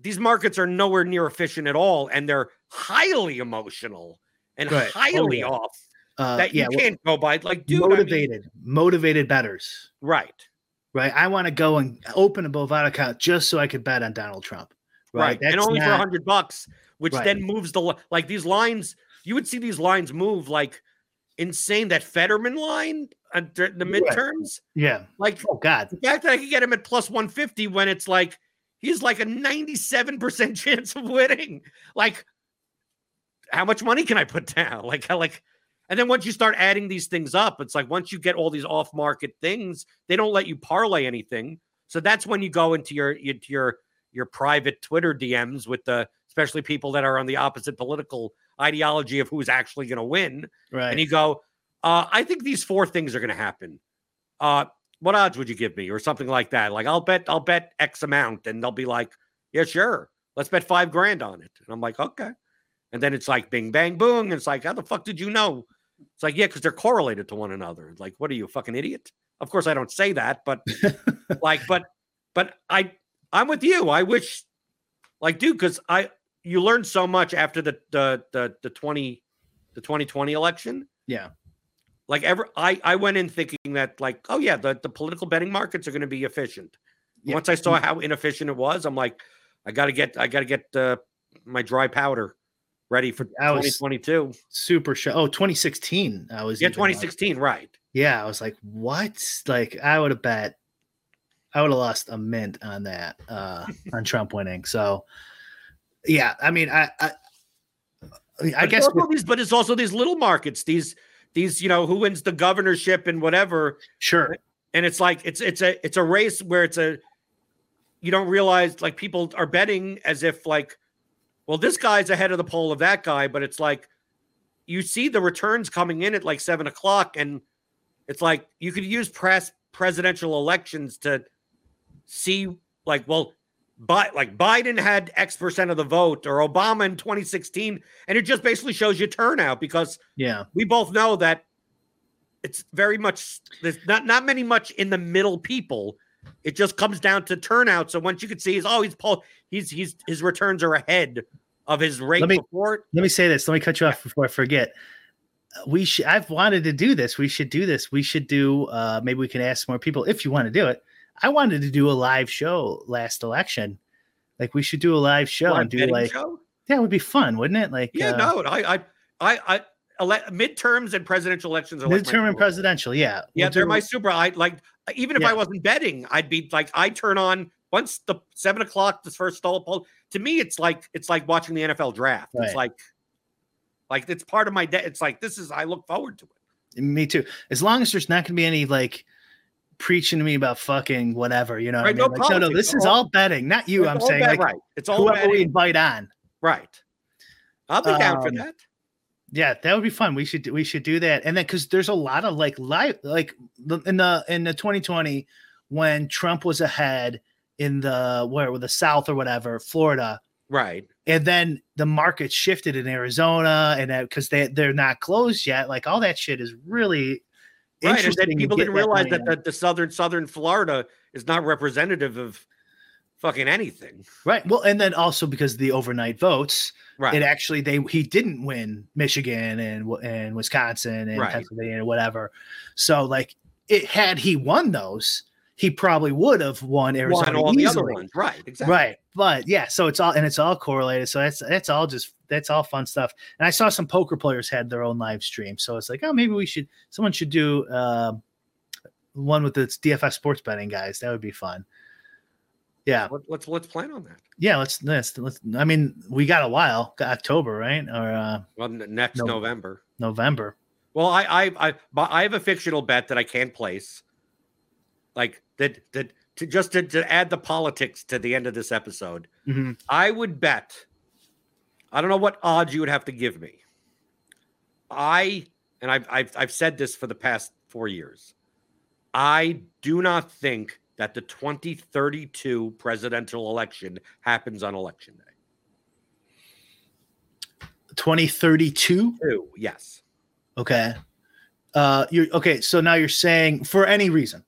these markets are nowhere near efficient at all, and they're highly emotional and Right. Oh, highly yeah. off uh, that you yeah. can't go by. Like, dude, I mean- motivated, motivated bettors. right? Right. I want to go and open a Bovada account just so I could bet on Donald Trump. Right. And That's only for a hundred bucks, which Right. then moves the like these lines. You would see these lines move like insane. That Fetterman line uh, at the the Right. midterms, Yeah. like Oh God. the fact that I could get him at plus 150 when it's like he's like a 97% chance of winning. Like, how much money can I put down? Like, how like, and then once you start adding these things up, it's like once you get all these off-market things, they don't let you parlay anything. So that's when you go into your into your your private Twitter DMs with the especially people that are on the opposite political ideology of who's actually going to win Right. and you go, uh, I think these four things are going to happen. Uh, what odds would you give me, or something like that? Like I'll bet, I'll bet X amount, and they'll be like, Yeah, sure, let's bet five grand on it. And I'm like, Okay. And then it's like Bing Bang Boom. It's like, How the fuck did you know? It's like, Yeah, because they're correlated to one another. Like, what are you, fucking idiot? Of course, I don't say that, but like, but, but I, I'm with you. I wish, like, dude, because I, you learned so much after the the the the twenty, the 2020 election yeah. like ever I I went in thinking that like oh yeah the, the political betting markets are going to be efficient. Yeah. Once I saw how inefficient it was, I'm like I got to get I got to get uh, my dry powder ready for I 2022. Super show. Oh, 2016. I was Yeah, even like- 2016, right. yeah, I was like, what? Like, I would have bet, I would have lost a mint on that, uh, on Trump winning. So, yeah, I mean, I, I, I But guess these, but it's also these little markets, these these you know who wins the governorship and whatever, sure. and it's like it's it's a it's a race where it's a you don't realize like people are betting as if like well this guy's ahead of the poll of that guy, but it's like you see the returns coming in at like seven o'clock, and it's like you could use press presidential elections to see like well. But like Biden had X percent of the vote, or Obama in 2016, and it just basically shows you turnout because Yeah. we both know that it's very much there's not not many much in the middle people. It just comes down to turnout. So once you can see is oh he's Paul he's he's his returns are ahead of his rate Let me- before. Let me say this. Let me cut you off before I forget. We should. I've wanted to do this. We should do this. We should do. Uh, maybe we can ask more people if you want to do it. I wanted to do a live show last election. Like we should do a live show Live and do like show? that would be fun, wouldn't it? Like yeah uh, no I I I I ele- midterms and presidential elections are like midterm and super- presidential. Yeah, Yeah, We'll they're do- my super. I like even if Yeah. I wasn't betting, I'd be like I turn on once the seven o'clock the first stall poll. To me, it's like it's like watching the NFL draft. It's like like it's part of my day. It's like this is I look forward to it. Me too. As long as there's not going to be any like preaching to me about fucking whatever, you know. what I Right, no mean? Like, no, no, this is all- all betting, not you. I'm saying bet- like right. It's all whoever we betting. invite on. right. I'll be down for Um, that. Yeah, that would be fun. We should we should do that. And then because there's a lot of like live like in the in the 2020 when Trump was ahead in the where with the South or whatever, Florida, Right. and then the market shifted in Arizona and because they they're not closed yet. Like all that shit is really Right. And then people didn't realize that the, the southern southern Florida is not representative of fucking anything. right. Well, and then also because the overnight votes, Right. it actually they he didn't win Michigan and and Wisconsin and Right. Pennsylvania and whatever. So like it had he won those, he probably would have won Arizona Won all the easily. other ones. Right. Exactly. Right. But yeah, so it's all and it's all correlated. So that's that's all just that's all fun stuff. And I saw some poker players had their own live stream. So it's like, oh, maybe we should someone should do uh, one with the DFS sports betting guys. That would be fun. Yeah. Let, let's let's plan on that. Yeah, let's let's let's I mean, we got a while, October, right? Or uh Well, next No. November. November. Well, I I I but I have a fictional bet that I can't place. Like that that to just to, to add the politics to the end of this episode. Mhm. I would bet. I don't know what odds you would have to give me. I and I've I've, I've said this for the past four years. I do not think that the 2032 presidential election happens on election day. 2032. Two, yes. Okay. Uh you're okay, so now you're saying for any reason.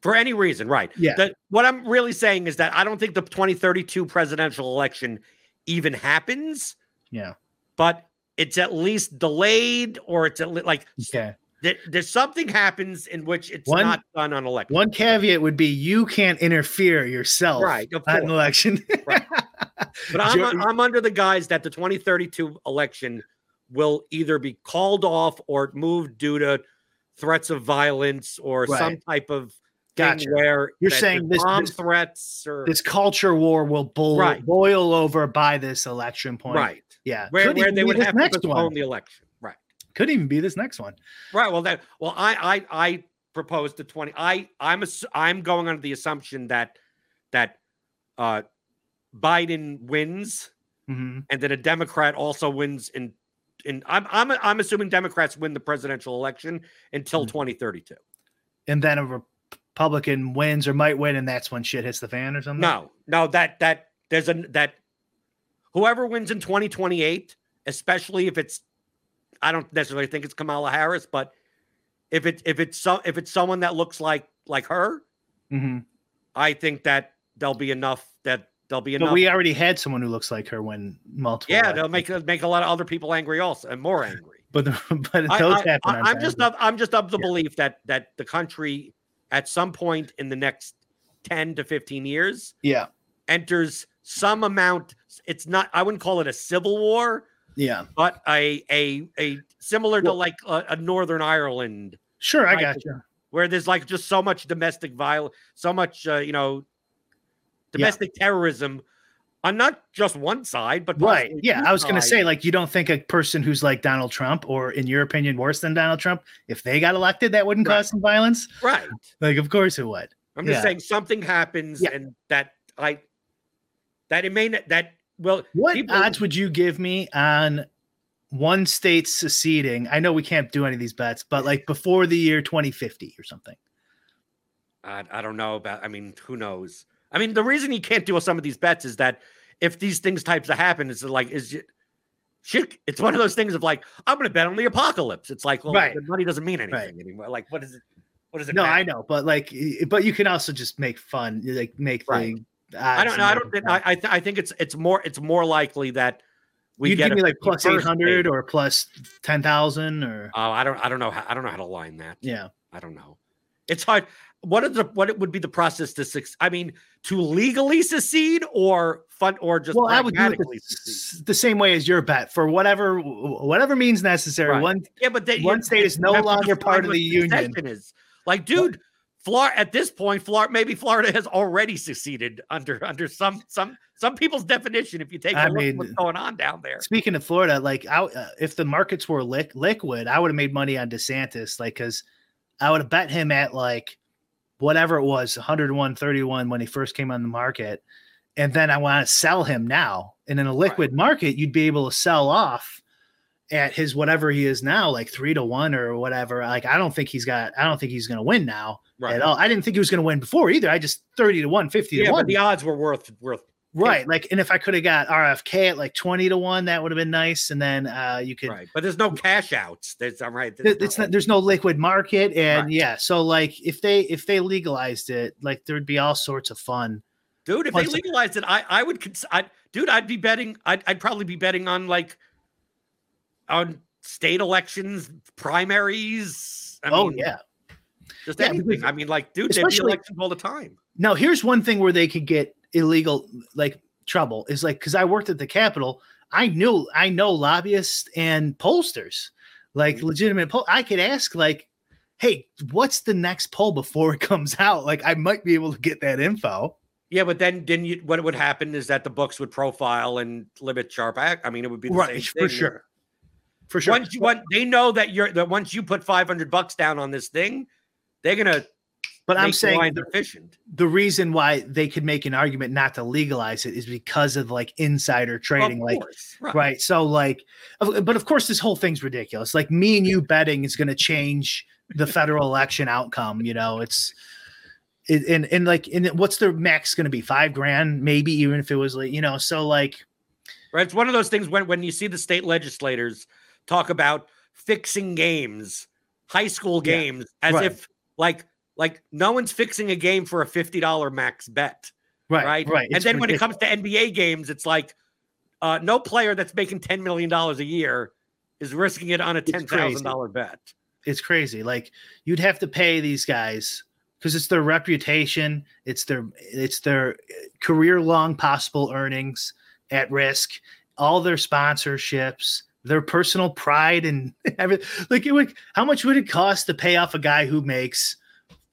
For any reason, right? Yeah. That what I'm really saying is that I don't think the 2032 presidential election even happens, Yeah. but it's at least delayed or it's at least like Okay. There, there's something happens in which it's One- not done on election. One caveat would be you can't interfere yourself Right, at an election. Right. But I'm, I'm under the guise that the 2032 election will either be called off or moved due to threats of violence or some type of Gotcha. where You're saying this- bomb this- threats or this culture war will boil, Right. boil over by this election point. right Yeah. where, where they would have to postpone one. the election. Could even be this next one. Right. Well, that well, I I I proposed the twenty. I I'm ass- I'm going under the assumption that that uh Biden wins Mhm. and that a Democrat also wins in in I'm I'm I'm assuming Democrats win the presidential election until Mhm. 2032. And then a Republican wins or might win, and that's when shit hits the fan or something. No, no, that that there's a that whoever wins in 2028, especially if it's I don't necessarily think it's Kamala Harris, but if it if it's so if it's someone that looks like like her, Mhm. I think that there'll be enough that there'll be enough. But we already had someone who looks like her when multiple. yeah, they'll make make a lot of other people angry also and more angry. But but I, those I, happen. on am just of I'm just of the Yeah. belief that that the country at some point in the next 10 to 15 years Yeah. enters some amount it's not. I wouldn't call it a civil war, Yeah. but a a a similar to like a, a Northern Ireland Sure, I got you. where there's like just so much domestic violence, so much uh, you know domestic terrorism on not just one side, but Right. Yeah. I was going to say, like, you don't think a person who's like Donald Trump, or in your opinion, worse than Donald Trump, if they got elected, that wouldn't Right. cause some violence? right. Like, of course it would. I'm just saying something happens Yeah. and that I that it may not that well What people- odds would you give me on one state seceding? I know we can't do any of these bets, but like before the year 2050 or something. I, I don't know about I mean who knows I mean the reason you can't do some of these bets is that if these things types of happen is like is it shit it's one of those things of like I'm gonna bet on the apocalypse it's like well Right. the money doesn't mean anything Right. anymore like what is it what does it No, matter? I know, but like, but you can also just make fun, like make Right. the. I don't know I don't think I I, th- I think it's it's more it's more likely that we you get give me like 800 date. or plus 10,000 or oh I don't I don't know how I don't know how to line that yeah. I don't know. It's hard. What is the what it would be the process to suc I mean, to legally secede or fun or just Well, I would do it the, the same way as your bet for whatever whatever means necessary. Right. One Yeah, but they, one state is no you have to longer part of the union. Is like, dude, Florida at this point, Florida maybe Florida has already succeeded under under some some some people's definition. If you take a I look at mean, what's going on down there, Speaking of Florida, like I, uh, if the markets were lick, liquid, I would have made money on DeSantis, like because I would have bet him at like whatever it was, 101, 31 when he first came on the market, and then I want to sell him now. And in a liquid market, you'd be able to sell off at his whatever he is now, like three to one or whatever. Like I don't think he's got, I don't think he's going to win now at all. I didn't think he was going to win before either. I just thirty to one, 50 to Yeah, one. the odds were worth worth. Right. Like, and if I could have got RFK at like 20 to 1, that would have been nice. And then uh you could Right, but there's no cash outs. There's I'm right. th- it's not there's no liquid market. And Right. yeah, so like if they if they legalized it, like there'd be all sorts of fun. dude. If they legalized it, I I would. Cons- I, dude, I'd be betting. I'd, I'd probably be betting on like on state elections, primaries. I oh mean, yeah. just Yeah, I mean, like, dude, be elections all the time. Now here's one thing where they could get illegal like trouble is like because I worked at the Capitol, I knew I know lobbyists and pollsters, like Mhm. legitimate poll. I could ask like, hey, what's the next poll before it comes out? Like I might be able to get that info. Yeah, but then then you what would happen is that the books would profile and limit sharp act. I mean, it would be the Right, same for sure. For sure. Once you want, they know that you're that once you put five hundred bucks down on this thing, they're gonna. but I'm saying the, efficient. the reason why they could make an argument not to legalize it is because of like insider trading, Of like course, right. right. So like, but of course, this whole thing's ridiculous. Like me and you betting is going to change the federal election outcome. You know, it's it, and and like, and what's the max going to be? Five grand, maybe, even if it was like you know. So like, Right. It's one of those things when when you see the state legislators talk about fixing games, high school Yeah, games, as right. if like like no one's fixing a game for a fifty dollar max bet, right, right? right. And It's then when it comes to NBA games, it's like uh, no player that's making ten million dollars a year is risking it on a ten thousand dollar bet. it's crazy. Like you'd have to pay these guys because it's their reputation, it's their it's their career long possible earnings at risk, all their sponsorships, their personal pride, and everything. Like it would, how much would it cost to pay off a guy who makes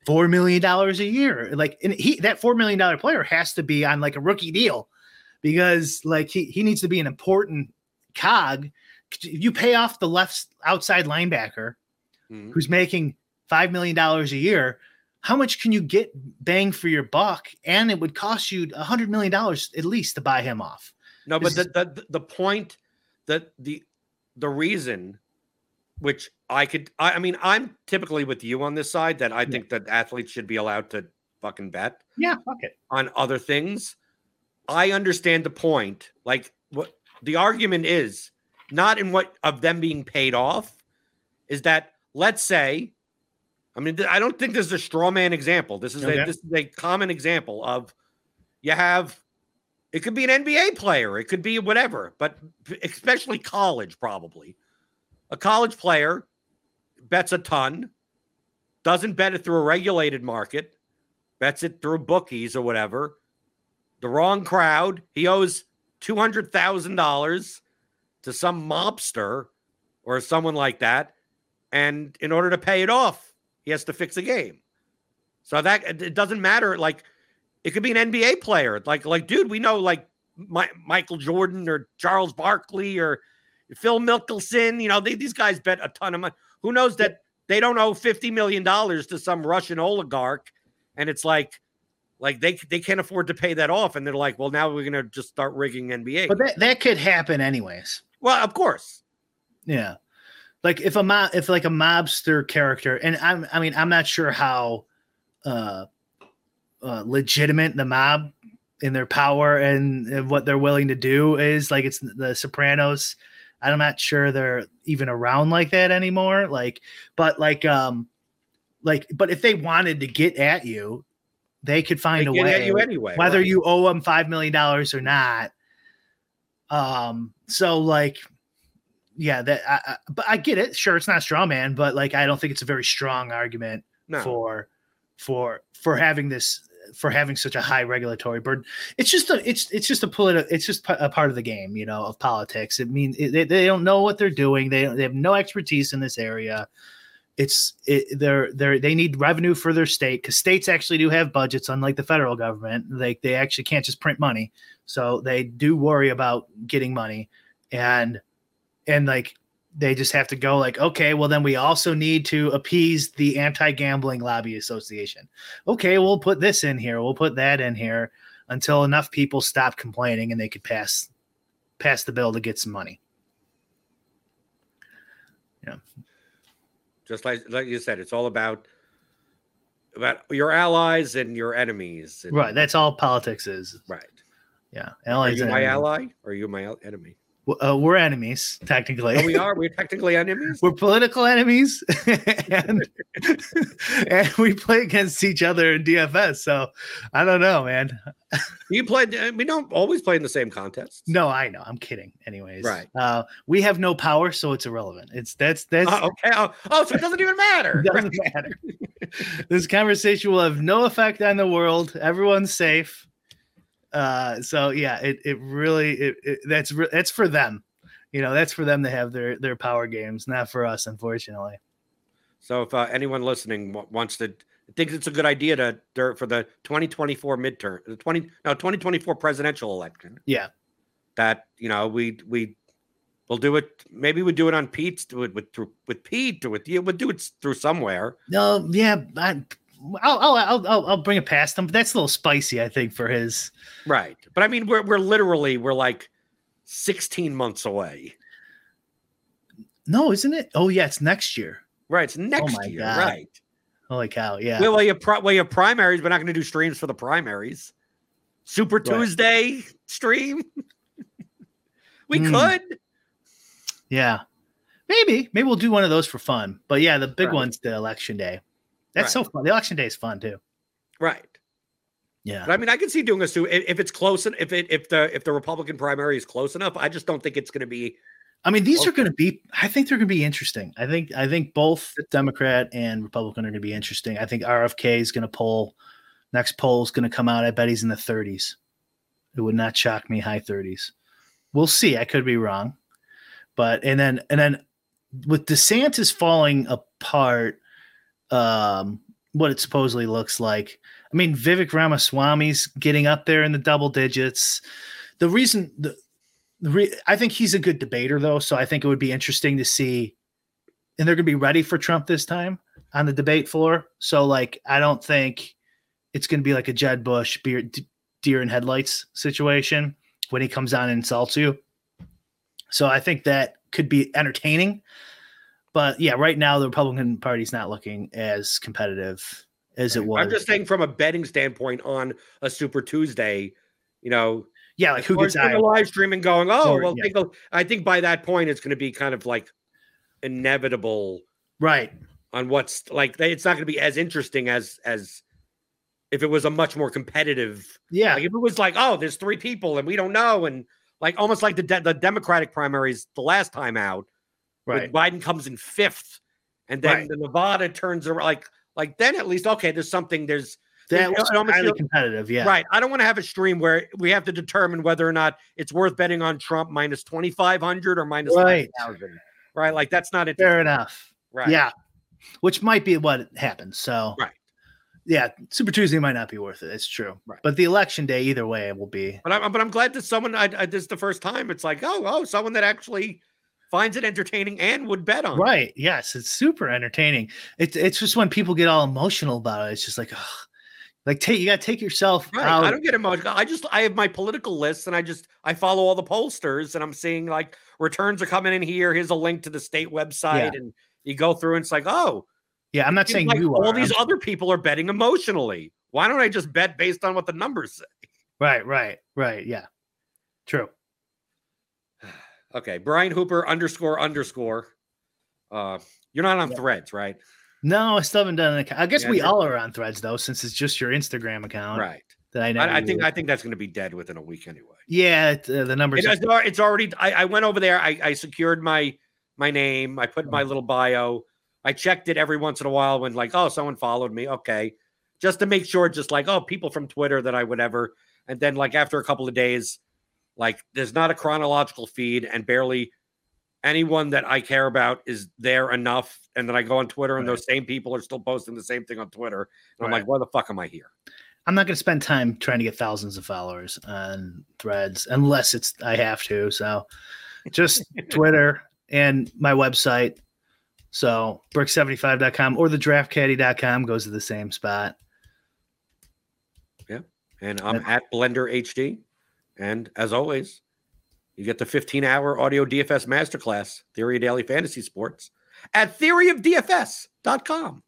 four million dollars a year? Like, and he that four million dollar player has to be on like a rookie deal because like he he needs to be an important cog. If You pay off the left outside linebacker Mhm. who's making five million dollars a year, how much can you get bang for your buck? And it would cost you a hundred million dollars at least to buy him off. No, but the, the the point that the the reason which I could I, I mean I'm typically with you on this side that I think that athletes should be allowed to fucking bet Yeah, fuck it. on other things. I understand the point. Like what the argument is not in what of them being paid off is that let's say I mean I don't think this is a straw man example. This is Okay. a this is a common example of you have it could be an NBA player, it could be whatever, but especially college probably. A college player bets a ton, doesn't bet it through a regulated market, bets it through bookies or whatever. The wrong crowd, he owes two hundred thousand dollars to some mobster or someone like that, and in order to pay it off, he has to fix a game. So that it doesn't matter. Like it could be an NBA player. Like like dude, we know like My, Michael Jordan or Charles Barkley or Phil Mickelson. You know they, these guys bet a ton of money. Who knows that they don't owe fifty million dollars to some Russian oligarch, and it's like like they they can't afford to pay that off, and they're like, well, now we're gonna just start rigging NBA. But that, that could happen anyways. well, of course, Yeah. Like if a mob if like a mobster character, and I'm I mean, I'm not sure how uh, uh legitimate the mob in their power and, and what they're willing to do is. Like it's the Sopranos. I'm not sure they're even around like that anymore. Like, but like um like but if they wanted to get at you, they could find they a get way at you anyway. whether right. you owe them five million dollars or not. Um, so like, yeah, that I, I, but I get it. Sure, it's not straw man, but like, I don't think it's a very strong argument no. for for for having this for having such a high regulatory burden. It's just a it's it's just a political it's just a part of the game, you know, of politics. It means they, they don't know what they're doing. They they have no expertise in this area. It's it, they're they're they need revenue for their state because states actually do have budgets, unlike the federal government. They they actually can't just print money, so they do worry about getting money, and and like they just have to go like, okay, well then we also need to appease the anti-gambling lobby association. Okay, we'll put this in here, we'll put that in here until enough people stop complaining and they could pass pass the bill to get some money. Yeah. Just like like you said, it's all about about your allies and your enemies. and- Right, that's all politics is. right. Yeah, Allies. Are you my enemies. ally or are you my enemy? Uh, we're enemies technically. Oh, we are. We're technically enemies. we're political enemies and, and we play against each other in DFS. So I don't know, man. You played. uh, We don't always play in the same contests. No, I know. I'm kidding. Anyways, Right. Uh, we have no power, so it's irrelevant. It's that's that's Oh, okay. Oh, oh, so it doesn't even matter. doesn't matter. this conversation will have no effect on the world. Everyone's safe. Uh, so yeah, it it really it, it that's re- that's for them. You know, that's for them to have their their power games, not for us, unfortunately. So if uh, anyone listening wa- wants to thinks it's a good idea to for the 2024 midterm, the 20 no 2024 presidential election, Yeah. that you know we we we'll do it. Maybe we do it on Pete's do it with through with Pete or with you. We'll do it through somewhere. No, yeah, I, I'll, I'll I'll I'll bring it past him. But that's a little spicy, I think, for his. Right. But I mean, we're we're literally we're like 16 months away. No, isn't it? Oh yeah, it's next year. Right. It's next my year. God. Right. Holy cow! Yeah. Well, well, you pro- well, you have primaries. We're not going to do streams for the primaries. Super Tuesday stream. we Hmm. could. Yeah. Maybe. Maybe we'll do one of those for fun. But yeah, the big Right. one's the election day. That's so fun. The election day is fun too. Right. Yeah. But I mean, I can see doing a suit if it's close and if it if the if the Republican primary is close enough. I just don't think it's going to be. I mean, these are going to be. I think they're going to be interesting. I think. I think both Democrat and Republican are going to be interesting. I think RFK is going to poll. Next poll is going to come out. I bet he's in the 30s. It would not shock me. High 30s. We'll see. I could be wrong, but and then and then with DeSantis falling apart, um, what it supposedly looks like. I mean, Vivek Ramaswamy's getting up there in the double digits. The reason the the re- I think he's a good debater, though. So I think it would be interesting to see, and they're going to be ready for Trump this time on the debate floor. So, like, I don't think it's going to be like a Jeb Bush beer, d- deer in headlights situation when he comes on and insults you. So I think that could be entertaining. But yeah, right now the Republican Party's not looking as competitive as it was. I'm just saying from a betting standpoint on a Super Tuesday. You know, yeah, like who gets Iowa? live stream and going, oh Or- well, yeah. think I think by that point it's going to be kind of like inevitable Right. on what's like. It's not going to be as interesting as as if it was a much more competitive. Yeah. Like if it was like, oh, there's three people and we don't know, and like almost like the de- the Democratic primaries the last time out, right. Biden comes in fifth, and then Right. the Nevada turns around. Like like then at least okay, there's something. There's That was highly competitive. Yeah. Right. I don't want to have a stream where we have to determine whether or not it's worth betting on Trump minus 2,500 or minus Right. 5,000. Right. Like that's not it. Fair enough. Right. Yeah. Which might be what happens. So Right. yeah, Super Tuesday might not be worth it. It's true. Right. But the election day, either way, it will be. But I'm, but I'm glad that someone, I, I, this is the first time it's like, oh, oh, someone that actually finds it entertaining and would bet on it. Right. Yes. It's super entertaining. It's it's just when people get all emotional about it. It's just like, ugh. like take you gotta take yourself Right. out. I don't get emotional. I just I have my political list and I just I follow all the pollsters and I'm seeing like returns are coming in here. Here's a link to the state website Yeah. and you go through and it's like, oh, yeah, I'm not saying like you all are. these I'm- other people are betting emotionally. Why don't I just bet based on what the numbers say? right, right, right. Yeah. True. Okay, Brian Hooper underscore underscore. Uh, you're not on Yeah. Threads, right? No, I still haven't done an account. I guess Yeah, we all are on threads though, since it's just your Instagram account Right. that I never I, I think. I think that's going to be dead within a week anyway. yeah, it, uh, the numbers. It, it's, it's already. I, I went over there. I, I secured my my name. I put my little bio. I checked it every once in a while when like, oh, someone followed me. Okay, just to make sure. Just like, oh, people from Twitter that I would ever. And then like after a couple of days, like there's not a chronological feed and barely anyone that I care about is there enough. And then I go on Twitter and Right. those same people are still posting the same thing on Twitter. And I'm like, why the fuck am I here? I'm not going to spend time trying to get thousands of followers on threads unless it's I have to. So just Twitter and my website. So bric75.com or the draftcaddy.com goes to the same spot. Yeah. And I'm at Blender HD. And as always, you get the 15 hour audio DFS masterclass, Theory of Daily Fantasy Sports, at theoryofdfs.com.